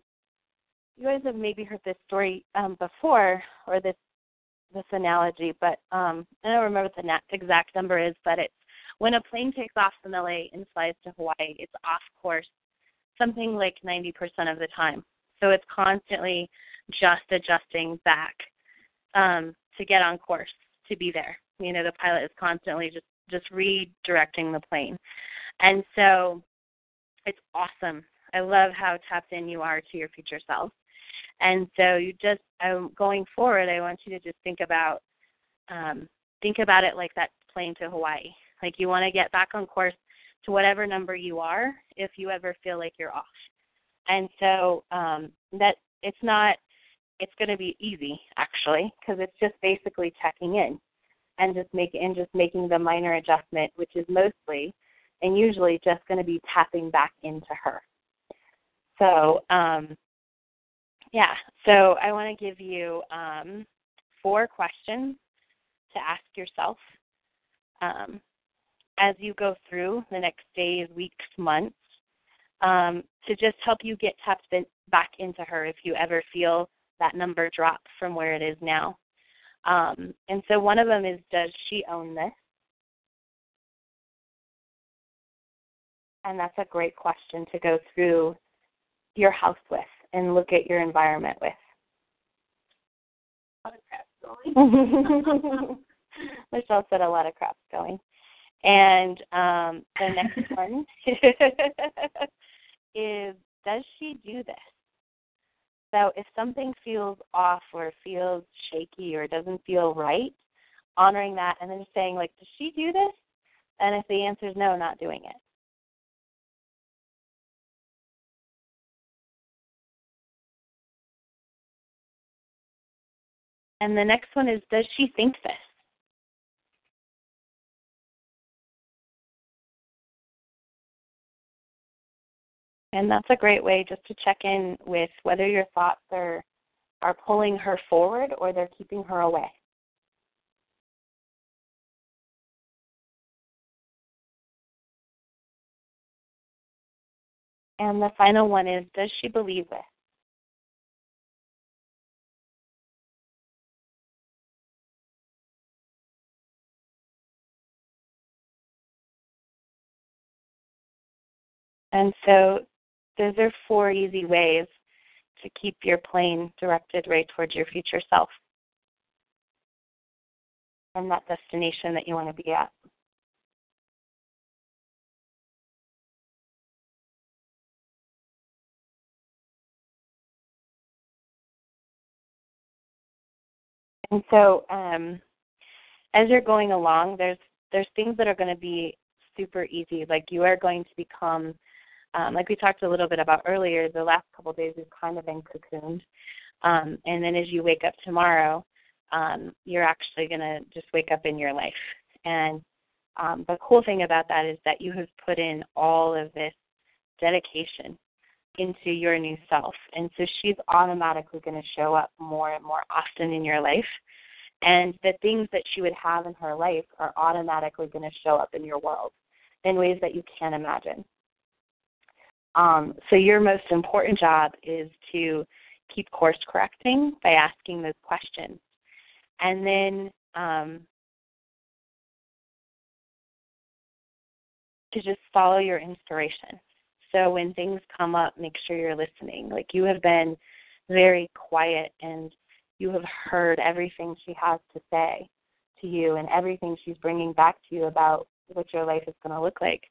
you guys have maybe heard this story um, before, or this this analogy, but um, I don't remember what the exact number is. But it's when a plane takes off from LA and flies to Hawaii, it's off course something like 90% of the time. So it's constantly just adjusting back um, to get on course to be there. You know, the pilot is constantly just just redirecting the plane, and so it's awesome. I love how tapped in you are to your future self. And so you just um, going forward, I want you to just think about um, think about it like that plane to Hawaii. Like you want to get back on course to whatever number you are if you ever feel like you're off. And so um, that it's not it's going to be easy actually because it's just basically checking in and just make and just making the minor adjustment, which is mostly and usually just going to be tapping back into her. So, um, yeah, so I want to give you um, four questions to ask yourself um, as you go through the next days, weeks, months, um, to just help you get tapped in, back into her if you ever feel that number drop from where it is now. Um, and so one of them is Does she own this? And that's a great question to go through your house with and look at your environment with. A lot of crap's going. Michelle said a lot of crap's going. And um, the next one is Does she do this? So if something feels off or feels shaky or doesn't feel right, honoring that and then saying, like, Does she do this? And if the answer is no, not doing it. And the next one is Does she think this? And that's a great way just to check in with whether your thoughts are are pulling her forward or they're keeping her away. And the final one is Does she believe this? And so those are four easy ways to keep your plane directed right towards your future self and that destination that you want to be at. And so, um, as you're going along, there's there's things that are going to be super easy. Like you are going to become, um, like we talked a little bit about earlier. The last couple of days we've kind of been cocooned, um, and then as you wake up tomorrow, um, you're actually going to just wake up in your life. And um, the cool thing about that is that you have put in all of this dedication into your new self. And so she's automatically going to show up more and more often in your life. And the things that she would have in her life are automatically going to show up in your world in ways that you can't imagine. Um, so, your most important job is to keep course correcting by asking those questions. And then um, to just follow your inspiration. So when things come up, make sure you're listening. Like you have been very quiet and you have heard everything she has to say to you and everything she's bringing back to you about what your life is going to look like.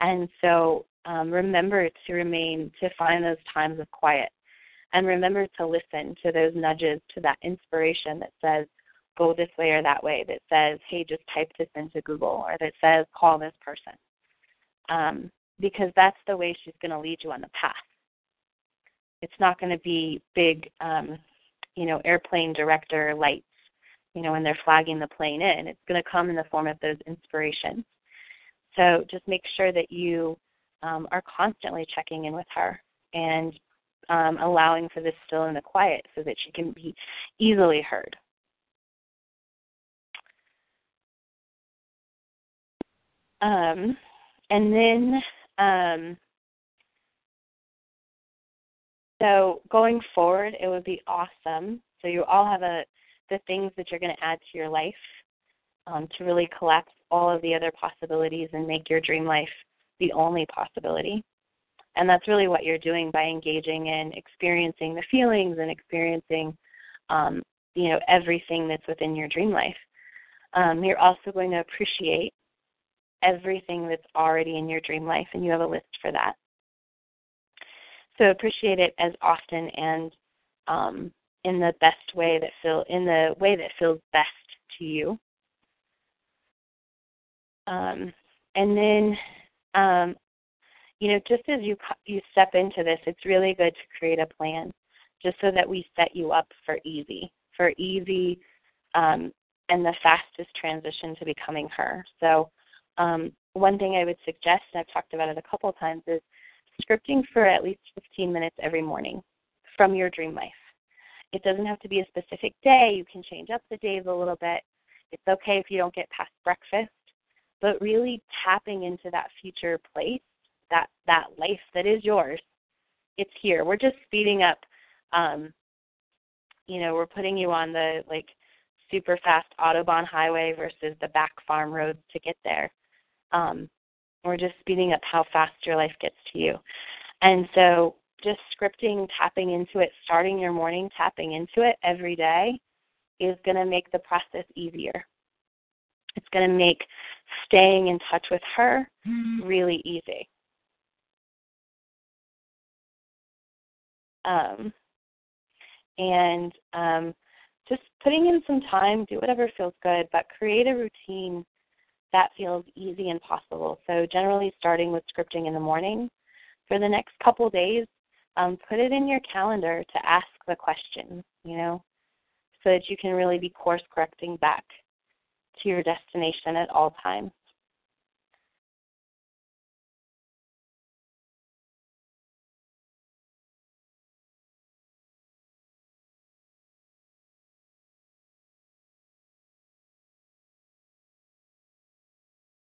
And so um, remember to remain, to find those times of quiet. And remember to listen to those nudges, to that inspiration that says, go this way or that way, that says, hey, just type this into Google, or that says, call this person. Um, because that's the way she's going to lead you on the path. It's not going to be big, um, you know, airplane director lights, you know, when they're flagging the plane in. It's going to come in the form of those inspirations. So just make sure that you um, are constantly checking in with her and um, allowing for this still in the quiet so that she can be easily heard. Um, and then um, so going forward, it would be awesome. So you all have a the things that you're going to add to your life um, to really collect all of the other possibilities and make your dream life the only possibility. And that's really what you're doing by engaging in experiencing the feelings and experiencing, um, you know, everything that's within your dream life. Um, you're also going to appreciate everything that's already in your dream life, and you have a list for that. So appreciate it as often and um, in the best way that feel in the way that feels best to you. Um, and then, um, you know, just as you you step into this, it's really good to create a plan, just so that we set you up for easy, for easy, um, and the fastest transition to becoming her. So um, one thing I would suggest, and I've talked about it a couple of times, is scripting for at least 15 minutes every morning from your dream life. It doesn't have to be a specific day. You can change up the days a little bit. It's okay if you don't get past breakfast, but really tapping into that future place, that that life that is yours. It's here. We're just speeding up. Um, you know, we're putting you on the like super fast autobahn highway versus the back farm roads to get there um, or just speeding up how fast your life gets to you. And so just scripting, tapping into it, starting your morning tapping into it every day is going to make the process easier. It's going to make staying in touch with her really easy. Um, and um, just putting in some time, do whatever feels good, but create a routine that feels easy and possible. So, generally, starting with scripting in the morning. For the next couple days, um, put it in your calendar to ask the question, you know, so that you can really be course correcting back to your destination at all times.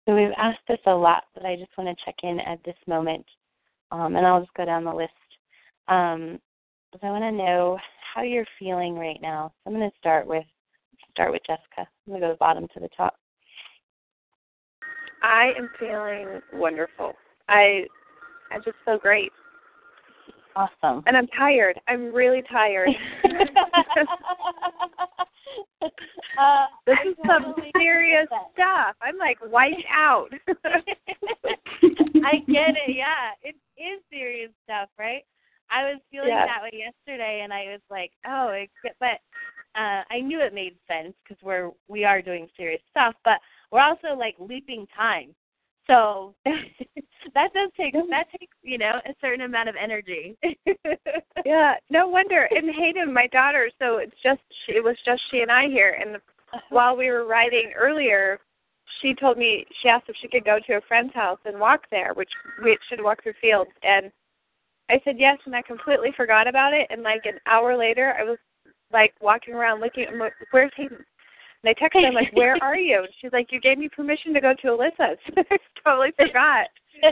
So we've asked this a lot, but I just want to check in at this moment, um, and I'll just go down the list. Um, I want to know how you're feeling right now. So I'm going to start with start with Jessica. I'm going to go the bottom to the top. I am feeling wonderful. I I just feel great. Awesome. And I'm tired. I'm really tired. uh, this is some serious stuff. I'm like wiped out. I get it. Yeah, it is serious stuff, right? I was feeling Yeah. that way yesterday, and I was like, "Oh, it, but uh, I knew it made sense because we're we are doing serious stuff, but we're also like leaping time. So that does take that takes you know a certain amount of energy. yeah, no wonder. And Hayden, my daughter, so it's just she, it was just she and I here, and while we were riding earlier, she told me she asked if she could go to a friend's house and walk there, which we should walk through fields, and I said yes, and I completely forgot about it. And like an hour later, I was like walking around looking where's Hayden. And I texted her, I'm like, where are you? And she's like, you gave me permission to go to Alyssa's. I totally forgot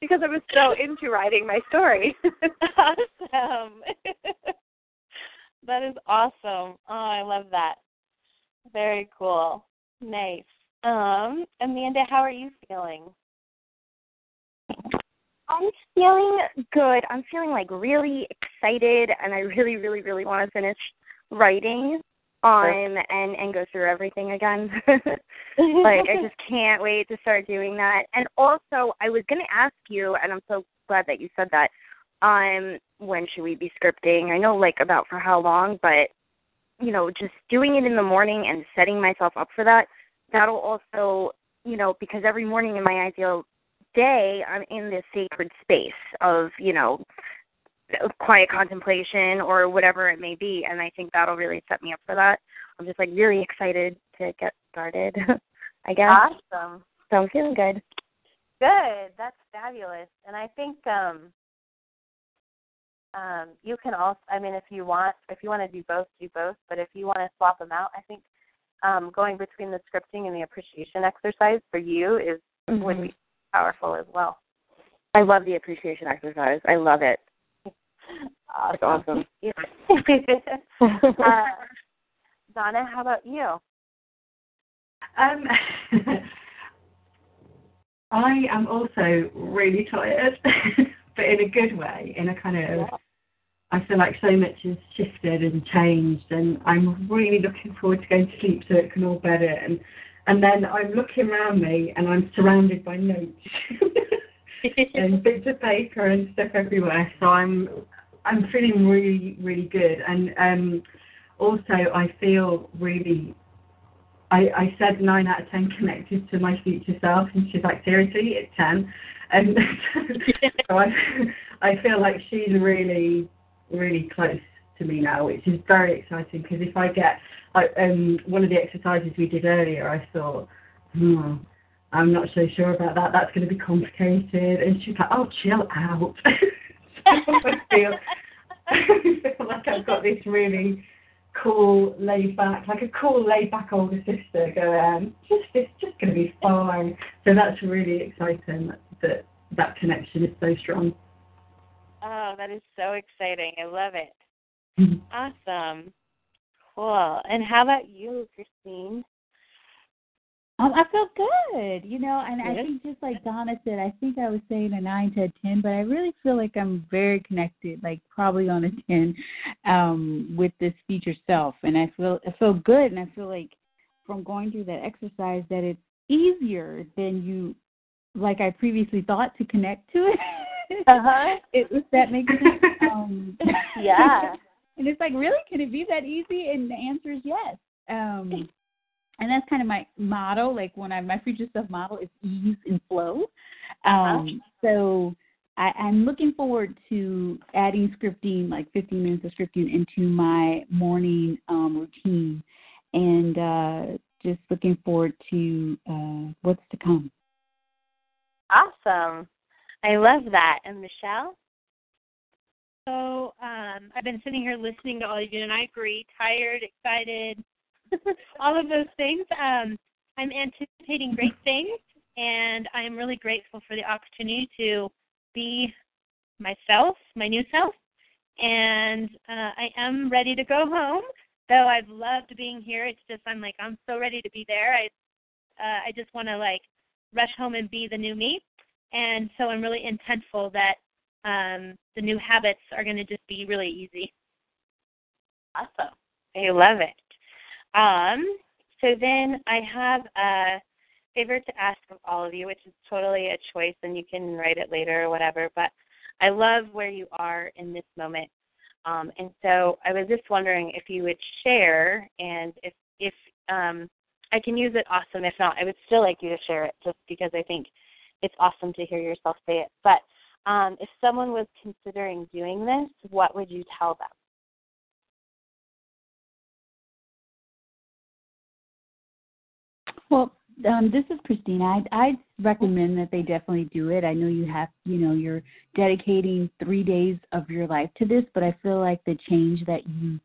because I was so into writing my story. awesome. that is awesome. Oh, I love that. Very cool. Nice. Um, Amanda, how are you feeling? I'm feeling good. I'm feeling like really excited, and I really, really, really want to finish writing on and and go through everything again. like I just can't wait to start doing that. And also, I was going to ask you, and I'm so glad that you said that. Um, when should we be scripting? I know like about for how long, but you know, just doing it in the morning and setting myself up for that. That'll also, you know, because every morning in my ideal day, I'm in this sacred space of, you know, quiet contemplation or whatever it may be. And I think that'll really set me up for that. I'm just like really excited to get started, I guess. Awesome. So I'm feeling good. Good. That's fabulous. And I think um um you can also I mean if you want if you want to do both, do both. But if you want to swap them out, I think um going between the scripting and the appreciation exercise for you is would be powerful as well. I love the appreciation exercise. I love it. Awesome. It's awesome. uh, Donna, how about you? Um, I am also really tired, but in a good way, in a kind of. I feel like so much has shifted and changed, and I'm really looking forward to going to sleep so it can all better. And and then I'm looking around me, and I'm surrounded by notes and bits of paper and stuff everywhere. So I'm I'm feeling really really good, and um, also I feel really I, I said nine out of ten connected to my future self, and she's like, seriously, it's ten. And so I, I feel like she's really, really close to me now, which is very exciting. Because if I get, like, um, one of the exercises we did earlier, I thought, hmm, I'm not so sure about that. That's going to be complicated. And she's like, oh, chill out. I feel, I feel like I've got this really cool, laid back, like a cool, laid back older sister going, just it's just going to be fine. So that's really exciting that, that that connection is so strong. Oh, that is so exciting. I love it. Awesome. Cool. And how about you, Christine? Um, I feel good, you know, and Good. I think just like Donna said, I think I was saying a nine to a ten, but I really feel like I'm very connected, like probably on a ten, um, with this future self, and I feel I feel good, and I feel like from going through that exercise that it's easier than you, like I previously thought, to connect to it. Uh-huh. it if that makes sense. Um, Yeah. And it's like, really, can it be that easy? And the answer is yes. Um, and that's kind of my motto. Like when I my future self model is ease and flow. Um, So I, I'm looking forward to adding scripting, like 15 minutes of scripting, into my morning um, routine, and uh, just looking forward to uh, what's to come. Awesome. I love that. And Michelle? So um, I've been sitting here listening to all of you, and I agree. Tired, excited, all of those things. Um, I'm anticipating great things, and I am really grateful for the opportunity to be myself, my new self. And uh, I am ready to go home. Though I've loved being here, it's just I'm like I'm so ready to be there. I uh, I just want to like rush home and be the new me. And so I'm really intentful that um, the new habits are going to just be really easy. Awesome. I love it. Um, so then I have a favor to ask of all of you, which is totally a choice, and you can write it later or whatever. But I love where you are in this moment, um, and so I was just wondering if you would share, and if if um, I can use it, awesome. If not, I would still like you to share it, just because I think it's awesome to hear yourself say it. But um, if someone was considering doing this, what would you tell them? Well, um, this is Christina. I I recommend that they definitely do it. I know you have, you know, you're dedicating three days of your life to this, but I feel like the change that you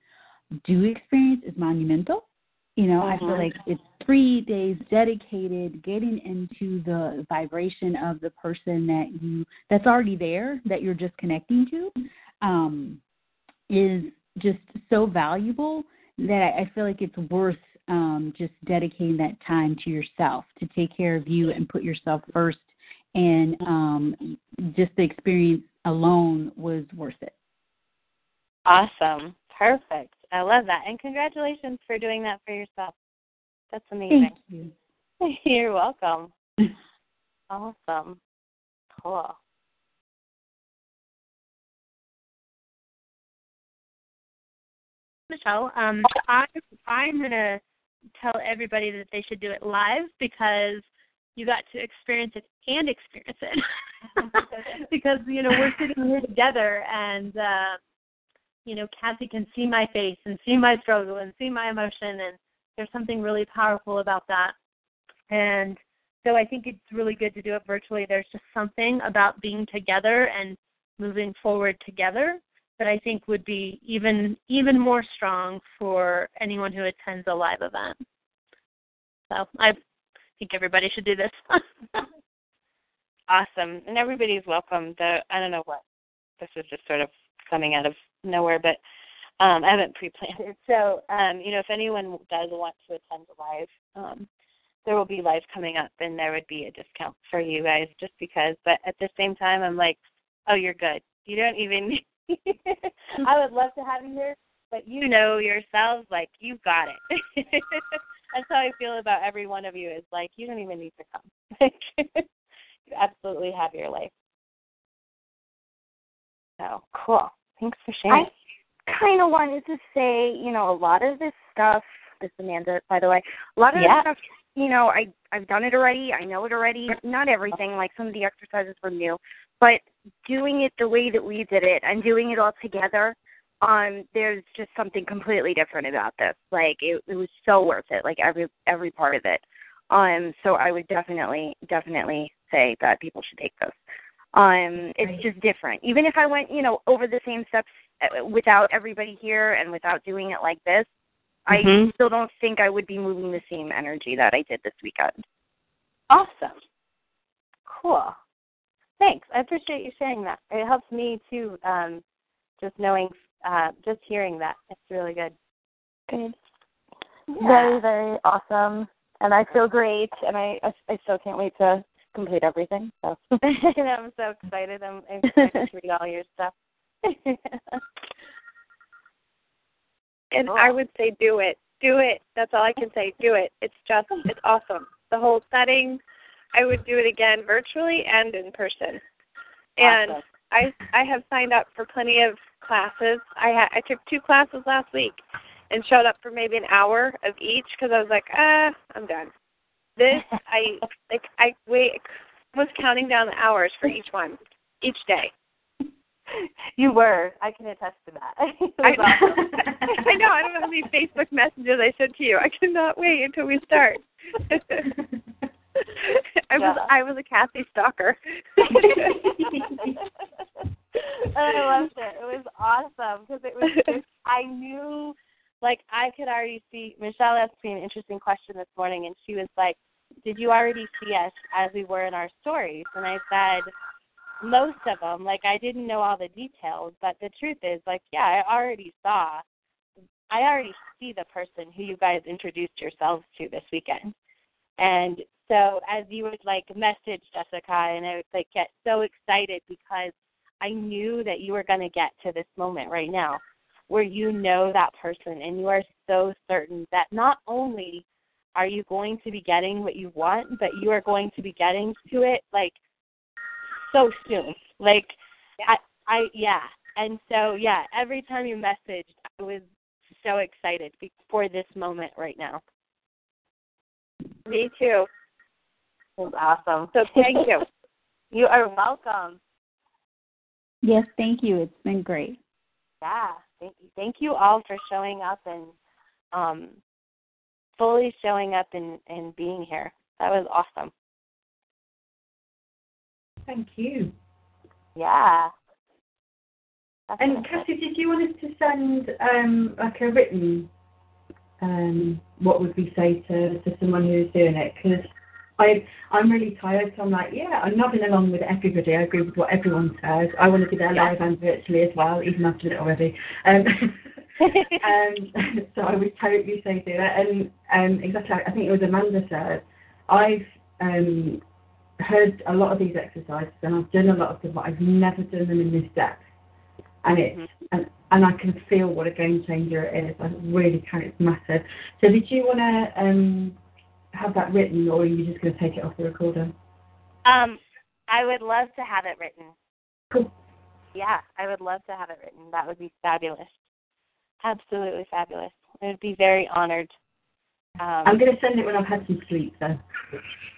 do experience is monumental. You know, I feel Mhm. like it's three days dedicated, getting into the vibration of the person that you that's already there, that you're just connecting to, um, is just so valuable that I, I feel like it's worth um, just dedicating that time to yourself to take care of you and put yourself first. And um, just the experience alone was worth it. Awesome. Perfect. I love that. And congratulations for doing that for yourself. That's amazing. Thank you. You're welcome. Awesome. Cool. Michelle, um, I I'm gonna tell everybody that they should do it live because you got to experience it and experience it because you know we're sitting here together and uh, you know Kathy can see my face and see my struggle and see my emotion and there's something really powerful about that and so I think it's really good to do it virtually. There's just something about being together and moving forward together that I think would be even even more strong for anyone who attends a live event. So I think everybody should do this. Awesome. And everybody's welcome. The I don't know what this is just sort of coming out of nowhere, but um I haven't pre planned it. So um, you know, if anyone does want to attend live, um, there will be live coming up and there would be a discount for you guys just because. But at the same time I'm like, Oh, you're good. You don't even I would love to have you here, but you know yourselves, like you've got it. That's how I feel about every one of you. Is like you don't even need to come. Like you absolutely have your life. So cool. Thanks for sharing. I kind of wanted to say, you know, a lot of this stuff. This is Amanda, by the way. A lot of Yeah. this stuff, you know, I I've done it already. I know it already. Not everything. Like some of the exercises were new, but doing it the way that we did it and doing it all together, um, there's just something completely different about this. Like it, it was so worth it. Like every every part of it. Um, so I would definitely definitely say that people should take this. Um, it's Right. just different. Even if I went, you know, over the same steps uh, without everybody here and without doing it like this, I Mhm. still don't think I would be moving the same energy that I did this weekend. Awesome. Cool. Thanks. I appreciate you sharing that. It helps me too, um, just knowing, uh, just hearing that. It's really good. Good. Yeah. Very, very awesome. and I feel great, and I I, I still can't wait to complete everything. So and I'm so excited. I'm I'm excited to read all your stuff. and I would say do it. Do it. That's all I can say. Do it. It's just it's awesome. The whole setting. I would do it again virtually and in person. And Awesome. I I have signed up for plenty of classes. I ha- I took two classes last week and showed up for maybe an hour of each because I was like, ah, I'm done. This I like I wait was counting down the hours for each one each day. You were. I can attest to that. It I, awesome. I know. I don't know how many Facebook messages I sent to you. I cannot wait until we start. I was I was a Kathy stalker. and oh, I loved it. It was awesome because it was just, I knew, like, I could already see. Michelle asked me an interesting question this morning, and she was like, Did you already see us as we were in our stories? And I said, Most of them. Like, I didn't know all the details, but the truth is, like, yeah, I already saw. I already see the person who you guys introduced yourselves to this weekend. And so as you would like message Jessica and I would like get so excited because I knew that you were going to get to this moment right now where you know that person and you are so certain that not only are you going to be getting what you want, but you are going to be getting to it like so soon. Like I I yeah. And so yeah, every time you messaged I was so excited be- for this moment right now. Me too. It was awesome. So thank you. you are welcome. Yes, thank you. It's been great. Yeah, thank you. Thank you all for showing up and um fully showing up and and being here. That was awesome. Thank you. Yeah. And Cassie, did you want us to send um, like a written um, what would we say to, to someone who's doing it? Because I I'm really tired, so I'm like, yeah, I'm nodding along with everybody. I agree with what everyone says. I want to be there live and virtually as well, even I've done it already. Um, um, so I would totally say do it. And um, exactly, I think it was Amanda said, I've um, heard a lot of these exercises and I've done a lot of them, but I've never done them in this depth. And it's and, and I can feel what a game changer it is. I really can. It's massive. So did you want to um, have that written, or are you just going to take it off the recorder? Um I would love to have it written. Cool. Yeah, I would love to have it written. That would be fabulous. Absolutely fabulous. I would be very honored. Um, I'm going to send it when I've had some sleep, though.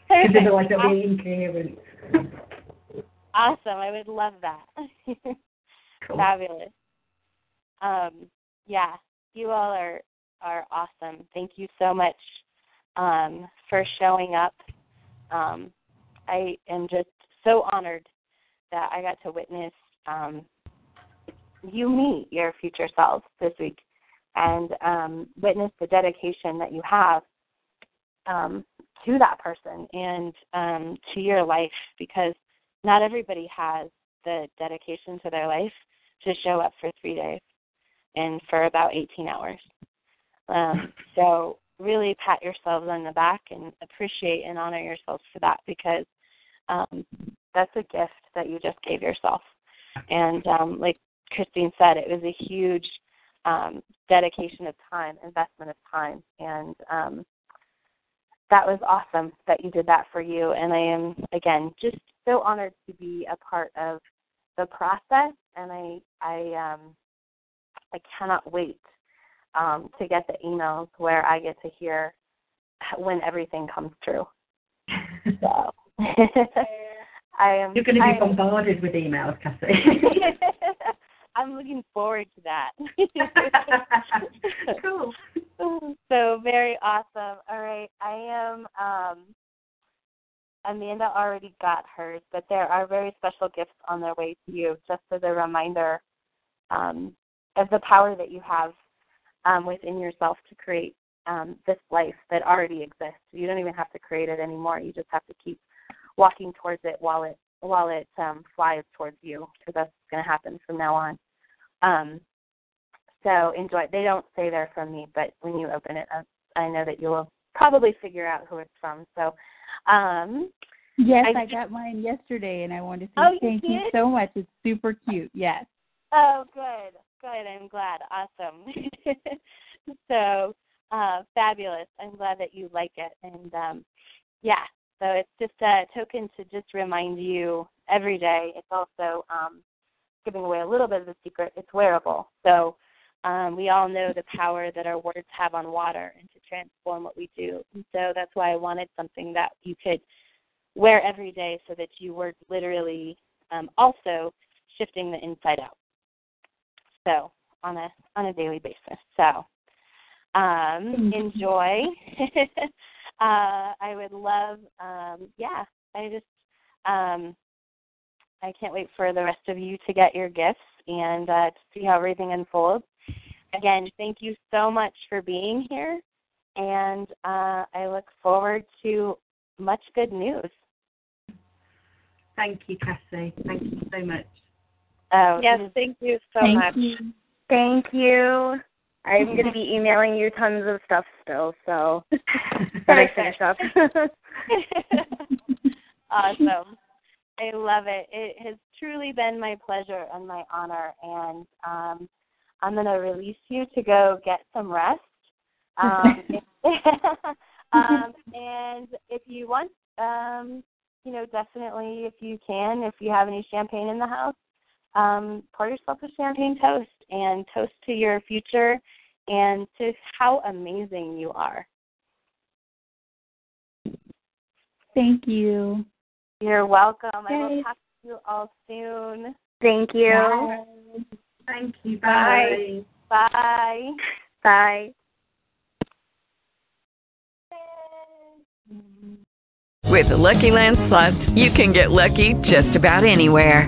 Because otherwise it'll be incoherent. Awesome. I would love that. cool. Fabulous. Um, yeah, you all are are awesome. Thank you so much um, for showing up. Um, I am just so honored that I got to witness um, you meet your future selves this week and um, witness the dedication that you have um, to that person and um, to your life because not everybody has the dedication to their life to show up for three days and for about 18 hours. Um, so really pat yourselves on the back and appreciate and honor yourselves for that because um, that's a gift that you just gave yourself. And um, like Christine said, it was a huge um, dedication of time, investment of time, and um, that was awesome that you did that for you. And I am again just so honored to be a part of the process, and I I um, I cannot wait um, to get the emails where I get to hear when everything comes true. So I am. You're going to be I am- bombarded with emails, Cassie. I'm looking forward to that. cool. So very awesome. All right, I am. um Amanda already got hers, but there are very special gifts on their way to you, just as a reminder um, of the power that you have um, within yourself to create um, this life that already exists. You don't even have to create it anymore. You just have to keep walking towards it while it while it um, flies towards you, because that's going to happen from now on. Um, so enjoy. They don't say they're from me, but when you open it, I, I know that you will probably figure out who it's from. So, um, Yes, I- I, got mine yesterday, and I wanted to say Oh, thank you so much. It's super cute. Yes. Oh, good, good. I'm glad. Awesome. so, uh, fabulous. I'm glad that you like it, and um, yeah. So it's just a token to just remind you every day. It's also um, giving away a little bit of the secret. It's wearable, so um, we all know the power that our words have on water and to transform what we do. And so that's why I wanted something that you could wear every day, so that you were literally um, also shifting the inside out so on a on a daily basis. So um, enjoy. uh, I would love, um, yeah. I just um, I can't wait for the rest of you to get your gifts and uh, to see how everything unfolds. Again, thank you so much for being here, and uh, I look forward to much good news. Thank you, Cassie. Thank you so much. Oh, Yes, thank you so thank much. you. Thank you. I'm going to be emailing you tons of stuff still, so when I finish up. awesome. I love it. It has truly been my pleasure and my honor, and um, I'm going to release you to go get some rest. Um, um, and if you want, um, you know, definitely if you can, if you have any champagne in the house, um, pour yourself a champagne toast and toast to your future and to how amazing you are. Thank you. You're welcome. I will talk to you all soon. Thank you. Bye. Thank you. Bye. Bye. Bye. Bye. With the LuckyLand slots, you can get lucky just about anywhere.